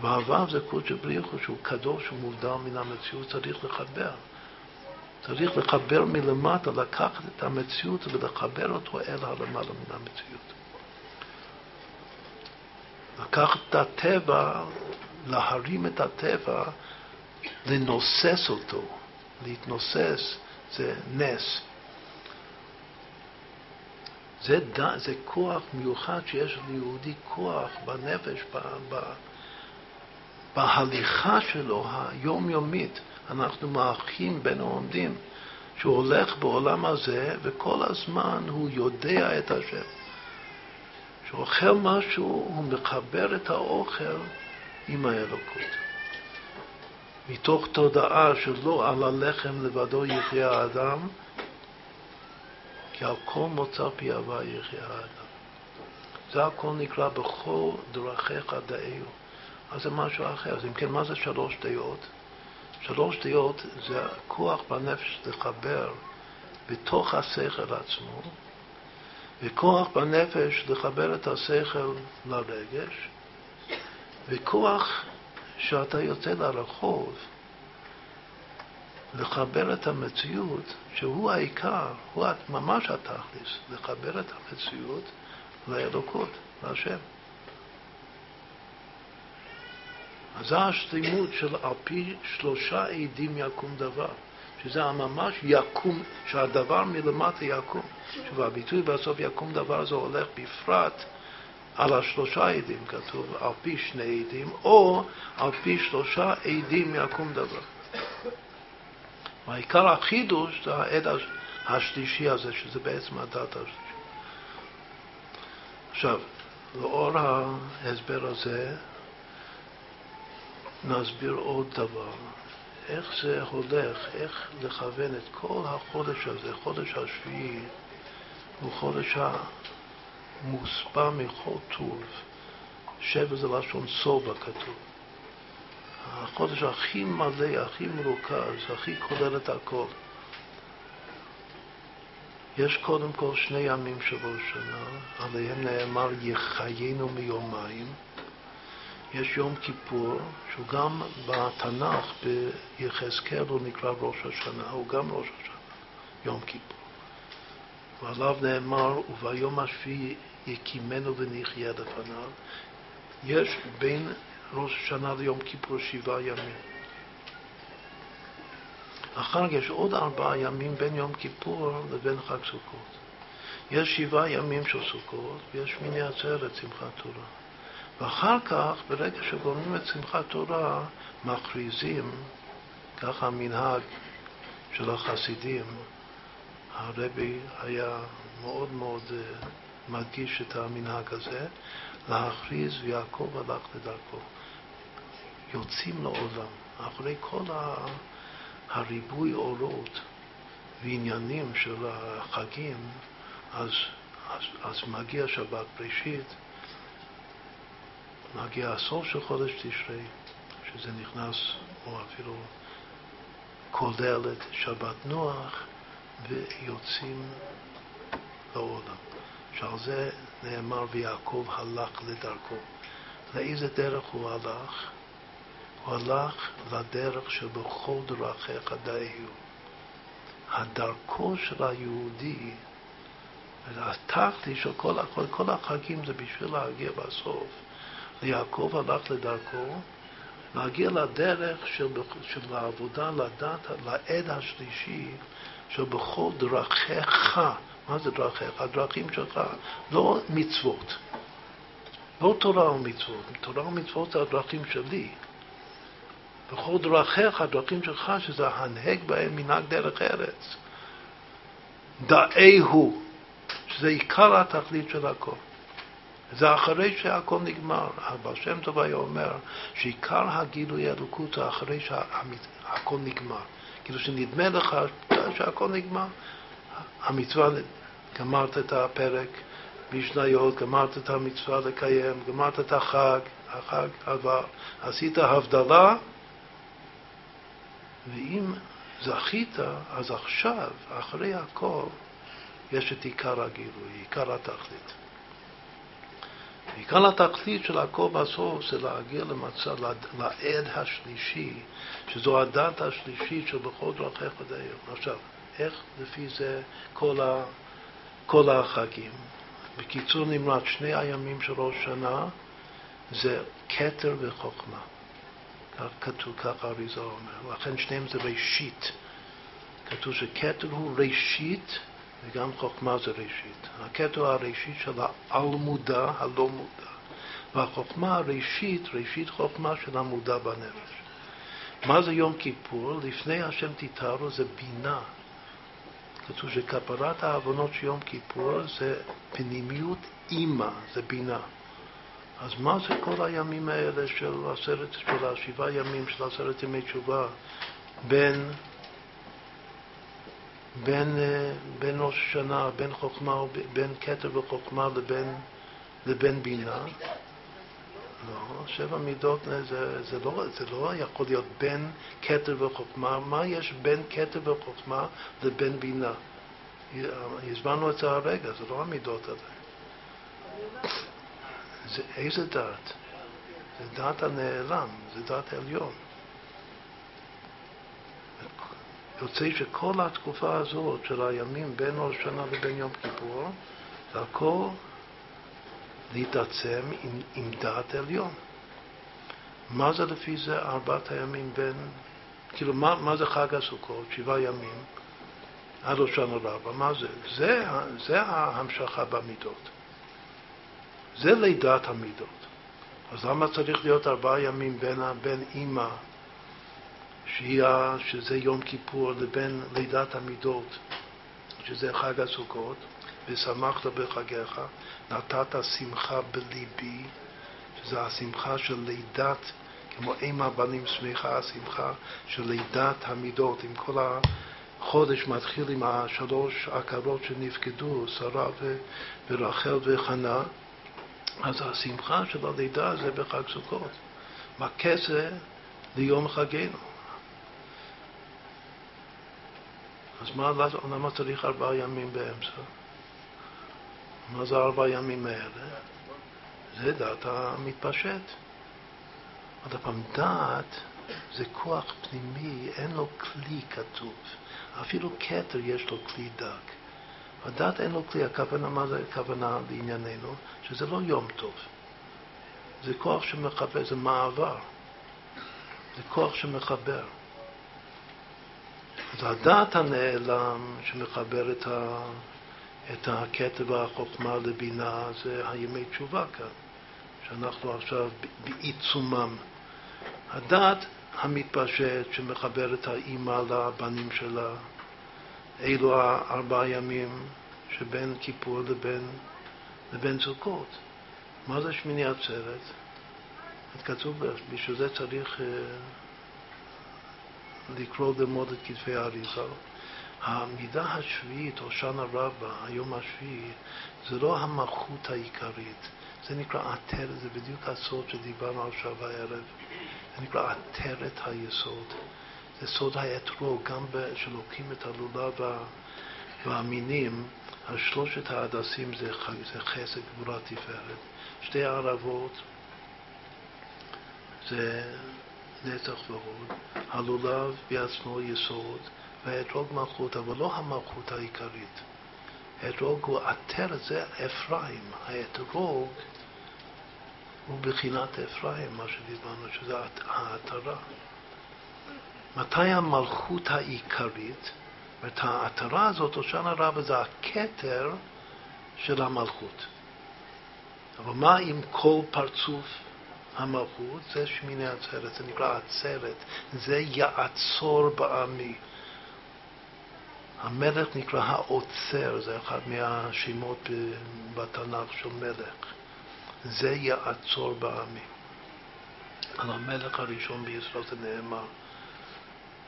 והו' זה קודשא בריחו, שהוא קדוש, הוא מובדל מן המציאות, צריך לחבר. צריך לחבר מלמטה, לקחת את המציאות ולחבר אותו אל הלמעלה מן המציאות. לקחת את הטבע, להרים את הטבע, לנוסס אותו, להתנוסס זה נס. זה, ד... זה כוח מיוחד שיש ליהודי כוח בנפש, ב... ב... בהליכה שלו היומיומית. אנחנו מאחים בין העומדים, שהוא הולך בעולם הזה וכל הזמן הוא יודע את השם. כשהוא אוכל משהו, הוא מחבר את האוכל עם האלוקות. מתוך תודעה שלא על הלחם לבדו יחיה האדם, כי על כל מוצא פי אהבה יחיה האדם. זה הכל נקרא בכל דרכיך דאיו. אז זה משהו אחר. אז אם כן, מה זה שלוש דעות? שלוש דעות זה הכוח בנפש לחבר בתוך השכל עצמו, וכוח בנפש לחבר את השכל לרגש, וכוח שאתה יוצא לרחוב לחבר את המציאות, שהוא העיקר, הוא ממש התכלס, לחבר את המציאות לאלוקות, להשם. אז זה השלימות של על פי שלושה עדים יקום דבר, שזה ממש יקום, שהדבר מלמטה יקום. שוב, הביטוי בסוף יקום דבר זה הולך בפרט על השלושה עדים, כתוב על פי שני עדים, או על פי שלושה עדים יקום דבר. והעיקר החידוש זה העד השלישי הזה, שזה בעצם הדת השלישי. עכשיו, לאור ההסבר הזה, נסביר עוד דבר. איך זה הולך, איך לכוון את כל החודש הזה, חודש השביעי, הוא חודש המוספר מכל טוב. שבע זה לשון סובה כתוב. החודש הכי מלא, הכי מרוכז, הכי כולל את הכל. יש קודם כל שני ימים של ראש שנה, עליהם נאמר יחיינו מיומיים. יש יום כיפור, שהוא גם בתנ"ך, ביחזקאל הוא נקרא ראש השנה, הוא גם ראש השנה, יום כיפור. ועליו נאמר, וביום השביעי יקימנו ונחיה לפניו. יש בין ראש השנה ליום כיפור שבעה ימים. אחר כך יש עוד ארבעה ימים בין יום כיפור לבין חג סוכות. יש שבעה ימים של סוכות ויש מיני עצרת, שמחת תורה. ואחר כך, ברגע שגורמים את שמחת תורה, מכריזים, ככה המנהג של החסידים, הרבי היה מאוד מאוד אה, מדגיש את המנהג הזה, להכריז ויעקב הלך לדרכו. יוצאים לעולם. אחרי כל הריבוי אורות ועניינים של החגים, אז, אז, אז מגיע שבת בראשית, מגיע הסוף של חודש תשרי, שזה נכנס, או אפילו כולל את שבת נוח, ויוצאים לעולם. שעל זה נאמר ויעקב הלך לדרכו. לאיזה דרך הוא הלך? הוא הלך לדרך שבכל דרכיך דאהו. הדרכו של היהודי, התחתי של כל, כל החגים זה בשביל להגיע בסוף. ליעקב הלך לדרכו, להגיע לדרך של, של העבודה, לדת, לעד השלישי, שבכל דרכיך, מה זה דרכיך? הדרכים שלך, לא מצוות. לא תורה ומצוות, תורה ומצוות זה הדרכים שלי. בכל דרכיך, הדרכים שלך, שזה הנהג בהם מנהג דרך ארץ. דאהו, שזה עיקר התכלית של הכל. זה אחרי שהכל נגמר. אבל שם טוב היה אומר שעיקר הגילוי האלוקות זה אחרי שהכל נגמר. כאילו שנדמה לך שהכל נגמר. המצווה, גמרת את הפרק משניות, גמרת את המצווה לקיים, גמרת את החג, החג עבר, עשית הבדלה, ואם זכית, אז עכשיו, אחרי הכל, יש את עיקר הגילוי, עיקר התכלית. עיקר התכלית של הכל בסוף זה להגיע למצב, לעד השלישי, שזו הדת השלישית של בכל דרכיך עד היום. עכשיו, איך לפי זה כל, ה, כל החגים? בקיצור נמרץ, שני הימים של ראש שנה זה כתר וחוכמה. כך כתוב, ככה אריזה אומר. לכן שניהם זה ראשית. כתוב שכתר הוא ראשית וגם חוכמה זה ראשית. הכתר הראשית של העל-מודע, הלא מודע. והחוכמה הראשית, ראשית חוכמה של המודע בנפש. מה זה יום כיפור? לפני השם תתארו זה בינה. כתוב שכפרת העוונות של יום כיפור זה פנימיות אימא, זה בינה. אז מה זה כל הימים האלה של עשרת, של השבעה ימים של עשרת ימי תשובה בין בין, אה, בין ראש השנה, בין חוכמה, בין כתר וחוכמה לבין, לבין בינה. לא, שבע מידות זה, זה, לא, זה לא יכול להיות בין כתר וחוכמה. מה יש בין כתר וחוכמה לבין בינה? הסברנו את זה הרגע, זה לא המידות האלה. זה איזה דת? זה דת הנעלם, זה דת עליון. יוצא שכל התקופה הזאת של הימים בין ראש שנה לבין יום כיפור, זה הכל להתעצם עם, עם דעת עליון. מה זה לפי זה ארבעת הימים בין, כאילו מה, מה זה חג הסוכות, שבעה ימים, עד ראש שנה רבה, מה זה? זה, זה ההמשכה במידות. זה לידת המידות. אז למה צריך להיות ארבעה ימים בין, בין אימא, שהיא, שזה יום כיפור, לבין לידת המידות, שזה חג הסוכות, ושמחת בחגיך, נתת שמחה בליבי, שזה השמחה של לידת, כמו אימא בנים שמחה, השמחה של לידת המידות, עם כל החודש מתחיל עם השלוש עקרות שנפקדו, שרה ורחל וחנה, אז השמחה של הלידה זה בחג סוכות. מה כסה ליום חגנו. אז מה, למה צריך ארבעה ימים באמצע? מה זה ארבעה ימים האלה? זה דעת המתפשט. עוד פעם, דעת זה כוח פנימי, אין לו כלי כתוב. אפילו כתר יש לו כלי דק. הדת אין לו כלי, הכוונה, מה זה הכוונה לענייננו? שזה לא יום טוב. זה כוח שמחבר, זה מעבר. זה כוח שמחבר. אז הדת הנעלם שמחבר את, ה, את הכתר והחוכמה לבינה זה הימי תשובה כאן, שאנחנו עכשיו בעיצומם. הדת המתפשט שמחבר את האימא לבנים שלה, אלו הארבעה ימים שבין כיפור לבין, לבין סוכות. מה זה שמיני עצרת? כתוב, בשביל זה צריך uh, לקרוא ללמוד את כתבי האריזה. המידה השביעית, או שנה רבה, היום השביעי, זה לא המלכות העיקרית. זה נקרא עטרת, זה בדיוק הסוד שדיברנו עכשיו הערב. זה נקרא עטרת היסוד. זה סוד האתרוג, גם כשלוקחים את הלולב והמינים, השלושת ההדסים זה, זה חסד, גבורה, תפארת. שתי הערבות זה נצח והוד. הלולב בעצמו יסוד, והאתרוג מלכות, אבל לא המלכות העיקרית. האתרוג הוא עטרת, זה אפרים. האתרוג הוא בחינת אפרים, מה שדיברנו, שזה העטרה. מתי המלכות העיקרית? זאת העטרה הזאת, הושענא רבה, זה הכתר של המלכות. אבל מה עם כל פרצוף המלכות? זה שמיני עצרת, זה נקרא עצרת, זה יעצור בעמי. המלך נקרא העוצר, זה אחד מהשמות בתנ"ך של מלך. זה יעצור בעמי. על המלך הראשון בישראל זה נאמר.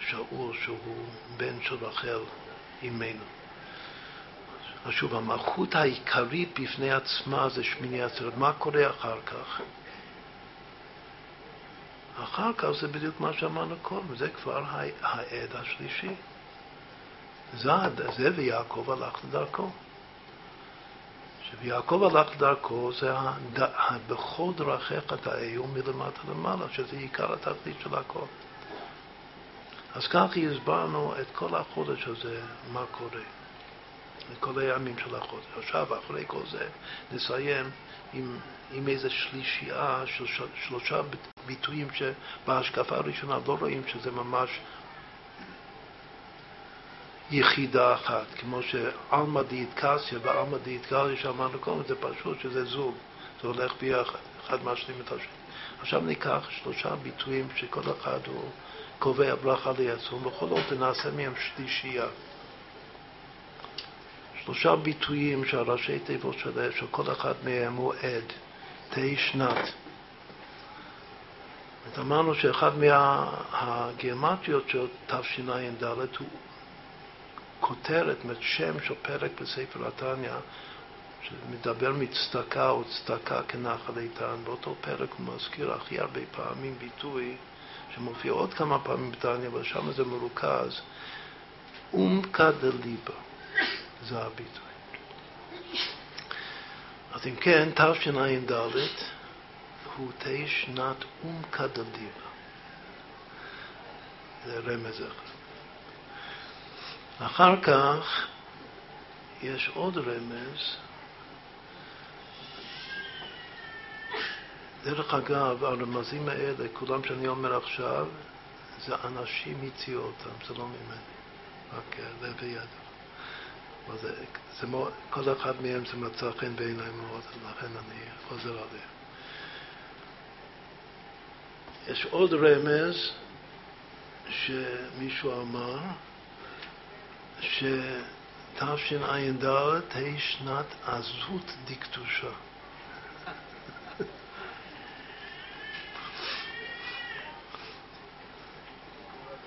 שאול שהוא בן של רחל אימנו. אז שוב, המלכות העיקרית בפני עצמה זה שמיני עצרת. מה קורה אחר כך? אחר כך זה בדיוק מה שאמרנו קודם, זה כבר העד השלישי. זה, זה ויעקב הלך לדרכו. כשיעקב הלך לדרכו זה הד... בכל דרכיך תאיו מלמטה למעלה, שזה עיקר התכלית של הכל. אז ככה הסברנו את כל החודש הזה, מה קורה, את כל הימים של החודש. עכשיו, אחרי כל זה, נסיים עם, עם איזו שלישייה של שלושה ביטויים שבהשקפה הראשונה לא רואים שזה ממש יחידה אחת, כמו שעלמא דאיטקסיה ועלמא דאיטקליה שאמרנו קודם, זה פשוט שזה זוג, זה הולך ביחד, אחד משלים את השני. עכשיו ניקח שלושה ביטויים שכל אחד הוא קובע ברכה ליצום, בכל זאת נעשה מהם שלישייה. שלושה ביטויים שהראשי תיבות של, של כל אחד מהם הוא עד, תהי שנת. אמרנו שאחד מהגיאומטריות של תשע"ד הוא כותרת, שם של פרק בספר התניא, שמדבר מצדקה או צדקה כנחל איתן. באותו פרק הוא מזכיר הכי הרבה פעמים ביטוי שמופיע עוד כמה פעמים בתניא, אבל שם זה מרוכז, אומקא דליבה, זה הביטוי. אז אם כן, תשע"ד הוא תהי שנת אומקא דליבה. זה רמז אחד. אחר כך יש עוד רמז דרך אגב, הרמזים האלה, כולם שאני אומר עכשיו, זה אנשים הציעו אותם, זה לא ממני, רק לב ויד. זה, זה מאוד, כל אחד מהם זה מצא חן בעיניי מאוד, לכן אני חוזר עליהם. יש עוד רמז שמישהו אמר, שתשע"ד היא שנת עזות דקדושה. *laughs*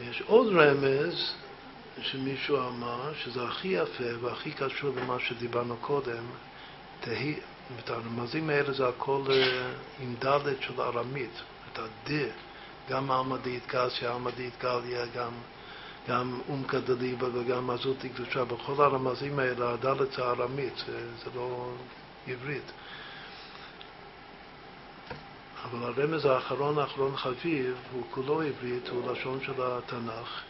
יש עוד רמז שמישהו אמר, שזה הכי יפה והכי קשור למה שדיברנו קודם, תהי, את הרמזים האלה זה הכל אה, עם דלת של ארמית, את הד, גם עלמא דאיתקסיה, עלמא דאיתקליה, גם, גם אומקא דליבה וגם עזות קדושה, בכל הרמזים האלה הדלת זה ארמית, זה, זה לא עברית. אבל הרמז האחרון, האחרון חביב, הוא כולו עברית, הוא לשון של התנ"ך,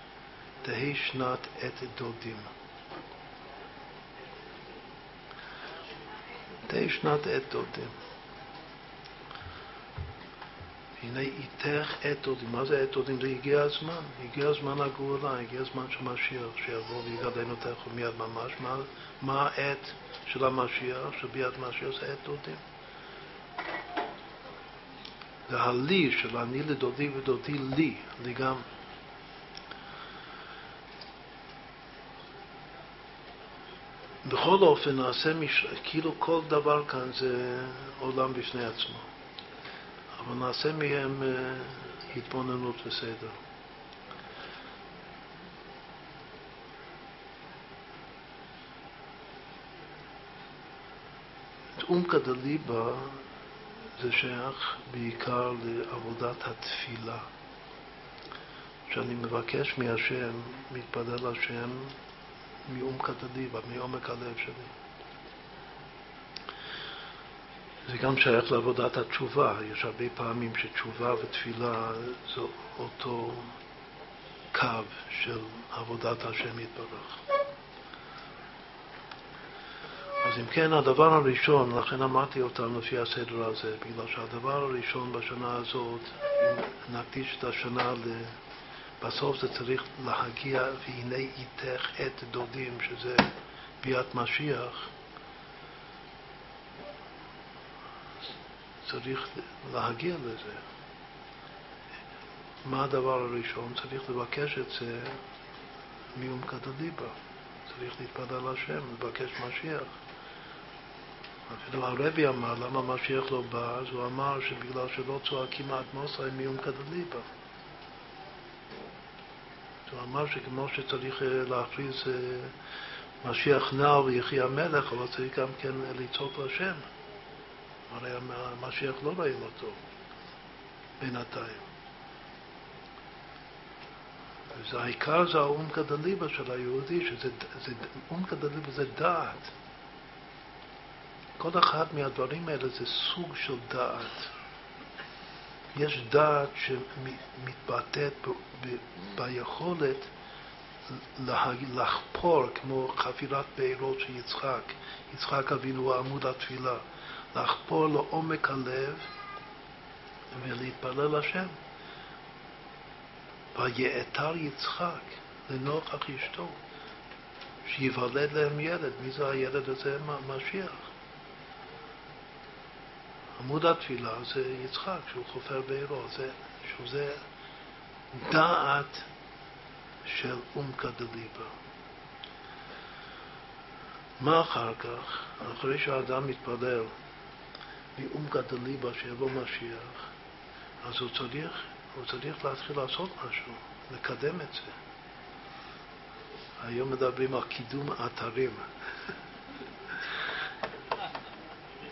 תהי שנת עת דודים. תהי שנת עת דודים. הנה איתך עת דודים. מה זה עת דודים? זה הגיע הזמן. הגיע הזמן הגאולה, הגיע הזמן של משיח, שיבוא ויגדלנו תכף מיד ממש. מה, העת של המשיח, של ביאת משיח? זה עת דודים. זה הלי של אני לדודי ודודי לי, לגמרי. בכל אופן, נעשה מש... כאילו כל דבר כאן זה עולם בפני עצמו. אבל נעשה מהם uh, התבוננות וסדר. אומקא דליבה זה שייך בעיקר לעבודת התפילה. שאני מבקש מהשם, מתפלל לשם מעומקא דליבה, מעומק הלב שלי. זה גם שייך לעבודת התשובה. יש הרבה פעמים שתשובה ותפילה זה אותו קו של עבודת השם יתברך. אז אם כן, הדבר הראשון, לכן אמרתי אותם לפי הסדר הזה, בגלל שהדבר הראשון בשנה הזאת, אם נקדיש את השנה ל... בסוף זה צריך להגיע, והנה איתך את דודים, שזה ביאת משיח. צריך להגיע לזה. מה הדבר הראשון? צריך לבקש את זה מעומקא דליבה. צריך להתפלל השם, לבקש משיח. אפילו הרבי אמר, למה משיח לא בא? אז הוא אמר שבגלל שלא צועקים עד מוסר מעומקא דליבה. הוא אמר שכמו שצריך אה, להכריז אה, משיח נע ויחי המלך, אבל צריך גם כן לצעוק לשם. הרי המשיח לא רואים אותו בינתיים. אז העיקר זה האומקא דליבה של היהודי, שזה אומקא דליבה זה דעת. כל אחד מהדברים האלה זה סוג של דעת. יש דעת שמתבטאת ביכולת לחפור, כמו חפירת בארות של יצחק, יצחק אבינו הוא עמוד התפילה, לחפור לעומק הלב ולהתפלל השם. ויעתר יצחק לנוכח אשתו, שיוולד להם ילד. מי זה הילד הזה? משיח. עמוד התפילה זה יצחק, שהוא חופר בעירו, זה, שזה דעת של אומקא דליבה. מה אחר כך, אחרי שהאדם מתפלל מאומקא דליבה שיבוא משיח, אז הוא צריך, הוא צריך להתחיל לעשות משהו, לקדם את זה. היום מדברים על קידום אתרים. *laughs*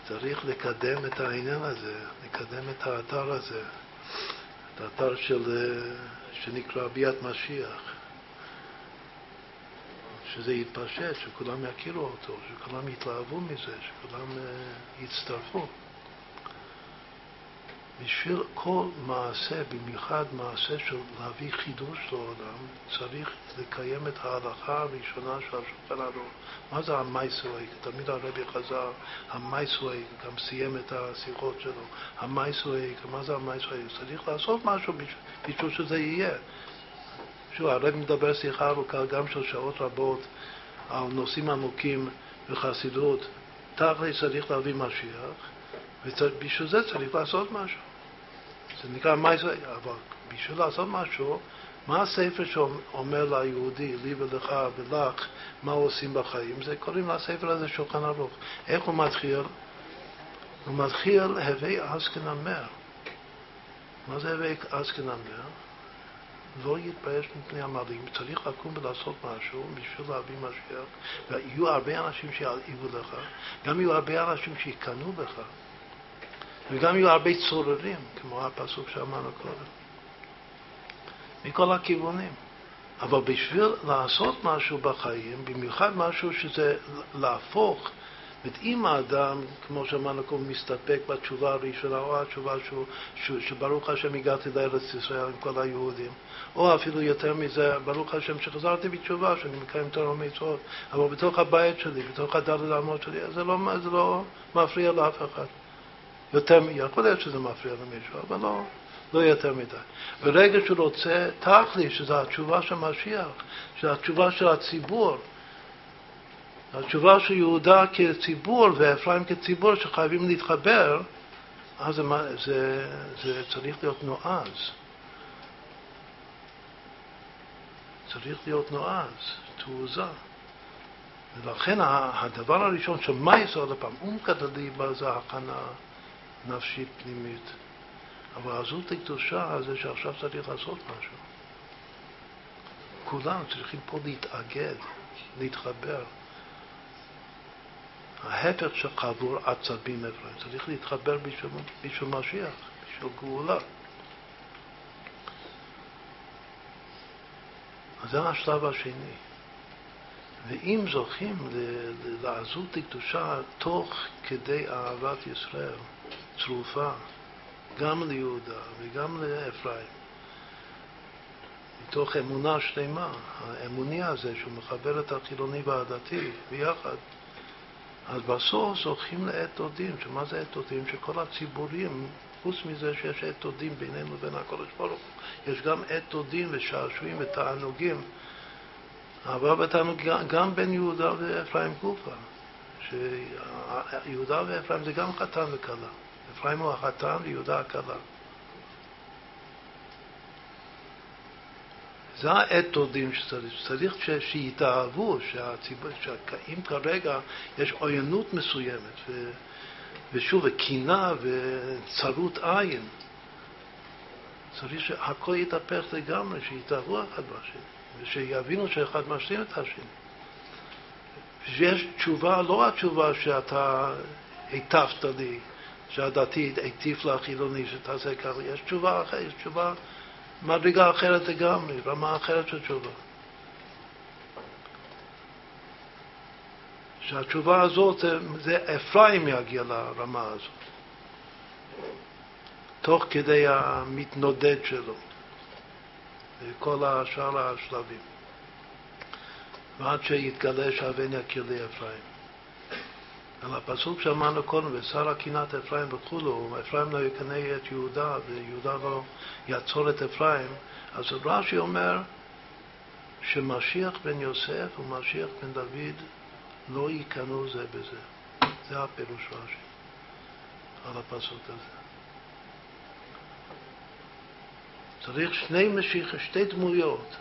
צריך לקדם את העניין הזה, לקדם את האתר הזה, את האתר של, אה, שנקרא ביאת משיח, שזה יתפשט, שכולם יכירו אותו, שכולם יתלהבו מזה, שכולם uh, יצטרפו. בשביל כל מעשה, במיוחד מעשה של להביא חידוש לעולם, צריך לקיים את ההלכה הראשונה של השולחן ערוך. מה זה המייסווי? תמיד הרבי חזר, המייסווי, גם סיים את השיחות שלו. המייסווי, מה זה המייסווי? צריך לעשות משהו בשביל שזה יהיה. שוב, הרבי מדבר שיחה ארוכה גם של שעות רבות על נושאים עמוקים בחסידות, תכל'ס צריך להביא משיח, ובשביל זה צריך לעשות משהו. זה נקרא זה, אבל בשביל לעשות משהו, מה הספר שאומר ליהודי, לי ולך ולך, מה עושים בחיים? זה קוראים לספר הזה שולחן ערוך. איך הוא מתחיל? הוא מתחיל הווי עסקן המר. מה זה הווי עסקן המר? לא יתבייש מפני המעלים, צריך לקום ולעשות משהו בשביל להביא משיח, ויהיו הרבה אנשים שיעיבו לך, גם יהיו הרבה אנשים שיקנאו בך, וגם יהיו הרבה צוררים, כמו הפסוק שאמרנו קודם. מכל הכיוונים. אבל בשביל לעשות משהו בחיים, במיוחד משהו שזה להפוך, זאת אם האדם, כמו שאמרנו, מסתפק בתשובה הראשונה, או התשובה שהוא, שהוא, שברוך השם הגעתי לארץ ישראל עם כל היהודים, או אפילו יותר מזה, ברוך השם שחזרתי בתשובה, שאני מקיים תורה ומצוות, אבל בתוך הבית שלי, בתוך הדלת האמות שלי, זה לא, זה לא מפריע לאף אחד. יותר, יכול להיות שזה מפריע למישהו, אבל לא, לא יותר מדי. ברגע שהוא רוצה תכלי, שזו התשובה של משיח, שזו התשובה של הציבור, התשובה של יהודה כציבור ואפרים כציבור שחייבים להתחבר, אז זה, זה, זה צריך להיות נועז. צריך להיות נועז, תעוזה. ולכן הדבר הראשון של מייס, עוד פעם, אום כדליבה זה הכנה נפשית פנימית. אבל הזהות הקדושה זה שעכשיו צריך לעשות משהו. כולם צריכים פה להתאגד, להתחבר. ההפך של חבור עצבים אפרים, צריך להתחבר בשביל, בשביל משיח, בשביל גאולה. זה השלב השני. ואם זוכים לעזות לקדושה תוך כדי אהבת ישראל, צרופה, גם ליהודה וגם לאפרים, מתוך אמונה שלמה, האמוני הזה שהוא מחבר את החילוני והדתי ביחד, אז בסוף זוכים לעת דודים, שמה זה עת דודים? שכל הציבורים, חוץ מזה שיש עת דודים בינינו לבין הקודש ברוך הוא, יש גם עת דודים ושעשועים ותענוגים, אבל בתענוג גם בין יהודה ואפרים גופה, שיהודה ואפרים זה גם חתן וכלה. אפרים הוא החתן ויהודה הכלה. זה האתודים שצריך, צריך שיתאהבו, שהציבור, שאם כרגע יש עוינות מסוימת, ו, ושוב, וקינה וצרות עין, צריך שהכל יתהפך לגמרי, שיתאהבו אחד בשני, ושיבינו שאחד משלים את השני. שיש תשובה, לא התשובה שאתה היטבת לי, שהדתי הטיף לחילוני שתעשה ככה, יש תשובה אחרת, יש תשובה, מדרגה אחרת לגמרי, רמה אחרת של תשובה. שהתשובה הזאת, זה אפרים יגיע לרמה הזאת, תוך כדי המתנודד שלו, וכל השאר השלבים, ועד שיתגלה שהבן יכיר לי אפרים. על הפסוק שאמרנו קודם, ושר הקינת אפרים וכולו, אפרים לא יקנא את יהודה, ויהודה לא יעצור את אפרים, אז רש"י אומר שמשיח בן יוסף ומשיח בן דוד לא יקנאו זה בזה. זה הפירוש רש"י על הפסוק הזה. צריך שני משיח, שתי דמויות,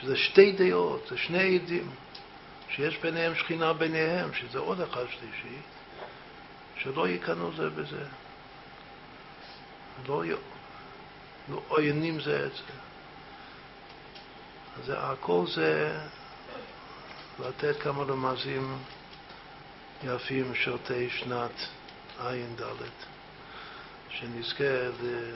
שזה שתי דעות, זה שני עדים. שיש ביניהם שכינה ביניהם, שזה עוד אחד שלישי, שלא יקנו זה בזה. לא, לא עוינים זה את זה. אז הכל זה לתת כמה רמזים יפים של שנת ע"ד, שנזכה ל...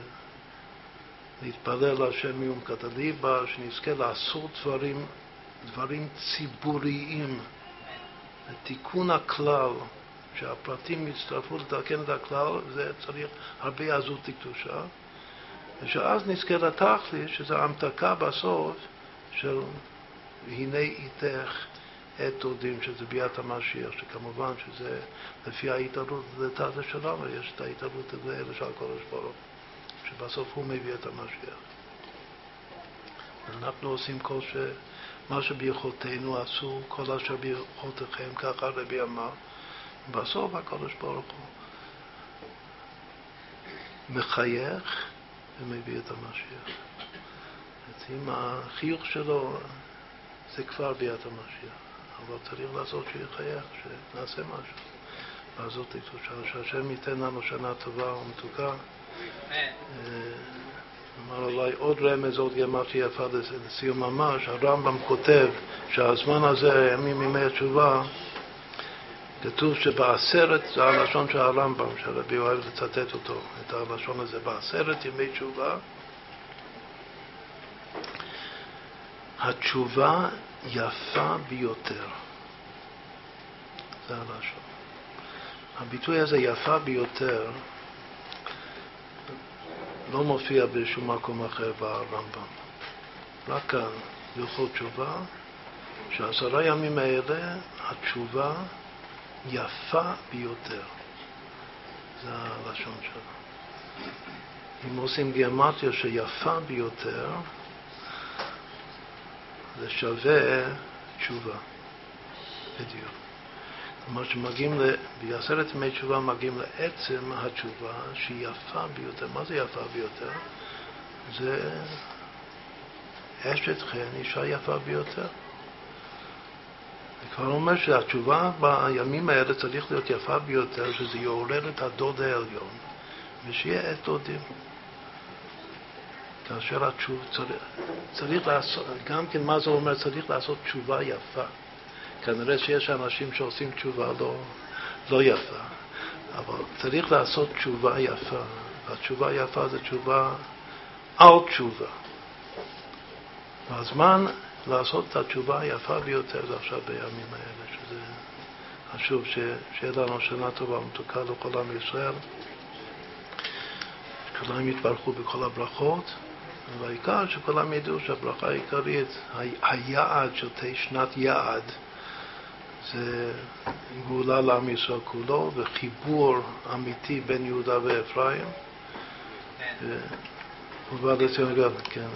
להתפלל להשם מיום כתליבה, שנזכה לעשות דברים דברים ציבוריים, תיקון הכלל, שהפרטים יצטרפו לתקן את הכלל, זה צריך הרבה עזות לקדושה, ושאז נזכה לתכלית, שזה המתקה בסוף של הנה איתך עת דודים, שזה ביאת המשיח, שכמובן שזה לפי ההתערות לתת שלנו, יש את ההתערות הזה של הקודש ברוך שבסוף הוא מביא את המשיח. אנחנו עושים כל ש... מה שביכולתנו עשו כל אשר ביכולתכם, ככה הרבי אמר. בסוף הקדוש ברוך הוא מחייך ומביא את המשיח. עם החיוך שלו זה כבר ביאת המשיח, אבל צריך לעשות שיחייך, שנעשה משהו. לעשות לקדושה, שהשם ייתן לנו שנה טובה ומתוקה. אמר אולי עוד רמז, עוד גמרתי יפה לסיום ממש, הרמב"ם כותב שהזמן הזה, ימים ימי התשובה, כתוב שבעשרת, זה הלשון של הרמב"ם, שהרבי אוהב לצטט אותו, את הלשון הזה, בעשרת ימי תשובה, התשובה יפה ביותר. זה הלשון. הביטוי הזה יפה ביותר לא מופיע בשום מקום אחר ברמב"ם. רק כאן, בהלכות תשובה, שעשרה ימים האלה התשובה יפה ביותר. זה הלשון שלו. אם עושים גיאומטיה שיפה ביותר, זה שווה תשובה. בדיוק. כלומר שמגיעים, בעשרת ימי תשובה מגיעים לעצם התשובה שהיא יפה ביותר. מה זה יפה ביותר? זה אשת חן, אישה יפה ביותר. אני כבר אומר שהתשובה בימים האלה צריך להיות יפה ביותר, שזה יעורר את הדוד העליון, ושיהיה עת דודים. כאשר התשובה, צריך, צריך לעשות, גם כן מה זה אומר? צריך לעשות תשובה יפה. כנראה שיש אנשים שעושים תשובה לא, לא יפה, אבל צריך לעשות תשובה יפה, והתשובה יפה זה תשובה על תשובה. והזמן לעשות את התשובה היפה ביותר זה עכשיו בימים האלה, שזה חשוב שיהיה לנו שנה טובה ומתוקה לכל עם ישראל, שכולם יתברכו בכל הברכות. והעיקר שכולם ידעו שהברכה העיקרית, היעד של שנת יעד, זה גאולה לעם ישראל כולו וחיבור אמיתי בין יהודה ואפרים. ובא לציון גדול, כן.